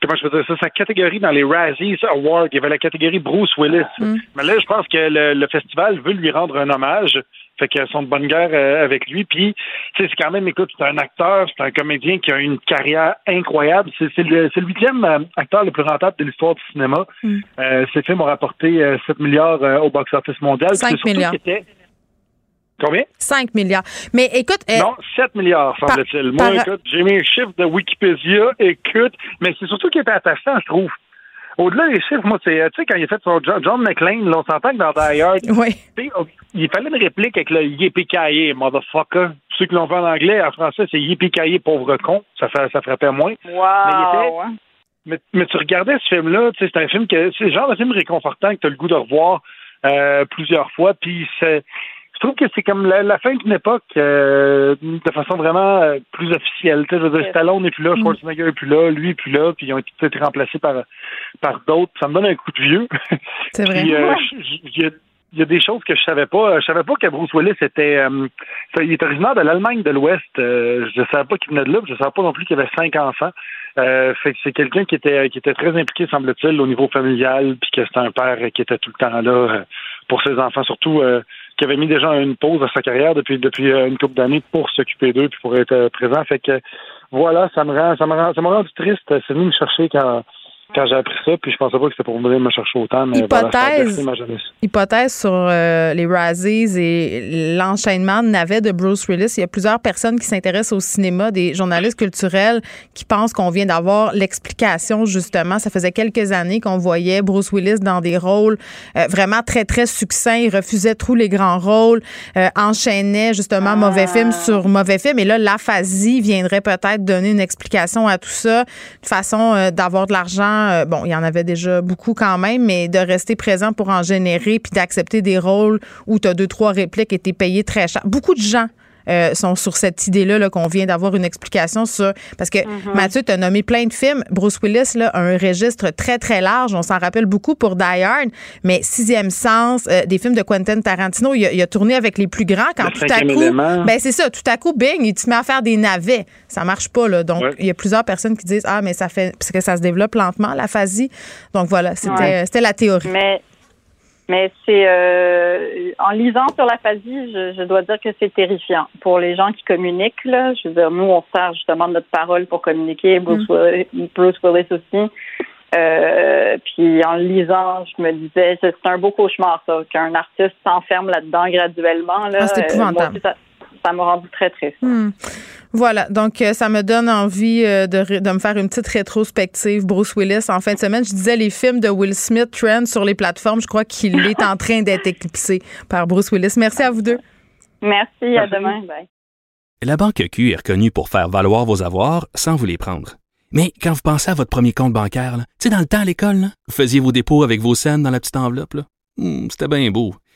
comment je peux dire ça, sa catégorie dans les Razzies Awards. Il y avait la catégorie Bruce Willis. Mm. Mais là, je pense que le, festival veut lui rendre un hommage. Fait qu'ils sont de bonne guerre euh, avec lui. Puis, c'est quand même, écoute, c'est un acteur, c'est un comédien qui a une carrière incroyable. C'est le, huitième euh, acteur le plus rentable de l'histoire du cinéma. Mm. Euh, ces films ont rapporté 7 milliards au box-office mondial. 5 milliards. Combien? 5 milliards. Mais écoute. non, 7 milliards, semble-t-il. Moi, écoute, j'ai mis un chiffre de Wikipédia. Écoute, mais c'est surtout qui était attachant, je trouve. Au-delà des chiffres, moi, c'est, tu sais, quand il a fait son John, John McClane, là, on s'entend que dans Die Hard, oui. il fallait une réplique avec le yippee motherfucker. Ceux qui l'ont fait en anglais, en français, c'est yippee pauvre con. Ça, fait, ça frappait moins. Wow. Mais, mais, tu regardais ce film-là, tu sais, c'est un film que, c'est le genre de film réconfortant que tu as le goût de revoir euh, plusieurs fois. Puis c'est je trouve que c'est comme la, fin d'une époque euh, de façon vraiment euh, plus officielle. je veux dire, Stallone n'est plus là, mm. Schwarzenegger n'est plus là, lui n'est plus là, puis ils ont été remplacés par par d'autres. Ça me donne un coup de vieux. C'est vrai. Euh, il y a des choses que je savais pas. Je savais pas que Bruce Willis était. il est originaire de l'Allemagne de l'Ouest. je ne savais pas qu'il venait de là. Je ne savais pas non plus qu'il avait cinq enfants. fait que c'est quelqu'un qui était qui était très impliqué, semble-t-il, au niveau familial, puis que c'était un père qui était tout le temps là pour ses enfants, surtout qui avait mis déjà une pause à sa carrière depuis depuis euh, une couple d'années pour s'occuper d'eux puis pour être euh, présent. Fait que voilà, ça me rend ça me rend ça me rend triste. C'est venu me chercher quand quand j'ai appris ça, puis je pensais pas que c'était pour venir me chercher autant, mais hypothèse, voilà, ma hypothèse sur euh, les Razzies et l'enchaînement de navets de Bruce Willis. Il y a plusieurs personnes qui s'intéressent au cinéma, des journalistes culturels qui pensent qu'on vient d'avoir l'explication, justement. Ça faisait quelques années qu'on voyait Bruce Willis dans des rôles euh, vraiment très, très succincts. Il refusait tous les grands rôles, euh, enchaînait justement mauvais film sur mauvais film. Et là, l'aphasie viendrait peut-être donner une explication à tout ça, une façon d'avoir de l'argent euh, bon, il y en avait déjà beaucoup quand même, mais de rester présent pour en générer puis d'accepter des rôles où tu as deux, trois répliques et tu payé très cher. Beaucoup de gens euh, sont sur cette idée-là qu'on vient d'avoir une explication sur. Parce que mm-hmm. Mathieu, tu as nommé plein de films. Bruce Willis là, a un registre très, très large. On s'en rappelle beaucoup pour Die Hard, mais Sixième Sens, euh, des films de Quentin Tarantino, il a, tourné avec les plus grands. Quand tout à coup. Ben, c'est ça, tout à coup, bing, il te met à faire des navets. Ça marche pas, là. Donc, il y a plusieurs personnes qui disent Ah, mais ça fait. Parce que ça se développe lentement, l'aphasie. Donc, voilà, c'était la théorie. Mais Mais c'est euh, en lisant sur la phasie, je, je dois dire que c'est terrifiant pour les gens qui communiquent. Là, je veux dire, nous, on sert justement de notre parole pour communiquer. Bruce, Willis, Bruce Willis aussi. Euh, puis en lisant, je me disais, c'est un beau cauchemar ça, qu'un artiste s'enferme là-dedans graduellement. Là, Ah, c'est Euh, épouvantable. moi aussi, ça ça m'a rendu très triste. Hmm. Voilà, donc euh, ça me donne envie euh, de, me faire une petite rétrospective. Bruce Willis, en fin de semaine, je disais les films de Will Smith trend sur les plateformes. Je crois qu'il est en train d'être éclipsé par Bruce Willis. Merci à vous deux. Merci, à demain. Bye. La Banque Q est reconnue pour faire valoir vos avoirs sans vous les prendre. Mais quand vous pensez à votre premier compte bancaire, tu sais, dans le temps à l'école, là, vous faisiez vos dépôts avec vos scènes dans la petite enveloppe. Hmm, C'était bien beau.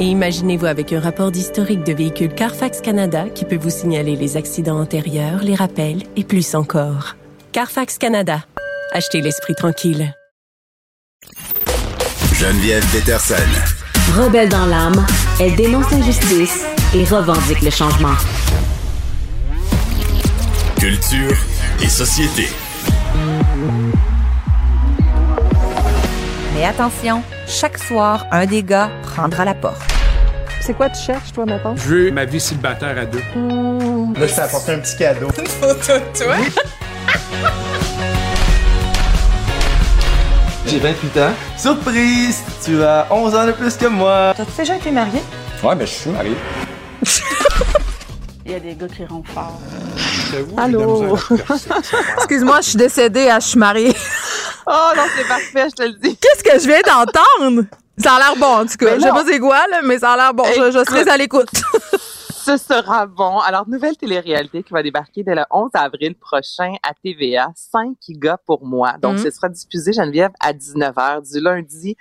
Et imaginez-vous avec un rapport d'historique de véhicule Carfax Canada qui peut vous signaler les accidents antérieurs, les rappels et plus encore. Carfax Canada. Achetez l'esprit tranquille. Geneviève Peterson. Rebelle dans l'âme, elle dénonce l'injustice et revendique le changement. Culture et société. Mais attention, chaque soir, un des gars prendra la porte. C'est quoi tu cherches, toi, maintenant? Je veux ma vie célibataire à deux. Là, je t'ai apporté un petit cadeau. Une photo de toi? J'ai 28 ans. Surprise! Tu as 11 ans de plus que moi. T'as déjà été marié? Ouais, mais je suis marié. Il y a des gars qui rentrent fort. Allô? Excuse-moi, je suis décédée, ah, je suis mariée. Oh non, c'est parfait, je te le dis. Qu'est-ce que je viens d'entendre? Ça a l'air bon, en tout cas. Je sais pas c'est quoi, là, mais ça a l'air bon. Je, je serai à l'écoute. Ce sera bon. Alors, nouvelle télé-réalité qui va débarquer dès le 11 avril prochain à TVA. 5 gars pour moi. Donc, Mhm. ce sera diffusé, Geneviève, à 19h du lundi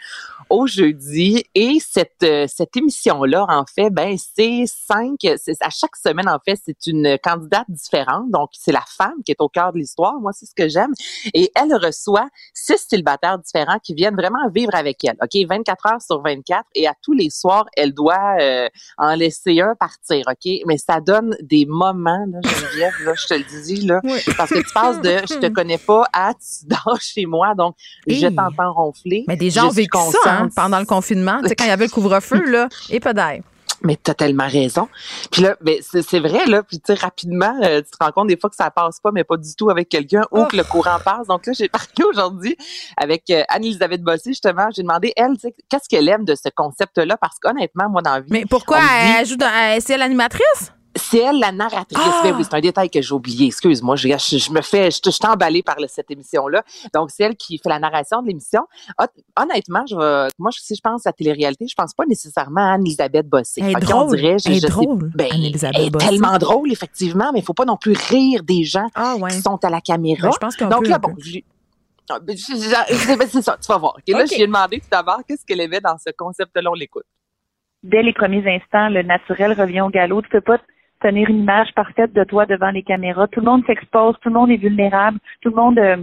au jeudi. Et cette, euh, cette émission-là, en fait, ben, c'est cinq, c'est, à chaque semaine, en fait, c'est une candidate différente. Donc, c'est la femme qui est au cœur de l'histoire. Moi, c'est ce que j'aime. Et elle reçoit six célibataires différents qui viennent vraiment vivre avec elle. OK? 24 heures sur 24. Et à tous les soirs, elle doit euh, en laisser un partir. OK? Mais ça donne des moments, là, Geneviève, là, je te le dis, là. Parce que tu passes de je te connais pas à tu dors chez moi, donc je t'entends ronfler. Mais des gens vécu ça hein, consciente. pendant le confinement. Tu sais, quand il y avait le couvre-feu, là, et pas d'air. Mais t'as tellement raison. Puis là, c'est vrai, là, puis tu sais, rapidement, euh, tu te rends compte des fois que ça passe pas, mais pas du tout avec quelqu'un, ou que le courant passe. Donc là, j'ai parlé aujourd'hui avec euh, Anne-Elisabeth Bossy, justement. J'ai demandé, elle, tu qu'est-ce qu'elle aime de ce concept-là? Parce qu'honnêtement, moi, dans la vie... Mais pourquoi dit- elle joue dans. C'est l'animatrice? C'est elle la narratrice. Ah! Ben oui, c'est un détail que j'ai oublié. Excuse-moi, je, je, je me fais, je, je suis emballée par le- cette émission-là. Donc, c'est elle qui fait la narration de l'émission. Hon- Honnêtement, je, vais- moi, si je pense à télé-réalité, je pense pas nécessairement à Anne-Elisabeth Bossé. Elle est drôle. On dirait, je, Elle est sais- ben, Anne-Élisabeth elle est Bossé. tellement drôle, effectivement, mais il faut pas non plus rire des gens qui sont à la caméra. Ben, je pense Donc là, bon, ah, c'est ça, tu vas voir. Là, je lui ai demandé tout d'abord qu'est-ce qu'elle aimait dans ce concept-là, on l'écoute. dès les premiers instants, le naturel revient au galop. Tu peux pas tenir une image parfaite de toi devant les caméras. Tout le monde s'expose, tout le monde est vulnérable, tout le monde, euh,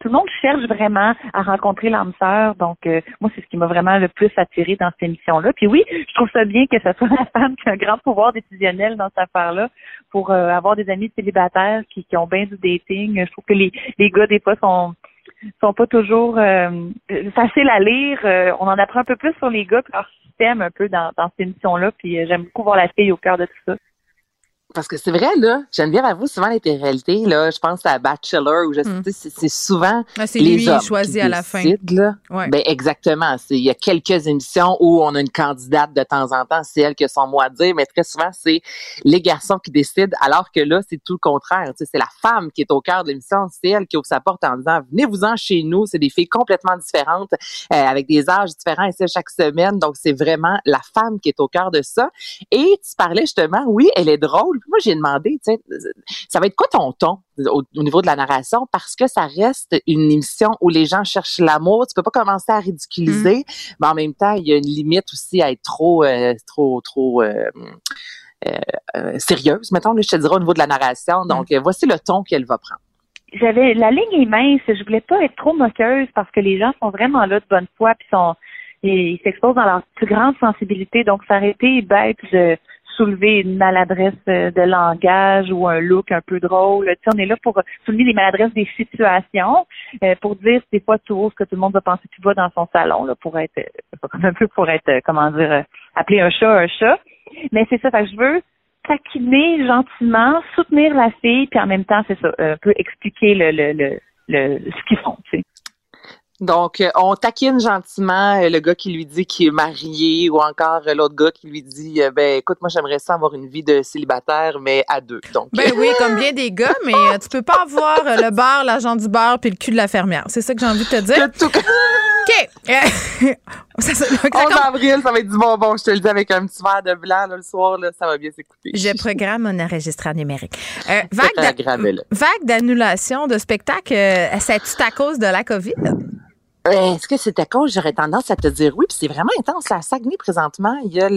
tout le monde cherche vraiment à rencontrer l'âme sœur. Donc, euh, moi, c'est ce qui m'a vraiment le plus attiré dans cette émission-là. Puis oui, je trouve ça bien que ce soit la femme qui a un grand pouvoir décisionnel dans cette affaire-là pour euh, avoir des amis célibataires qui, qui ont bien du dating. Je trouve que les, les gars, des fois, sont sont pas toujours euh, faciles à lire. Euh, on en apprend un peu plus sur les gars et leur système un peu dans, dans cette émission-là. Puis euh, j'aime beaucoup voir la fille au cœur de tout ça. Parce que c'est vrai, là, Geneviève avoue souvent les réalités, là, je pense à Bachelor, où je sais, c'est c'est souvent Ah, c'est les lui hommes choisi qui à la fin. décident, là. Ouais. Ben, exactement. Il y a quelques émissions où on a une candidate de temps en temps, c'est elle qui a son mot à dire, mais très souvent, c'est les garçons qui décident, alors que là, c'est tout le contraire. C'est la femme qui est au cœur de l'émission, c'est elle qui ouvre sa porte en disant, venez-vous-en chez nous. C'est des filles complètement différentes, euh, avec des âges différents ici chaque semaine. Donc, c'est vraiment la femme qui est au cœur de ça. Et tu parlais justement, oui, elle est drôle. Moi, j'ai demandé, tu sais, ça va être quoi ton ton au, au niveau de la narration? Parce que ça reste une émission où les gens cherchent l'amour. Tu peux pas commencer à ridiculiser, mais en même temps, il y a une limite aussi à être trop, euh, trop, trop, euh, sérieuse, mettons, je te dirais au niveau de la narration. Donc, voici le ton qu'elle va prendre j'avais la ligne est mince. Je voulais pas être trop moqueuse parce que les gens sont vraiment là de bonne foi puis sont ils s'exposent dans leur plus grande sensibilité. Donc, ça aurait été bête de soulever une maladresse de langage ou un look un peu drôle. Tu sais, on est là pour soulever les maladresses des situations, euh, pour dire des fois tout ce que tout le monde va penser tu vas dans son salon, là, pour être un peu pour être, comment dire, appeler un chat un chat. Mais c'est ça, fait que je veux taquiner gentiment, soutenir la fille, puis en même temps, c'est ça, un peu expliquer le, le, le, le ce qu'ils font, tu sais. Donc, euh, on taquine gentiment euh, le gars qui lui dit qu'il est marié ou encore euh, l'autre gars qui lui dit ben écoute moi j'aimerais ça avoir une vie de célibataire mais à deux. Donc Ben oui, comme bien des gars, mais tu peux pas avoir le bar, l'agent du bar puis le cul de la fermière. C'est ça que j'ai envie de te dire. OK. ça, ça, 11 avril, ça va être du bonbon, je te le dis avec un petit verre de blanc le soir là, ça va bien s'écouter. Je programme un enregistreur numérique. vague d'annulation de spectacle, c'est à cause de la COVID? Est-ce que c'est à cause? J'aurais tendance à te dire oui, puis c'est vraiment intense. À Saguenay, présentement, il y a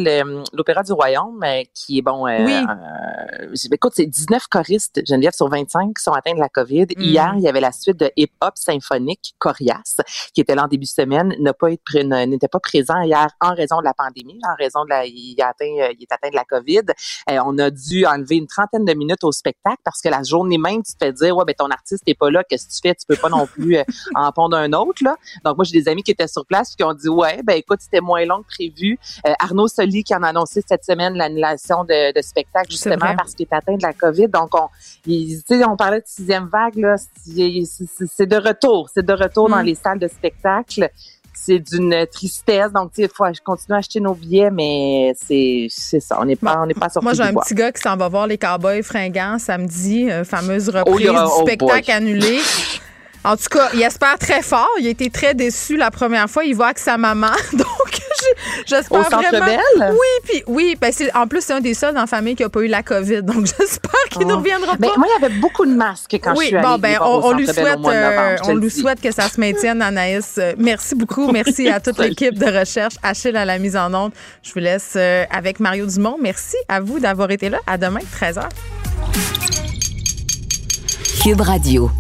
l'Opéra du Royaume euh, qui est bon. Euh, oui. Euh, écoute, c'est 19 choristes, Geneviève, sur 25 qui sont atteints de la COVID. Mm. Hier, il y avait la suite de hip-hop symphonique Corias, qui était là en début de semaine, n'a pas été n'était pas présent hier en raison de la pandémie, en raison de la, il, a atteint, il est atteint de la COVID. on a dû enlever une trentaine de minutes au spectacle parce que la journée même, tu te fais dire, ouais, ben ton artiste n'est pas là, qu'est-ce que tu fais? Tu peux pas non plus en pondre un autre, là. Donc, moi, j'ai des amis qui étaient sur place qui ont dit, ouais, ben écoute, c'était moins long que prévu. Euh, Arnaud Soli qui en a annoncé cette semaine l'annulation de, de spectacle, justement, parce qu'il est atteint de la COVID. Donc, on, il, on parlait de sixième vague, là. C'est de retour. C'est de retour dans mm. les salles de spectacle c'est d'une tristesse. Donc, il faut continuer à acheter nos billets, mais c'est ça. On n'est pas, on n'est pas sorti Moi, j'ai un petit gars qui s'en va voir les Cowboys fringants samedi, euh, fameuse oh, reprise du oh spectacle annulé. En tout cas, il espère très fort. Il a été très déçu la première fois. Il voit que sa maman. Donc, j'espère vraiment. Belle? Oui, puis oui. Ben, en plus, c'est un des seuls dans la famille qui n'a pas eu la COVID. Donc, j'espère qu'il ne oh. reviendra ben, pas. moi, il y avait beaucoup de masques quand je suis allée. Bon, ben, on, lui souhaite, euh, on lui souhaite que ça se maintienne, Anaïs. Euh, merci beaucoup. Merci à toute l'équipe de recherche. Achille à la mise en onde. Je vous laisse euh, avec Mario Dumont. Merci à vous d'avoir été là. À demain, 13h. Cube Radio.